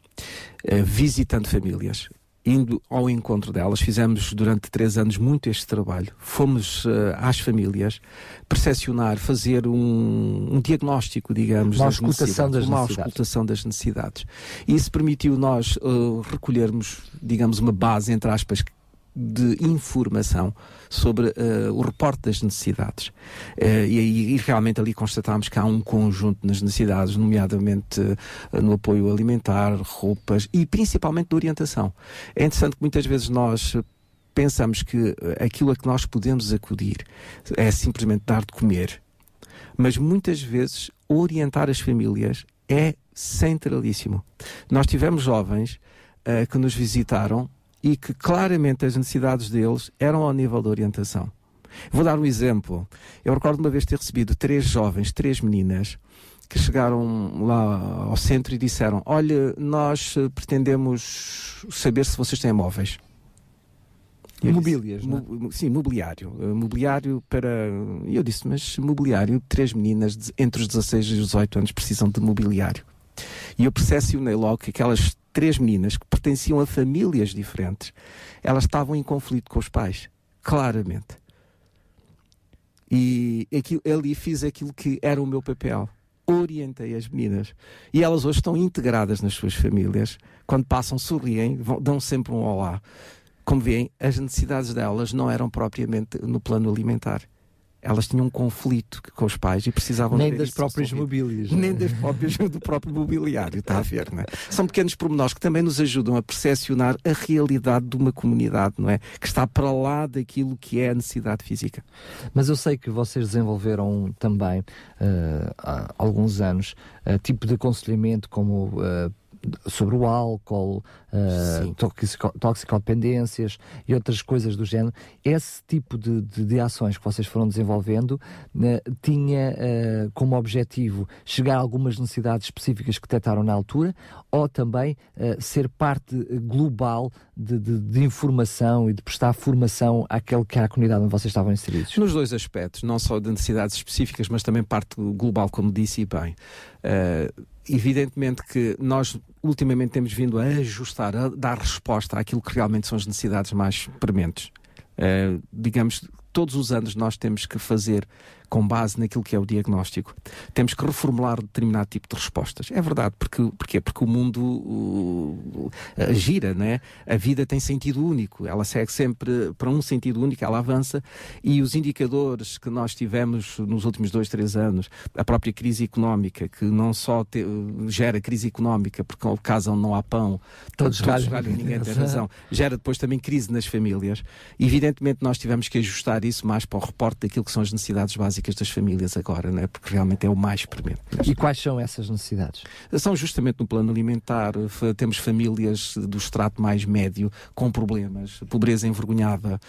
visitando famílias, indo ao encontro delas. Fizemos durante três anos muito este trabalho. Fomos eh, às famílias percepcionar, fazer um, um diagnóstico, digamos, Uma das necessidades, das uma necessidades. auscultação das necessidades. E isso permitiu nós eh, recolhermos, digamos, uma base, entre aspas, de informação sobre eh, o reporte das necessidades. Eh, e, e realmente ali constatámos que há um conjunto nas necessidades, nomeadamente eh, no apoio alimentar, roupas e principalmente de orientação. É interessante que muitas vezes nós pensamos que aquilo a que nós podemos acudir é simplesmente dar de comer. Mas muitas vezes orientar as famílias é centralíssimo. Nós tivemos jovens que nos visitaram e que claramente as necessidades deles eram ao nível da orientação. Vou dar um exemplo. Eu recordo uma vez ter recebido três jovens, três meninas, que chegaram lá ao centro e disseram: Olha, nós eh, pretendemos saber se vocês têm móveis. Disse, Mobílias, é? "Mo- Sim, mobiliário. Eh, Mobiliário para. E eu disse, mas mobiliário, três meninas de- entre os 16 e os 18 anos precisam de mobiliário. E eu percepcionei logo que aquelas três meninas que pertenciam a famílias diferentes, elas estavam em conflito com os pais, claramente. E aquilo, ali fiz aquilo que era o meu papel. Orientei as meninas. E elas hoje estão integradas nas suas famílias. Quando passam, sorriem, vão- dão sempre um olá. Como veem, as necessidades delas não eram propriamente no plano alimentar. Elas tinham um conflito com os pais e precisavam Nem das próprias mobílias. Nem das próprias do próprio mobiliário, está a ver, não é? São pequenos pormenores que também nos ajudam a percepcionar a realidade de uma comunidade, não é? Que está para lá daquilo que é a necessidade física. Mas eu sei que vocês desenvolveram também eh, há alguns anos eh, tipo de aconselhamento como eh, sobre o álcool, uh, toxico, toxicodependências e outras coisas do género. Esse tipo de, de, de ações que vocês foram desenvolvendo uh, tinha uh, como objetivo chegar a algumas necessidades específicas que detectaram na altura ou também ser parte global de, de, de, informação e de prestar formação àquele que é a comunidade onde vocês estavam inseridos? Nos dois aspectos, não só de necessidades específicas, mas também parte global, como disse e bem. Uh, evidentemente que nós ultimamente temos vindo a ajustar, a dar resposta àquilo que realmente são as necessidades mais prementes. Uh, digamos, todos os anos nós temos que fazer com base naquilo que é o diagnóstico. Temos que reformular determinado tipo de respostas. É verdade, porque, porque, porque o mundo uh, gira, né? a vida tem sentido único, ela segue sempre para um sentido único, ela avança e os indicadores que nós tivemos nos últimos dois, três anos, a própria crise económica, que não só te, gera crise económica, porque ao caso não há pão, todos, todos galham, ninguém tem razão, gera depois também crise nas famílias. Evidentemente nós tivemos que ajustar isso mais para o reporte daquilo que são as necessidades básicas das famílias agora, né? porque realmente é o mais premente. E quais são essas necessidades? São justamente no plano alimentar. Temos famílias do extrato mais médio com problemas, pobreza envergonhada,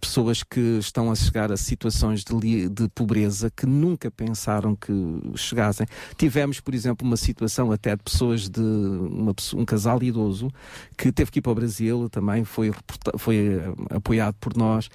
pessoas que estão a chegar a situações de, de pobreza que nunca pensaram que chegassem. Tivemos, por exemplo, uma situação até de pessoas de uma, um casal idoso que teve que ir para o Brasil, também foi, foi apoiado por nós.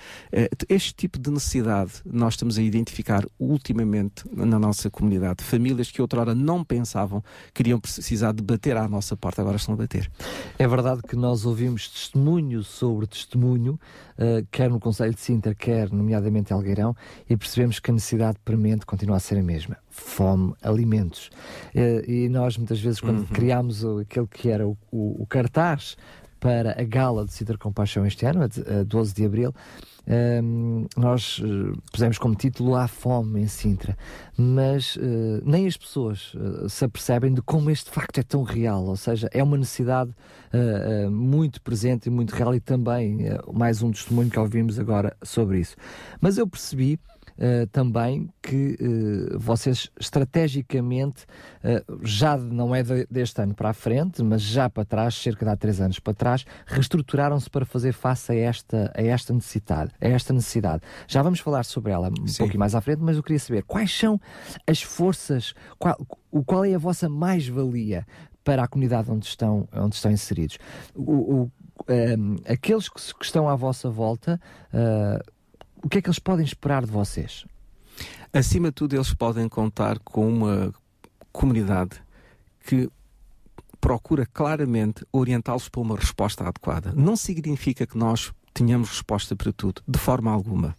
Este tipo de necessidade nós estamos a identificar ultimamente na nossa comunidade. Famílias que outrora não pensavam que iriam precisar de bater à nossa porta, agora estão a bater. É verdade que nós ouvimos testemunho sobre testemunho, uh, quer no Conselho de Sintra, quer nomeadamente em Algueirão, e percebemos que a necessidade premente continua a ser a mesma. Fome, alimentos. Uh, e nós muitas vezes quando uhum. criámos aquele que era o, o, o cartaz para a gala de Sintra Compaixão este ano, a 12 de Abril, um, nós uh, pusemos como título A Fome em Sintra, mas uh, nem as pessoas uh, se apercebem de como este facto é tão real, ou seja, é uma necessidade muito presente e muito real, e também mais um testemunho que ouvimos agora sobre isso. Mas eu percebi Uh, também que uh, vocês estrategicamente, uh, já não é de, deste ano para a frente, mas já para trás, cerca de há três anos para trás, reestruturaram-se para fazer face a esta, a esta necessidade, a esta necessidade. Já vamos falar sobre ela um Sim. pouquinho mais à frente, mas eu queria saber quais são as forças, qual, o, qual é a vossa mais-valia para a comunidade onde estão, onde estão inseridos. O, o um, aqueles que, que, estão à vossa volta o que é que eles podem esperar de vocês? Acima de tudo, eles podem contar com uma comunidade que procura claramente orientá-los para uma resposta adequada. Não significa que nós tenhamos resposta para tudo, de forma alguma.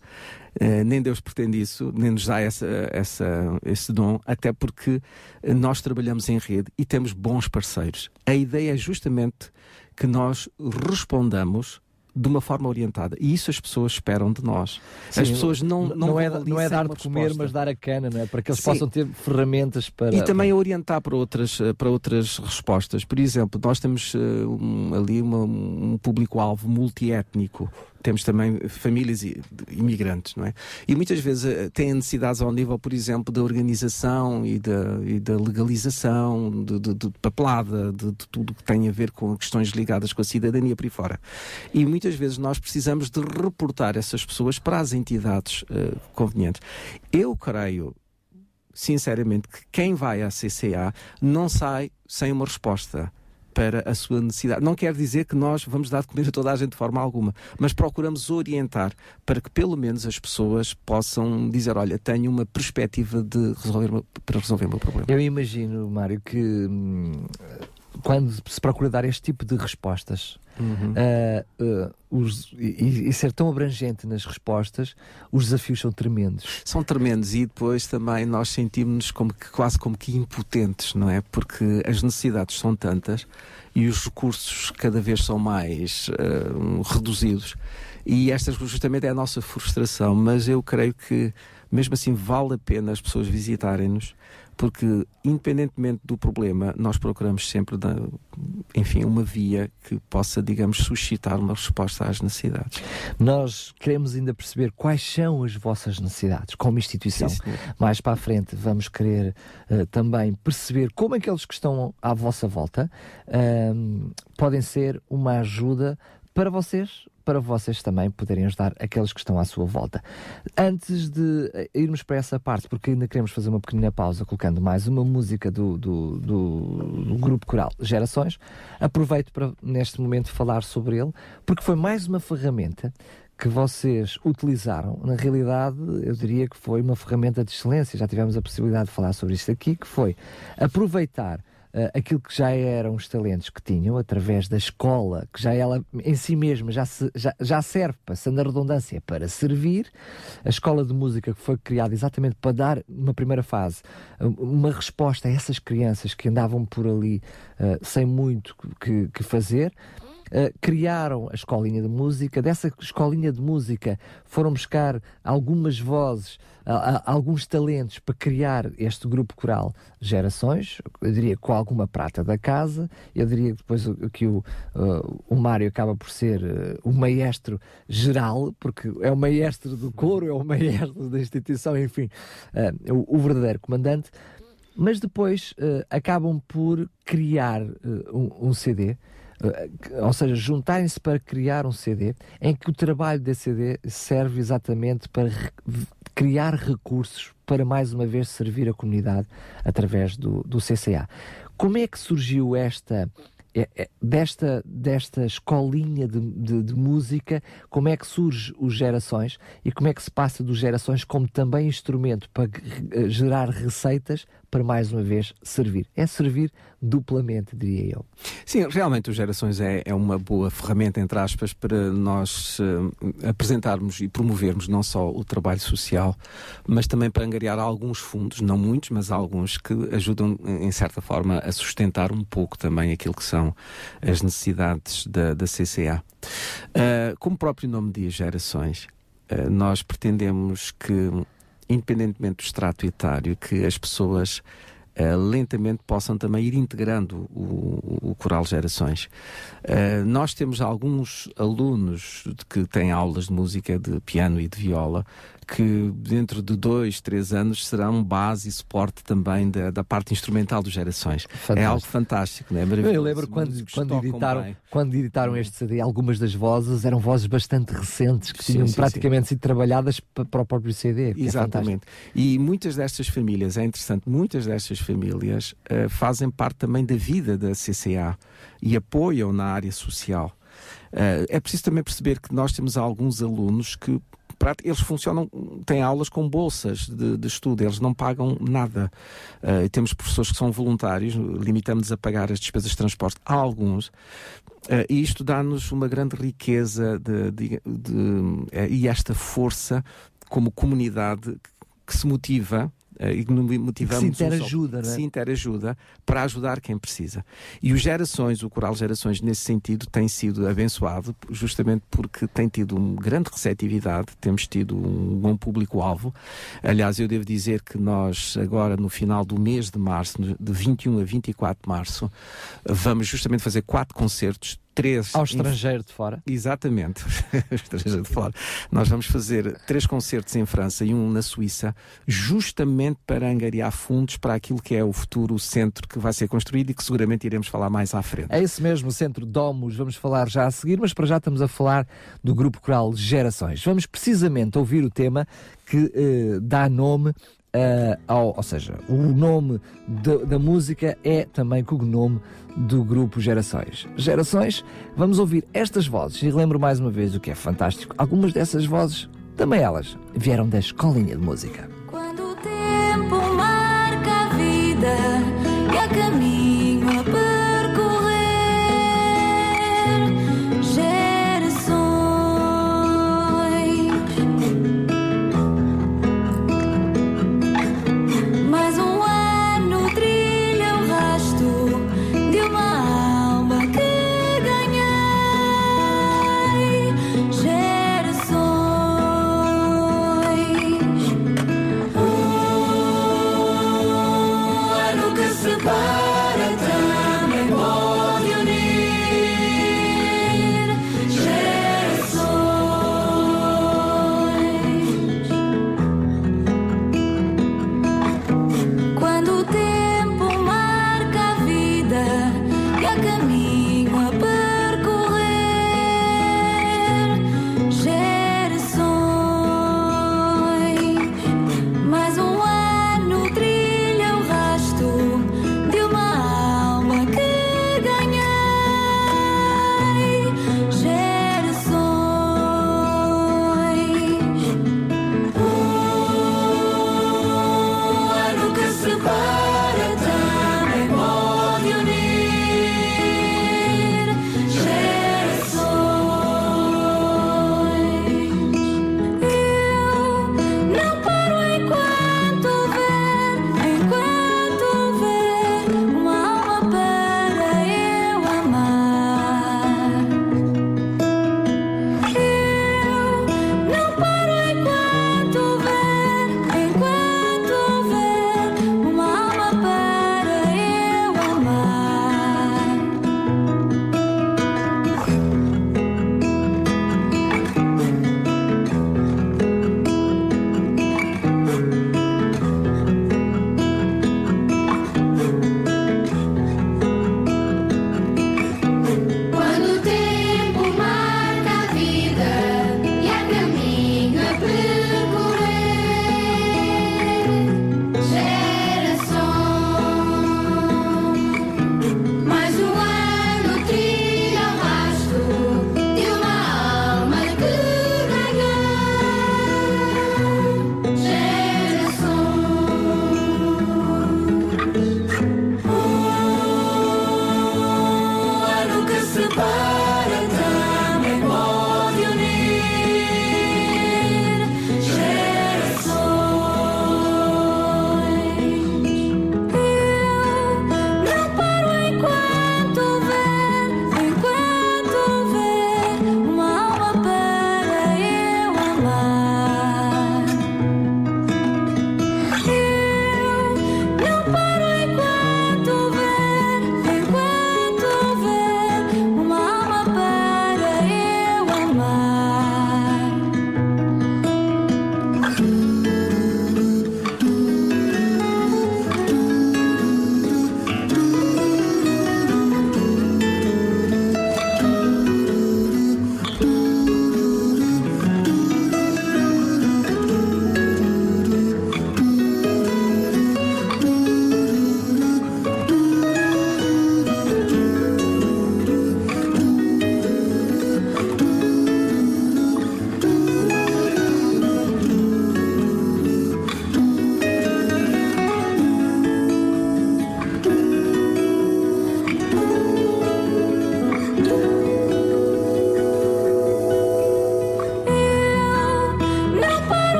Uh, nem Deus pretende isso, nem nos dá essa, essa, esse dom, até porque nós trabalhamos em rede e temos bons parceiros. A ideia é justamente que nós respondamos de uma forma orientada. E isso as pessoas esperam de nós. Sim, as pessoas não não, não, é, não é dar de comer, resposta. mas dar a cana, não é? Para que eles Sim. possam ter ferramentas para. E também orientar para outras, eh, para outras respostas. Por exemplo, nós temos uh, um, ali uma, um público-alvo multiétnico temos também famílias imigrantes, não é? E muitas vezes eh, têm necessidades ao nível, por exemplo, da organização e da, e da legalização, de, de, de papelada, de, de, tudo que tem a ver com questões ligadas com a cidadania por aí fora. E muitas vezes nós precisamos de reportar essas pessoas para as entidades uh, convenientes. Eu creio, sinceramente, que quem vai à CCA não sai sem uma resposta para a sua necessidade. Não quer dizer que nós vamos dar de comer a toda a gente de forma alguma, mas procuramos orientar para que pelo menos as pessoas possam dizer: olha, tenho uma perspectiva de resolver para resolver o meu problema. Eu imagino, Mário, que hum, quando se procura dar este tipo de respostas uhum. uh, uh, os, e, e, ser tão abrangente nas respostas, os desafios são tremendos. São tremendos e depois também nós sentimos-nos como que, quase como que impotentes, não é? Porque as necessidades são tantas e os recursos cada vez são mais uh, reduzidos e esta justamente é a nossa frustração, mas eu creio que mesmo assim vale a pena as pessoas visitarem-nos porque independentemente do problema, nós procuramos sempre enfim, uma via que possa, digamos, suscitar uma resposta às necessidades. Nós queremos ainda perceber quais são as vossas necessidades como instituição. Sim. Mais para a frente vamos querer eh, também perceber como aqueles que estão à vossa volta ahm, podem ser uma ajuda para vocês, para vocês também poderem ajudar aqueles que estão à sua volta. Antes de eh, irmos para essa parte, porque ainda queremos fazer uma pequenina pausa colocando mais uma música do, do, do- do grupo coral Gerações, aproveito para neste momento falar sobre ele, porque foi mais uma ferramenta que vocês utilizaram, na realidade, eu diria que foi uma ferramenta de excelência. Já tivemos a possibilidade de falar sobre isto aqui, que foi aproveitar eh, aquilo que já eram os talentos que tinham através da escola, que já ela em si mesma já, se- já, já serve, passando a redundância, para servir. A escola de música que foi criada exatamente para dar, numa primeira fase, uma resposta a essas crianças que andavam por ali eh, sem muito que, que fazer. Uh, criaram a escolinha de música. Dessa escolinha de música foram buscar algumas vozes, alguns talentos para criar este grupo coral Gerações. Eu diria com alguma prata da casa. Eu diria depois que o, uh, o Mário acaba por ser uh, o maestro geral, porque é o maestro do coro, é o maestro da instituição, enfim, uh, o, o verdadeiro comandante mas depois eh, acabam por criar eh, um, um CD, ou seja, juntarem-se para criar um CD em que o trabalho desse CD serve exatamente para criar recursos para mais uma vez servir a comunidade através do, do CCA. Como é que surgiu esta é- é- desta, desta escolinha de, de- de música, como é que surge os Gerações e como é que se passa dos Gerações como também instrumento para eh, gerar receitas para mais uma vez servir. É servir duplamente, diria eu. Sim, realmente o Gerações é, é uma boa ferramenta, entre aspas, para nós eh, apresentarmos e promovermos não só o trabalho social, mas também para angariar alguns fundos, não muitos, mas alguns que ajudam, em certa forma, a sustentar um pouco também aquilo que são as necessidades da, da CCA. Eh, como o próprio nome diz, Gerações, eh, nós pretendemos que, independentemente do extrato etário, que as pessoas eh, lentamente possam também ir integrando o, o Coral Gerações. Eh, nós temos alguns alunos que têm aulas de música de piano e de viola que dentro de dois, três anos serão base e suporte também da, da parte instrumental dos Gerações. É algo fantástico, não é? Eu Maravilhoso. lembro quando, quando, editaram, bem. quando editaram este CD, algumas das vozes eram vozes bastante recentes que Sim, tinham sim, praticamente sido trabalhadas pa- para o próprio CD. é Exatamente. e muitas destas famílias, é interessante, muitas destas famílias eh, fazem parte também da vida da CCA e apoiam na área social. Eh, é preciso também perceber que nós temos alguns alunos que prati- eles funcionam, têm aulas com bolsas de, de estudo, eles não pagam nada. Eh, temos professores que são voluntários, limitamos a pagar as despesas de transporte a alguns. Eh, e isto dá-nos uma grande riqueza de, de- de- eh, e esta força como comunidade que se motiva e que motivamos se uns ao- interajuda, que não é? se interajuda para ajudar quem precisa. E os Gerações, o Coral Gerações, nesse sentido, tem sido abençoado justamente porque tem tido uma grande receptividade, temos tido um bom público-alvo. Aliás, eu devo dizer que nós, agora no final do mês de março, de 21 a 24 de março, vamos justamente fazer quatro concertos. Três Ao estrangeiro de fora. Exatamente, estrangeiro de fora. Nós vamos fazer três concertos em França e um na Suíça, justamente para angariar fundos para aquilo que é o futuro centro que vai ser construído e que seguramente iremos falar mais à frente. É esse mesmo, o Centro Domus, vamos falar já a seguir, mas para já estamos a falar do grupo coral Gerações. Vamos precisamente ouvir o tema que eh, dá nome eh, ao, ou seja, o nome da, da música é também cognome do grupo Gerações. Gerações, vamos ouvir estas vozes e lembro mais uma vez o que é fantástico. Algumas dessas vozes, também elas, vieram da escolinha de música. Quando o tempo marca a vida e há caminho a Um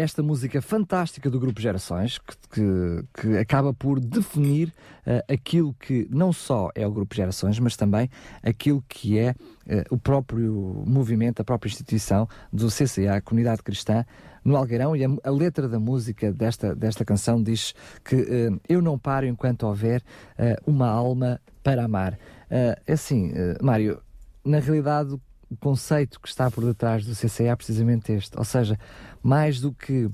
esta música fantástica do Grupo Gerações, que, que, que acaba por definir uh, aquilo que não só é o Grupo Gerações, mas também aquilo que é uh, o próprio movimento, a própria instituição do CCA, a Comunidade Cristã, no Algueirão. E a, a letra da música desta, desta canção diz que uh, eu não paro enquanto houver uma alma para amar. É assim, Mário, na realidade o conceito que está por detrás do CCA é precisamente este, ou seja, mais do que uh,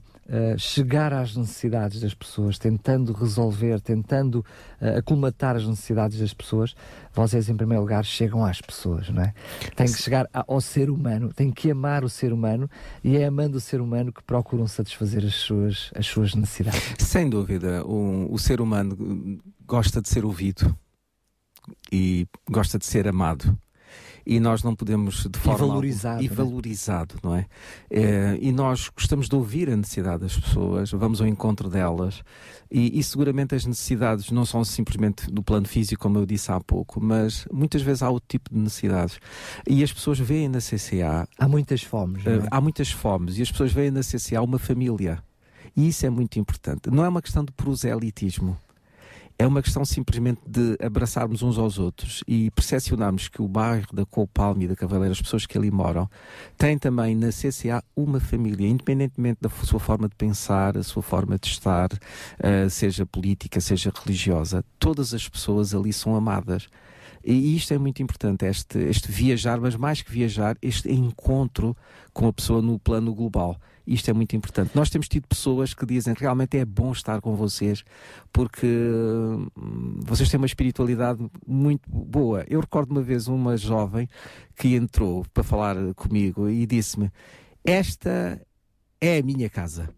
chegar às necessidades das pessoas, tentando resolver, tentando uh, aclimatar as necessidades das pessoas, vocês, em primeiro lugar, chegam às pessoas, não é? Tem que chegar ao ser humano, tem que amar o ser humano e é amando o ser humano que procuram satisfazer as suas, as suas necessidades. Sem dúvida, o, o ser humano gosta de ser ouvido e gosta de ser amado e nós não podemos de forma e valorizado, e valorizado, não é? é? E nós gostamos de ouvir a necessidade das pessoas, vamos ao encontro delas e, e, seguramente as necessidades não são simplesmente do plano físico, como eu disse há pouco, mas muitas vezes há outro tipo de necessidades e as pessoas veem na CCA há muitas fomes, é? há muitas fomes e as pessoas veem na CCA uma família e isso é muito importante. Não é uma questão de proselitismo é uma questão simplesmente de abraçarmos uns aos outros e percepcionarmos que o bairro da Coupalme e da Cavaleira, as pessoas que ali moram, têm também na CCA uma família, independentemente da sua forma de pensar, a sua forma de estar, uh, seja política, seja religiosa, todas as pessoas ali são amadas. E isto é muito importante, este, este viajar, mas mais que viajar, este encontro com a pessoa no plano global. Isto é muito importante. Nós temos tido pessoas que dizem realmente é bom estar com vocês porque hum, vocês têm uma espiritualidade muito boa. Eu recordo uma vez uma jovem que entrou para falar comigo e disse-me: Esta é a minha casa.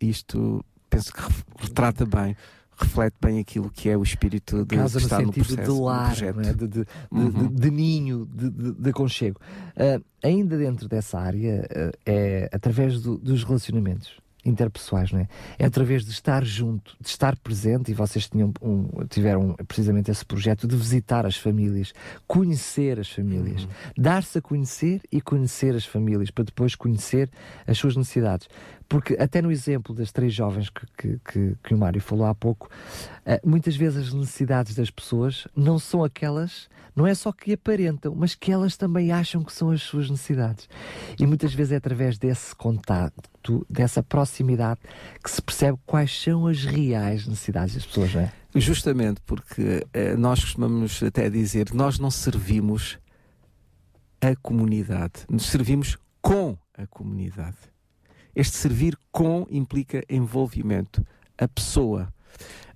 Isto penso que retrata bem reflete bem aquilo que é o espírito de Casa que está no no sentido processo, de lar, é? de, de, Uhum. de- de ninho, de, aconchego. Ah, ainda dentro dessa área, ah, é através do- dos relacionamentos interpessoais, não é? É através de estar junto, de estar presente, e vocês tinham um- tiveram precisamente esse projeto de visitar as famílias, conhecer as famílias, Uhum. dar-se a conhecer e conhecer as famílias, para depois conhecer as suas necessidades. Porque até no exemplo das três jovens que, que, que, que o Mário falou há pouco, eh, muitas vezes as necessidades das pessoas não são aquelas, não é só que aparentam, mas que elas também acham que são as suas necessidades. E muitas vezes é através desse contacto, dessa proximidade, que se percebe quais são as reais necessidades das pessoas, não é? Justamente porque eh, nós costumamos até dizer nós não servimos a comunidade, nos servimos com a comunidade. Este servir com implica envolvimento, a pessoa.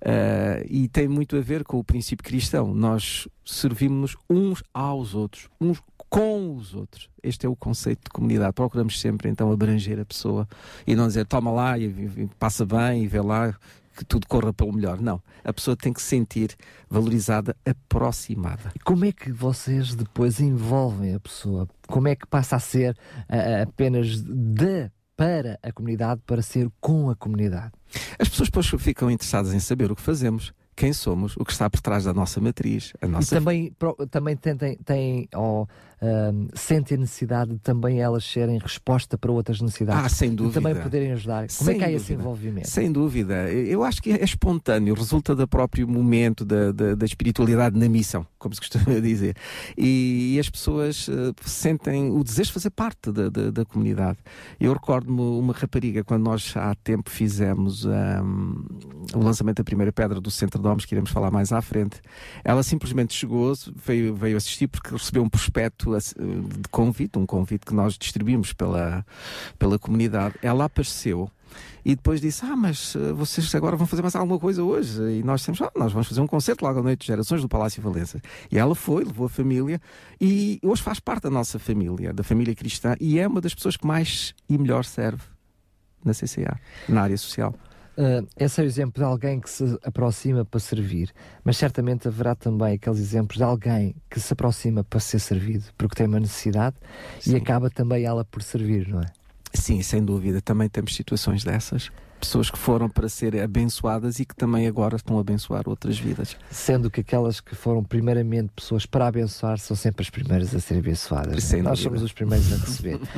Ah, e tem muito a ver com o princípio cristão. Nós servimos-nos uns aos outros, uns com os outros. Este é o conceito de comunidade. Procuramos sempre então abranger a pessoa e não dizer toma lá e, e- passa bem e vê lá que tudo corra pelo melhor. Não. A pessoa tem que se sentir valorizada, aproximada. E como é que vocês depois envolvem a pessoa? Como é que passa a ser ah, apenas de para a comunidade para ser com a comunidade? As pessoas depois ficam interessadas em saber o que fazemos, quem somos, o que está por trás da nossa matriz, a nossa E também, pro- também tentem, têm, ou, ahm, sentem necessidade de também elas serem resposta para outras necessidades. Ah, sem E dúvida. também poderem ajudar. Como é Sem que há esse dúvida. envolvimento? Sem dúvida. Eu acho que é espontâneo, resulta do próprio momento da, da, da espiritualidade na missão, como se costuma dizer. E, as pessoas eh, sentem o desejo de fazer parte da, da, da comunidade. Eu recordo-me uma rapariga, quando nós há tempo fizemos ahm, o lançamento da primeira pedra do Centro de Homens, que iremos falar mais à frente. Ela simplesmente chegou, veio, veio assistir porque recebeu um prospecto de convite, um convite que nós distribuímos pela, pela comunidade. Ela apareceu. E depois disse: Ah, mas eh, vocês agora vão fazer mais alguma coisa hoje? E nós dissemos: Ah, nós vamos fazer um concerto logo à noite de gerações do Palácio Valença. E ela foi, levou a família e hoje faz parte da nossa família, da família cristã, e é uma das pessoas que mais e melhor serve na CCA, na área social. Ah, esse é o exemplo de alguém que se aproxima para servir, mas certamente haverá também aqueles exemplos de alguém que se aproxima para ser servido, porque tem uma necessidade e acaba também ela por servir, não é? Sim, sem dúvida. Também temos situações dessas. Pessoas que foram para ser abençoadas e que também agora estão a abençoar outras vidas. Sendo que aquelas que foram primeiramente pessoas para abençoar são sempre as primeiras a ser abençoadas. Sem Nós somos os primeiros a receber.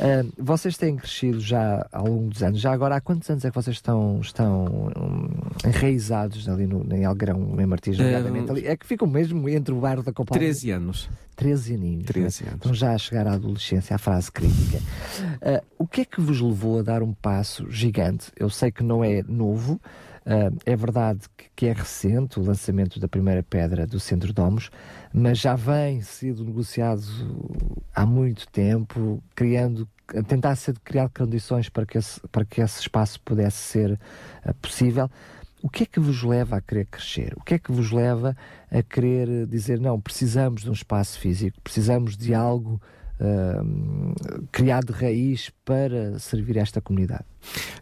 Ah, vocês têm crescido já ao longo dos anos. Já agora, há quantos anos é que vocês estão, estão hum, enraizados ali no, em Algrão, em Martins, nomeadamente ali? É que ficam mesmo entre o bairro da Copa 13 anos. 13 aninhos. 13 né? anos. Estão já a chegar à adolescência, à fase crítica. Ah, o que é que vos levou a dar um passo gigante? Eu sei que não é novo, ah, é verdade que, que é recente o lançamento da primeira pedra do Centro Domos, mas já vem sido negociado há muito tempo, criando, tentar ser criado condições para que esse, para que esse espaço pudesse ser ah, possível. O que é que vos leva a querer crescer? O que é que vos leva a querer dizer, não, precisamos de um espaço físico, precisamos de algo hum, criado de raiz para servir esta comunidade?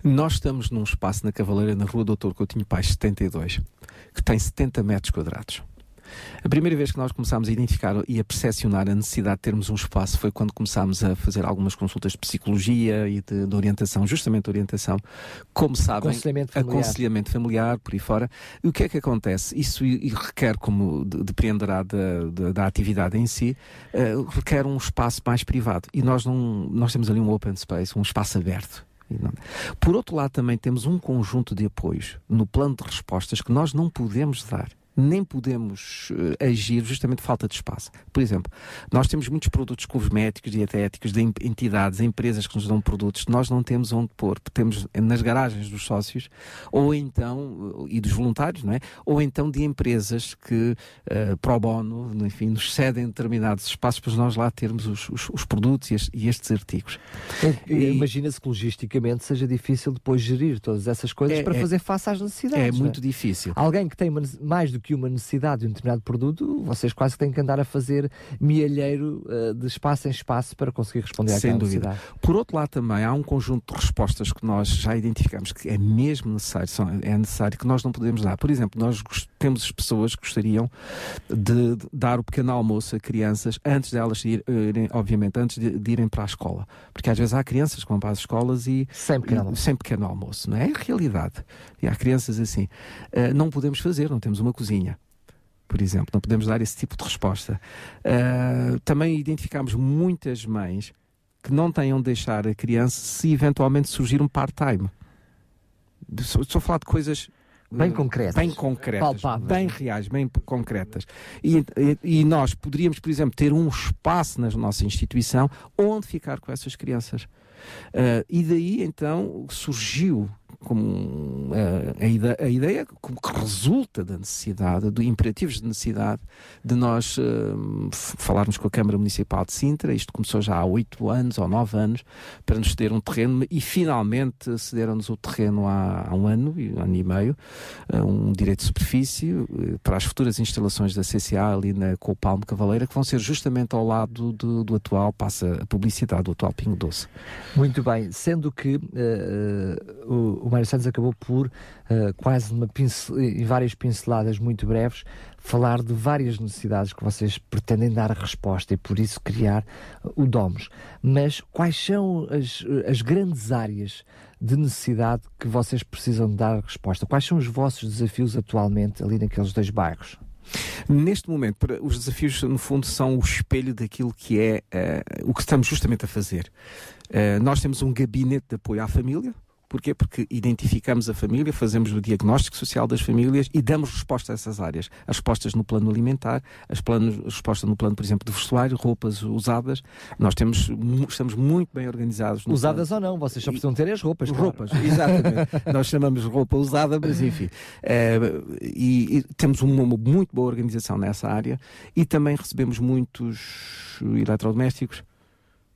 Nós estamos num espaço na Cavaleira, na rua Doutor Coutinho Pais 72, que tem 70 metros quadrados. A primeira vez que nós começámos a identificar e a percepcionar a necessidade de termos um espaço foi quando começámos a fazer algumas consultas de psicologia e de, de orientação, justamente de orientação. Como sabem, Aconselhamento familiar. aconselhamento familiar, por aí fora. E o que é que acontece? Isso requer, como de- depreenderá da, da, da atividade em si, eh, requer um espaço mais privado. E nós, não, nós temos ali um open space, um espaço aberto. Por outro lado, também temos um conjunto de apoios no plano de respostas que nós não podemos dar. Nem podemos eh, agir justamente por falta de espaço. Por exemplo, nós temos muitos produtos cosméticos, dietéticos, de entidades, empresas que nos dão produtos que nós não temos onde pôr. Temos nas garagens dos sócios, ou então, eh, e dos voluntários, não é? Ou então de empresas que, eh, pro bono, enfim, nos cedem determinados espaços para nós lá termos os, os- os produtos e, es- e estes artigos. E- Imagina-se que logisticamente seja difícil depois gerir todas essas coisas É- para é- fazer face às necessidades. É não muito difícil. Alguém que tem mais do que uma necessidade de um determinado produto, vocês quase que têm que andar a fazer mielheiro eh, de espaço em espaço para conseguir responder Sem àquela dúvida. necessidade. Por outro lado, também há um conjunto de respostas que nós já identificamos que é mesmo necessário, é necessário que nós não podemos dar. Por exemplo, nós temos pessoas que gostariam de, de dar o pequeno almoço a crianças antes delas ir, irem, obviamente, antes de, de irem para a escola. Porque às vezes há crianças que vão para as escolas e sem pequeno e- almoço, sem pequeno almoço não é? É a realidade. E há crianças assim. Ah, não podemos fazer, não temos uma cozinha por exemplo. Não podemos dar esse tipo de resposta. Ah, também identificamos muitas mães que não tenham de deixar a criança se eventualmente surgir um part-time. Estou a falar de coisas Bem eh, concretas. bem concretas, Palpáveis. bem reais, bem concretas. E, e- e nós poderíamos, por exemplo, ter um espaço na nossa instituição onde ficar com essas crianças. Ah, e daí então surgiu como ah, a, ide- a ideia que resulta da necessidade, do imperativos de necessidade de nós f- falarmos com a Câmara Municipal de Sintra. Isto começou já há oito anos ou nove anos para nos ceder um terreno e finalmente cederam-nos o terreno há, há um ano, um ano e meio, ah, um direito de superfície eh, para as futuras instalações da CCA ali na Palmo Cavaleira, que vão ser justamente ao lado do, do atual, passa a publicidade, do atual Pingo Doce. Muito bem, sendo que eh, eh, o, o Mário Santos acabou por, eh, quase pincel, em várias pinceladas muito breves, falar de várias necessidades que vocês pretendem dar resposta e por isso criar eh, o DOMS. Mas quais são as, as grandes áreas de necessidade que vocês precisam dar resposta? Quais são os vossos desafios atualmente ali naqueles dois bairros? Neste momento, os desafios, no fundo, são o espelho daquilo que é eh, o que estamos justamente a fazer. Eh, nós temos um gabinete de apoio à família. Porquê? Porque identificamos a família, fazemos o diagnóstico social das famílias e damos resposta a essas áreas. As respostas no plano alimentar, as planos, a resposta no plano, por exemplo, de vestuário, roupas usadas. Nós temos, estamos muito bem organizados. Usadas ou não, vocês só precisam ter as roupas. claro. Roupas, exatamente. Nós chamamos de roupa usada, mas enfim. Eh, e, e temos uma, uma muito boa organização nessa área e também recebemos muitos eletrodomésticos,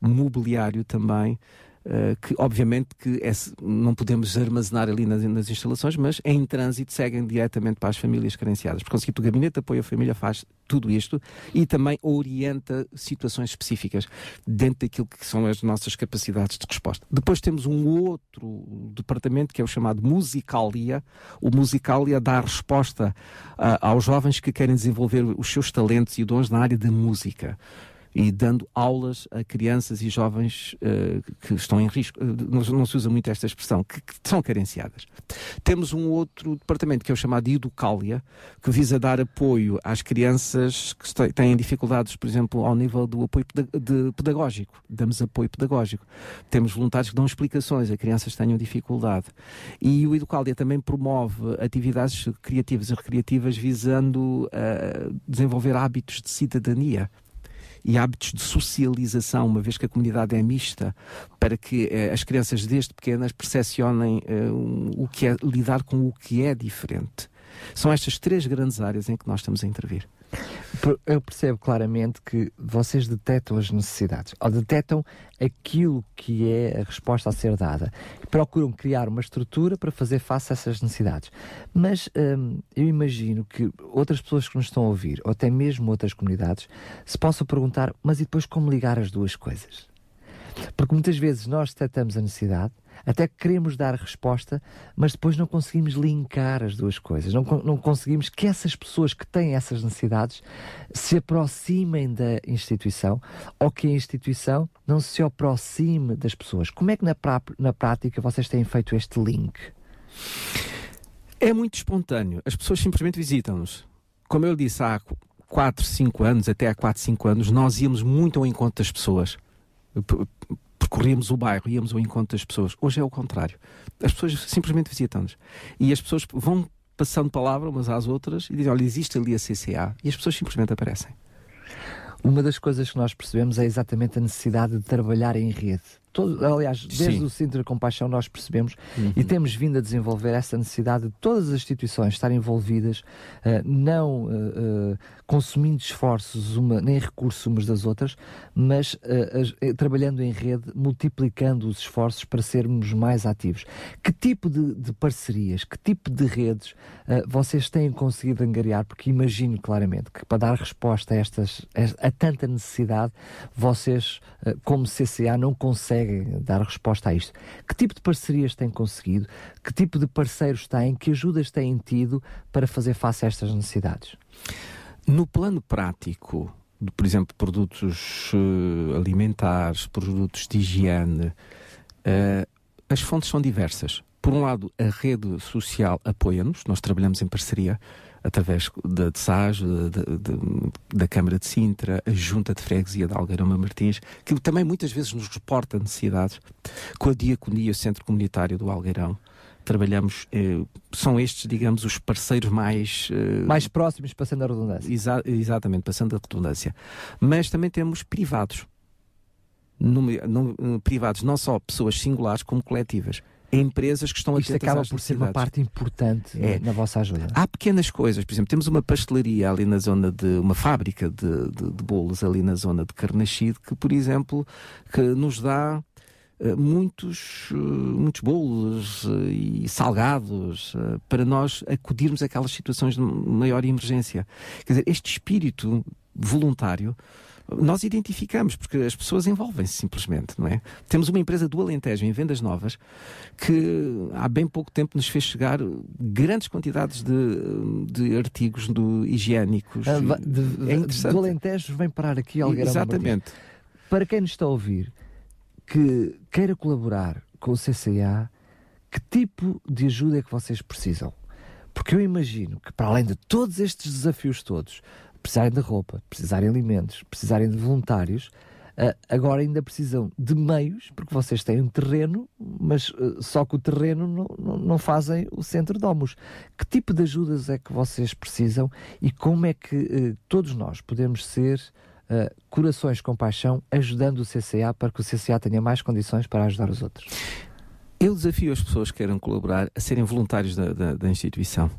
mobiliário também. Eh, que obviamente que é- não podemos armazenar ali nas, nas instalações, mas em trânsito seguem diretamente para as famílias carenciadas. Por conseguinte, o Gabinete de Apoio à Família faz tudo isto e também orienta situações específicas dentro daquilo que são as nossas capacidades de resposta. Depois temos um outro departamento que é o chamado Musicalia. O Musicalia dá resposta ah, aos jovens que querem desenvolver os seus talentos e dons na área da música. E dando aulas a crianças e jovens eh, que estão em risco. Eh, não, se usa muito esta expressão, que, que são carenciadas. Temos um outro departamento que é o chamado Educália, que visa dar apoio às crianças que têm dificuldades, por exemplo, ao nível do apoio pedagógico. Damos apoio pedagógico. Temos voluntários que dão explicações a crianças que tenham dificuldade. E o Educália também promove atividades criativas e recreativas visando eh, desenvolver hábitos de cidadania e hábitos de socialização, uma vez que a comunidade é mista, para que eh, as crianças desde pequenas percepcionem eh, o que é lidar com o que é diferente. São estas três grandes áreas em que nós estamos a intervir. Eu percebo claramente que vocês detectam as necessidades, ou detectam aquilo que é a resposta a ser dada. Procuram criar uma estrutura para fazer face a essas necessidades. Mas hum, eu imagino que outras pessoas que nos estão a ouvir, ou até mesmo outras comunidades, se possam perguntar: mas e depois como ligar as duas coisas? Porque muitas vezes nós detectamos a necessidade, até queremos dar resposta, mas depois não conseguimos linkar as duas coisas. Não, não conseguimos que essas pessoas que têm essas necessidades se aproximem da instituição ou que a instituição não se aproxime das pessoas. Como é que na, na prática vocês têm feito este link? É muito espontâneo. As pessoas simplesmente visitam-nos. Como eu disse há 4, 5 anos, até há 4, 5 anos, nós íamos muito ao encontro das pessoas. P- Percorríamos o bairro, íamos ao encontro das pessoas. Hoje é o contrário. As pessoas simplesmente visitam-nos. E as pessoas vão passando palavra umas às outras e dizem: Olha, existe ali a CCA. E as pessoas simplesmente aparecem. Uma das coisas que nós percebemos é exatamente a necessidade de trabalhar em rede. Todo, aliás, desde Sim. o Centro de Compaixão nós percebemos Uhum. e temos vindo a desenvolver essa necessidade de todas as instituições estarem envolvidas, eh, não eh, eh, consumindo esforços uma, nem recursos umas das outras, mas as- eh, trabalhando em rede, multiplicando os esforços para sermos mais ativos. Que tipo de, de parcerias, que tipo de redes eh, vocês têm conseguido angariar? Porque imagino claramente que para dar resposta a, estas, a, tanta necessidade, vocês, como CCA, não conseguem dar resposta a isto. Que tipo de parcerias têm conseguido? Que tipo de parceiros têm? Que ajudas têm tido para fazer face a estas necessidades? No plano prático, de, por exemplo, produtos eh, alimentares, produtos de higiene, eh, as fontes são diversas. Por um lado, a rede social apoia-nos, nós trabalhamos em parceria através da da- da Câmara de Sintra, a Junta de Freguesia de Algarama Martins, que também muitas vezes nos reporta necessidades, com a Diaconia, o Centro Comunitário do Algarão. Trabalhamos, eh, são estes, digamos, os parceiros mais. eh, Mais próximos, passando a redundância. Exa- exatamente, passando a redundância. Mas também temos privados. Não- eh, privados, não só pessoas singulares, como coletivas. Empresas que estão Isto atentas acaba por ser uma parte importante É. na vossa ajuda. Há pequenas coisas, por exemplo, temos uma pastelaria ali na zona de uma fábrica de, de, de bolos ali na zona de Carnaxide que, por exemplo, que nos dá muitos, eh, muitos bolos eh, e salgados eh, para nós acudirmos àquelas situações de maior emergência. Quer dizer, este espírito voluntário nós identificamos, porque as pessoas envolvem-se simplesmente, não é? Temos uma empresa do Alentejo em vendas novas que há bem pouco tempo nos fez chegar grandes quantidades de, de artigos do, higiênicos. Ah, de- é do Alentejo vem parar aqui ao Exatamente. Para quem nos está a ouvir, que queira colaborar com o CCA, que tipo de ajuda é que vocês precisam? Porque eu imagino que, para além de todos estes desafios todos, precisarem de roupa, precisarem de alimentos, precisarem de voluntários, ah, agora ainda precisam de meios, porque vocês têm um terreno, mas ah, só que o terreno não, não, fazem o centro de Domus. Que tipo de ajudas é que vocês precisam e como é que eh, todos nós podemos ser corações com paixão ajudando o CCA para que o CCA tenha mais condições para ajudar os outros? Eu desafio as pessoas que queiram colaborar a serem voluntários da, da- da instituição.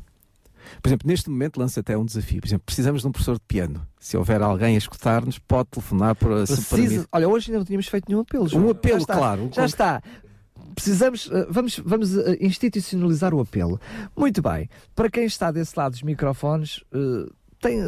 Por exemplo, neste momento lança até um desafio. Por exemplo, precisamos de um professor de piano. Se houver alguém a escutar-nos, pode telefonar para, Precisa... mim. Olha, hoje ainda não tínhamos feito nenhum apelo. João. Um apelo, Já está, claro. Já está. Precisamos, eh, vamos, vamos eh, institucionalizar o apelo. Muito bem. Para quem está desse lado dos microfones, eh, tem,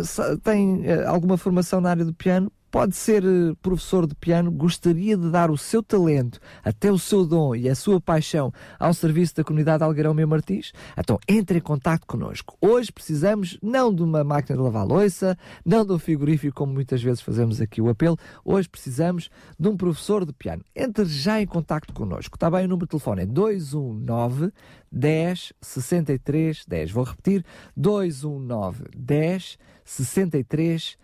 tem eh, alguma formação na área do piano, pode ser eh, professor de piano, gostaria de dar o seu talento, até o seu dom e a sua paixão ao serviço da comunidade Algarão Meu Martins? Então entre em contato connosco. Hoje precisamos não de uma máquina de lavar louça, não de um frigorífico, como muitas vezes fazemos aqui o apelo. Hoje precisamos de um professor de piano. Entre já em contacto connosco. Está bem? O número de telefone é 219 10 63 10. Vou repetir: 219 10 63 10.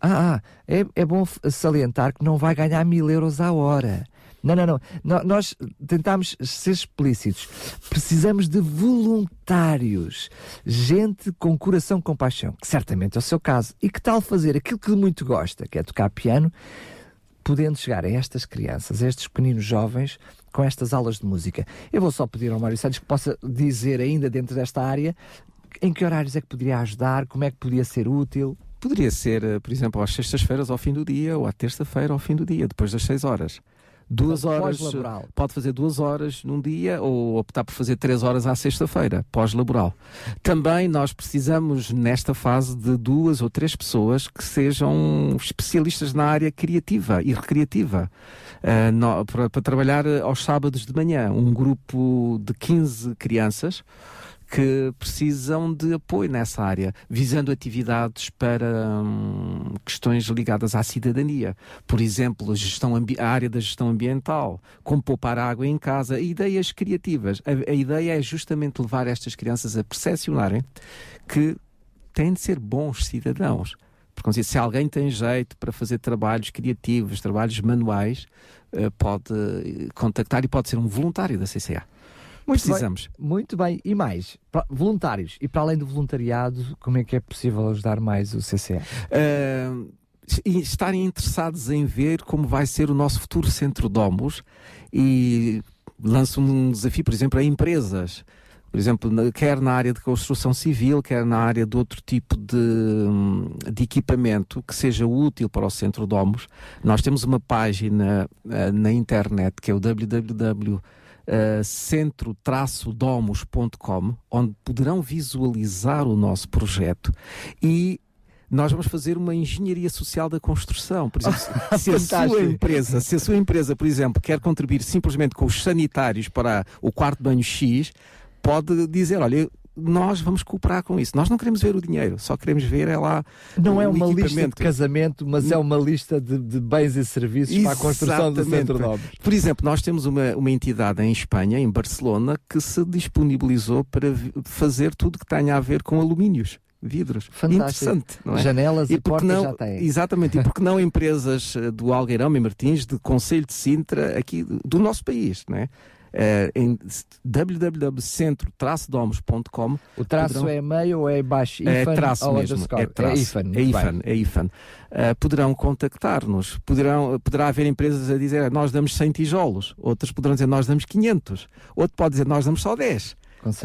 Ah, ah é, é bom salientar que não vai ganhar mil euros à hora. Não, não, não. Nós tentámos ser explícitos. Precisamos de voluntários. Gente com coração com paixão, que certamente é o seu caso. E que tal fazer aquilo que muito gosta, que é tocar piano, podendo chegar a estas crianças, a estes pequeninos jovens, com estas aulas de música. Eu vou só pedir ao Mário Santos que possa dizer ainda dentro desta área em que horários é que poderia ajudar, como é que poderia ser útil. Poderia ser, eh, por exemplo, às sextas-feiras ao fim do dia ou à terça-feira ao fim do dia, depois das seis horas. Duas horas. pós-laboral. Pode fazer duas horas num dia ou optar por fazer três horas à sexta-feira, pós-laboral. Também nós precisamos, nesta fase, de duas ou três pessoas que sejam especialistas na área criativa e recreativa. Ah, nó- para, para trabalhar eh, aos sábados de manhã. Um grupo de 15 crianças que precisam de apoio nessa área, visando atividades para hum, questões ligadas à cidadania. Por exemplo, a, gestão a área da gestão ambiental, como poupar água em casa, ideias criativas. A, a ideia é justamente levar estas crianças a percepcionarem que têm de ser bons cidadãos. Porque se alguém tem jeito para fazer trabalhos criativos, trabalhos manuais, eh, pode eh, contactar e pode ser um voluntário da CCA. Muito Precisamos. Bem, muito bem. E mais, voluntários. E para além do voluntariado, como é que é possível ajudar mais o CCA? Uh, e estarem interessados em ver como vai ser o nosso futuro centro Domus e lanço um desafio, por exemplo, a empresas. Por exemplo, quer na área de construção civil, quer na área de outro tipo de, de equipamento que seja útil para o Centro Domus. Nós temos uma página eh, na internet que é o www uh, centro-domus.com, onde poderão visualizar o nosso projeto e nós vamos fazer uma engenharia social da construção. Por exemplo, se- a sua empresa, se a sua empresa, por exemplo, quer contribuir simplesmente com os sanitários para o quarto de banho X, pode dizer, olha, nós vamos cooperar com isso. Nós não queremos ver o dinheiro, só queremos ver é lá Não é uma lista de casamento, mas é uma lista de, de bens e serviços para a construção do Exatamente. Centro Obras. Por exemplo, nós temos uma, uma entidade em Espanha, em Barcelona, que se disponibilizou para fazer tudo que tenha a ver com alumínios. Vidros. Fantástico. Interessante, não é? Janelas e porque portas não, já têm. Exatamente, e porque não empresas eh, do Algueirão e Martins, de Conselho de Sintra, aqui do nosso país, não é? Eh, em www.centro-domos.com O traço é meio ou é baixo? é traço mesmo, underscore? é traço. É IFAN. É IFAN, é IFAN. Uh, poderão contactar-nos, poderão, poderá haver empresas a dizer nós damos 100 tijolos, outras poderão dizer nós damos 500, outro pode dizer nós damos só 10.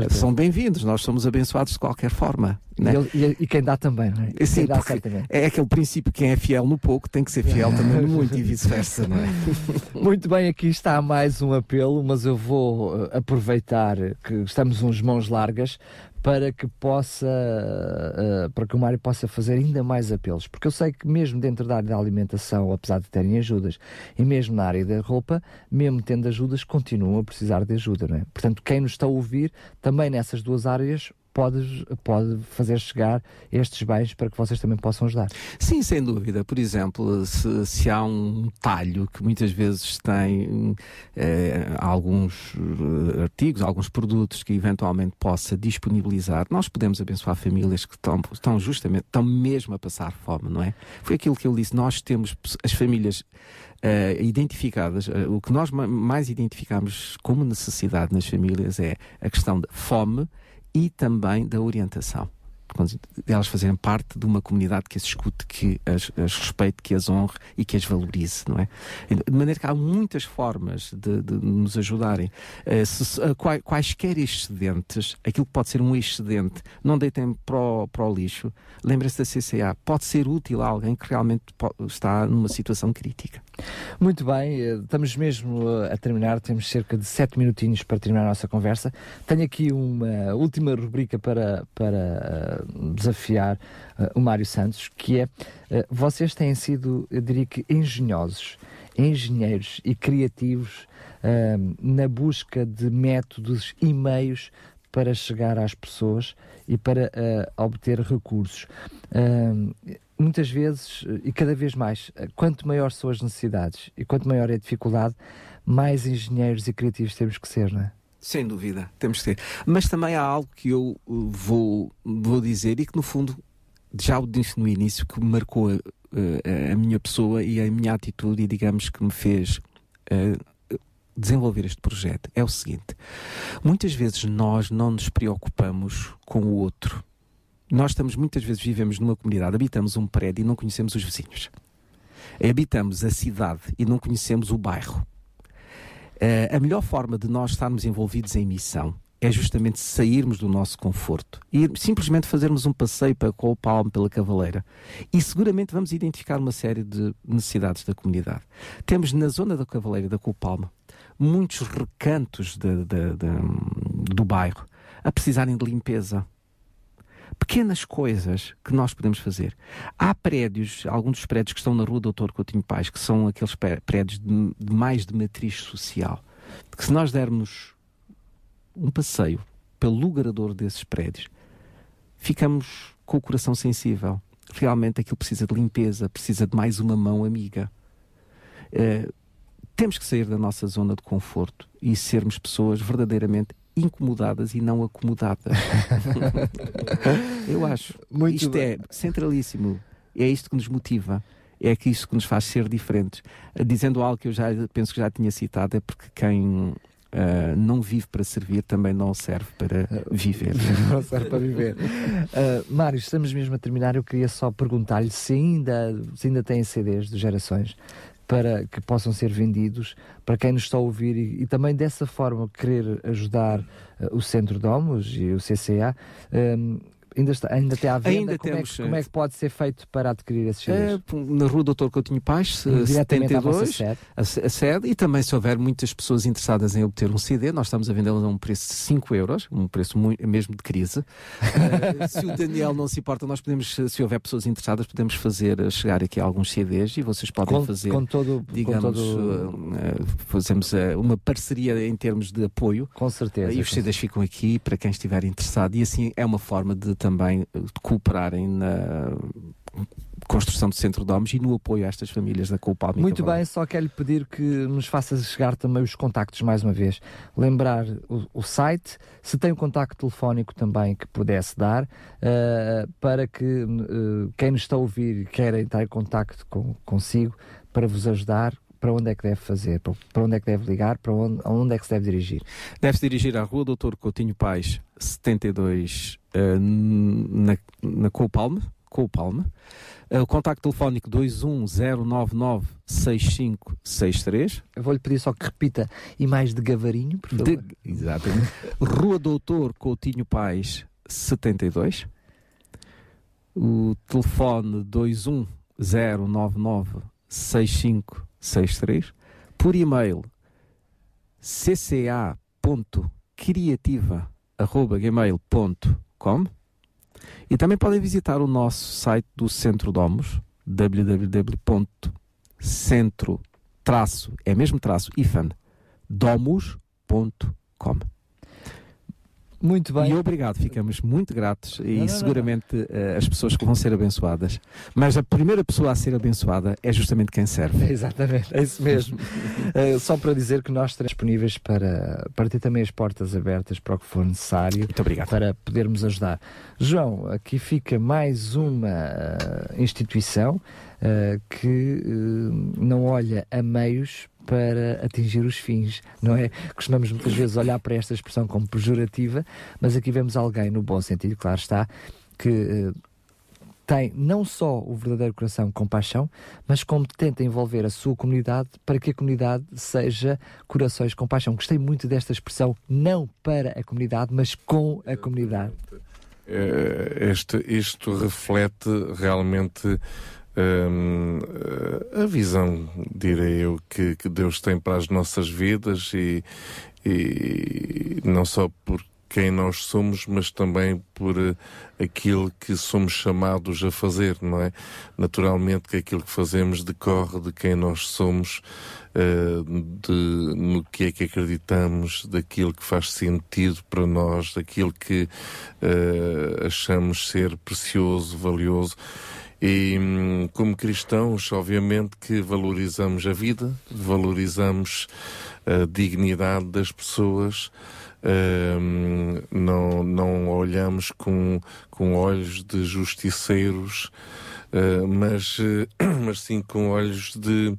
São bem-vindos, nós somos abençoados de qualquer forma. né? E, ele- e- quem dá também, não é? Sim, dá é aquele princípio, quem é fiel no pouco tem que ser fiel também no muito e vice-versa, não é? Muito bem, aqui está mais um apelo, mas eu vou eh, aproveitar que estamos uns mãos largas para que possa, eh, para que o Mário possa fazer ainda mais apelos, porque eu sei que mesmo dentro da área da alimentação, apesar de terem ajudas, e mesmo na área da roupa, mesmo tendo ajudas, continuam a precisar de ajuda, não é? Portanto, quem nos está a ouvir, também nessas duas áreas, pode, pode fazer chegar estes bens para que vocês também possam ajudar. Sim, sem dúvida. Por exemplo, se, se há um talho que muitas vezes tem eh, alguns eh, artigos, alguns produtos que eventualmente possa disponibilizar, nós podemos abençoar famílias que estão, estão justamente, estão mesmo a passar fome, não é? Foi aquilo que eu disse, nós temos as famílias eh, identificadas, eh, o que nós ma- mais identificamos como necessidade nas famílias é a questão da fome e também da orientação quando elas fazerem parte de uma comunidade que as escute, que as, as respeite, que as honre e que as valorize, não é? De maneira que há muitas formas de, de nos ajudarem. Eh, se- se- eh, quai- quaisquer excedentes, aquilo que pode ser um excedente, não deitem para para o lixo. Lembrem-se da CCA, pode ser útil a alguém que realmente está numa situação crítica. Muito bem, eh, estamos mesmo eh, a terminar, temos cerca de sete minutinhos para terminar a nossa conversa. Tenho aqui uma última rubrica para, para eh, desafiar o Mário Santos, que é, vocês têm sido, eu diria que, engenhosos, engenheiros e criativos na busca de métodos e meios para chegar às pessoas e para obter recursos. Muitas vezes eh, e cada vez mais, eh, quanto maior são as necessidades e quanto maior é a dificuldade, mais engenheiros e criativos temos que ser, não é? Sem dúvida, temos que ter. Mas também há algo que eu uh, vou, vou dizer e que, no fundo, já o disse no início, que marcou uh, a minha pessoa e a minha atitude e, digamos, que me fez desenvolver este projeto. É o seguinte: muitas vezes nós não nos preocupamos com o outro. Nós estamos, muitas vezes, vivemos numa comunidade, habitamos um prédio e não conhecemos os vizinhos. Habitamos a cidade e não conhecemos o bairro. Eh, a melhor forma de nós estarmos envolvidos em missão é justamente sairmos do nosso conforto e simplesmente fazermos um passeio para com o palmo pela cavaleira. E seguramente vamos identificar uma série de necessidades da comunidade. Temos na zona da cavaleira da Copalma muitos recantos de- de- de- do bairro a precisarem de limpeza. Pequenas coisas que nós podemos fazer. Há prédios, alguns dos prédios que estão na rua Doutor Coutinho Pais, que são aqueles prédios de, de mais de matriz social, que se nós dermos um passeio pelo logrador desses prédios, ficamos com o coração sensível. Realmente aquilo precisa de limpeza, precisa de mais uma mão amiga. Eh, temos que sair da nossa zona de conforto e sermos pessoas verdadeiramente incomodadas e não acomodadas. Eu acho. Muito isto bem. é centralíssimo. É isto que nos motiva. É que isto que nos faz ser diferentes. Eh, Dizendo algo que eu já penso que já tinha citado, é porque quem ah, não vive para servir também não serve para viver. não serve para viver. Uh, Mário, estamos mesmo a terminar. Eu queria só perguntar-lhe se ainda, se ainda tem CDs de gerações para que possam ser vendidos para quem nos está a ouvir e, e também dessa forma querer ajudar uh, o Centro Domos e o CCA. um, ainda, está, ainda tem à venda. Ainda como, temos, é que, como é que pode ser feito para adquirir esses CDs? p- na rua Doutor Coutinho Paz, eh, Diretamente à vossa 72, sede. a, a sede, e também se houver muitas pessoas interessadas em obter um CD, nós estamos a vendê-los a um preço de 5 euros, um preço muito, mesmo de crise. Eh, se o Daniel não se importa, nós podemos, se houver pessoas interessadas, podemos fazer eh, chegar aqui alguns CDs e vocês podem Com- fazer, com todo- com digamos, todo- eh, eh, fazemos eh, uma parceria em termos de apoio. Com certeza. E os CDs ficam aqui para quem estiver interessado e assim é uma forma de também eh, cooperarem na construção do Centro de Homens e no apoio a estas famílias da Coupal Muito bem, só quero lhe pedir que nos faça chegar também os contactos mais uma vez. Lembrar o, o site, se tem um contacto telefónico também que pudesse dar, eh, para que eh, quem nos está a ouvir e queira entrar em contacto com, consigo para vos ajudar. Para onde é que deve fazer? Para, onde é que deve ligar? Para onde, aonde é que se deve dirigir? Deve-se dirigir à Rua Doutor Coutinho Pais 72 eh, na, na Coupalme. Coupalme. Eh, o contacto telefónico 210996563. Eu vou-lhe pedir só que repita e mais de gavarinho, por favor. De- exatamente. Rua Doutor Coutinho Pais 72. O telefone 210996563. Por e-mail cca.criativa.gmail.com e também podem visitar o nosso site do Centro Domos www.centro traço, é mesmo traço, ifan, domus.com. Muito bem. E obrigado, ficamos muito gratos e não, não. seguramente eh, as pessoas que vão ser abençoadas. Mas a primeira pessoa a ser abençoada é justamente quem serve. Exatamente, é isso mesmo. Eh, só para dizer que nós estaremos disponíveis para, para ter também as portas abertas para o que for necessário para podermos ajudar. João, aqui fica mais uma eh, instituição eh, que não olha a meios para atingir os fins, não é? Costumamos muitas vezes olhar para esta expressão como pejorativa, mas aqui vemos alguém no bom sentido, claro está, que eh, tem não só o verdadeiro coração de compaixão, mas como tenta envolver a sua comunidade para que a comunidade seja corações de compaixão. Gostei muito desta expressão, não para a comunidade, mas com a comunidade. Eh, este, isto reflete realmente a visão, direi eu, que, que Deus tem para as nossas vidas e, e não só por quem nós somos, mas também por eh, aquilo que somos chamados a fazer, não é? Naturalmente que aquilo que fazemos decorre de quem nós somos, eh, de, no que é que acreditamos, daquilo que faz sentido para nós, daquilo que eh, achamos ser precioso, valioso. E hum, como cristãos, obviamente que valorizamos a vida, valorizamos a dignidade das pessoas, hum, não, não olhamos com, com olhos de justiceiros, Uh, mas, uh, mas sim com olhos de,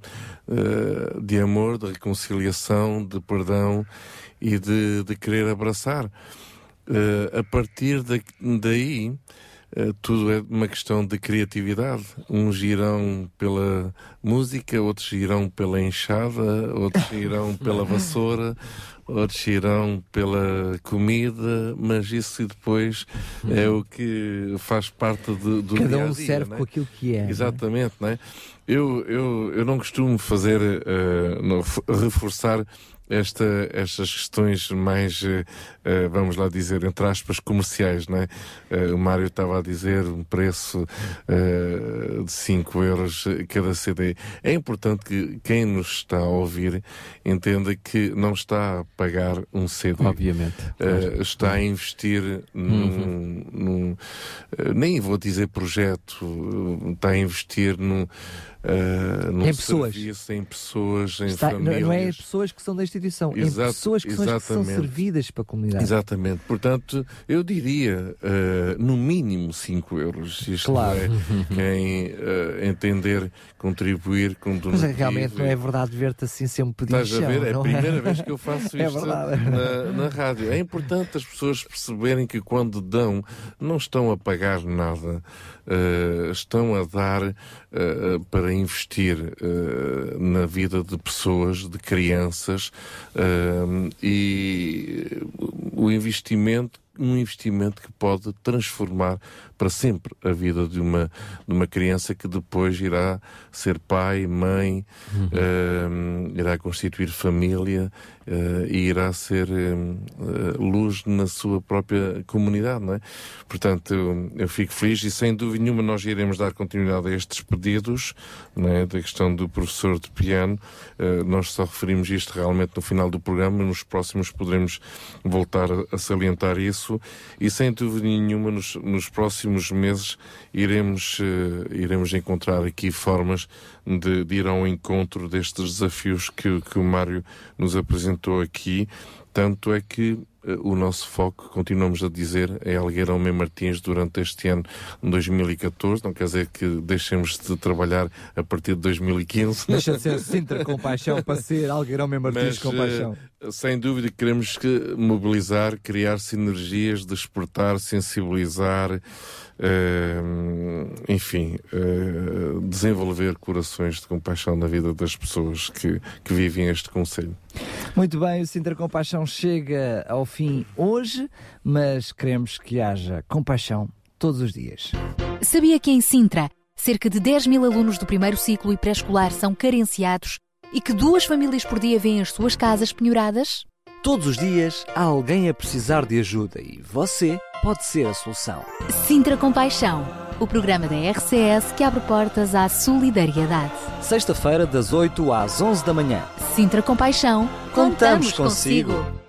uh, de amor, de reconciliação, de perdão e de, de querer abraçar. a partir da, daí, tudo é uma questão de criatividade. Uns irão pela música, outros irão pela enxada, outros irão pela vassoura, outros irão pela comida, mas isso depois é o que faz parte do, do Cada dia a um serve não é? com aquilo que é. não é? Exatamente, não é? Eu, eu, eu não costumo fazer, eh, não, f- reforçar esta, estas questões mais, eh, eh, vamos lá dizer, entre aspas, comerciais, não é? Eh, o Mário estava a dizer um preço de 5 euros cada CD. É importante que quem nos está a ouvir entenda que não está a pagar um CD. Obviamente. Está a investir num, num, eh, nem vou dizer projeto, está a investir num, num Em pessoas. serviço, em pessoas, em Está- não, famílias. não é pessoas que são da instituição, Exato, é pessoas que são, as que são servidas para a comunidade. Exatamente. Portanto, eu diria eh, no mínimo 5 euros. Isto Claro. é, quem eh, entender contribuir com Mas donativo. é, realmente não é verdade ver-te assim sempre pedir Estás a ver? É a não primeira vez que eu faço É isto na, na rádio. É importante as pessoas perceberem que quando dão, não estão a pagar nada. eh, estão a dar eh, para investir eh, na vida de pessoas, de crianças eh, e o investimento um investimento que pode transformar para sempre a vida de uma, de uma criança que depois irá ser pai, mãe, eh, irá constituir família eh, e irá ser eh, luz na sua própria comunidade, não é? Portanto, eu, eu fico feliz e sem dúvida nenhuma nós iremos dar continuidade a estes pedidos, não é? Da questão do professor de piano. Nós só referimos isto realmente no final do programa, nos próximos poderemos voltar a salientar isso e sem dúvida nenhuma nos, nos próximos meses iremos, eh, iremos encontrar aqui formas de, de ir ao encontro destes desafios que, que o Mário nos apresentou aqui. Tanto é que o nosso foco, continuamos a dizer, é Algueirão Mem Martins durante este ano 2014. Não quer dizer que deixemos de trabalhar a partir de 2015. Deixa de ser Sintra com paixão para ser Algueirão Mem Martins Mas, com paixão. eh, sem dúvida que queremos que mobilizar, criar sinergias, despertar, sensibilizar, eh, enfim, eh, desenvolver corações de compaixão na vida das pessoas que, que vivem este Conselho. Muito bem, o Sintra Compaixão chega ao fim hoje, mas queremos que haja compaixão todos os dias. Sabia que em Sintra, cerca de 10 mil alunos do primeiro ciclo e pré-escolar são carenciados e que duas famílias por dia vêm as suas casas penhoradas? Todos os dias há alguém a precisar de ajuda e você pode ser a solução. Sintra Compaixão, o programa da RCS que abre portas à solidariedade. Sexta-feira, das 8 às 11 da manhã. Sintra Compaixão, Contamos contamos consigo. consigo.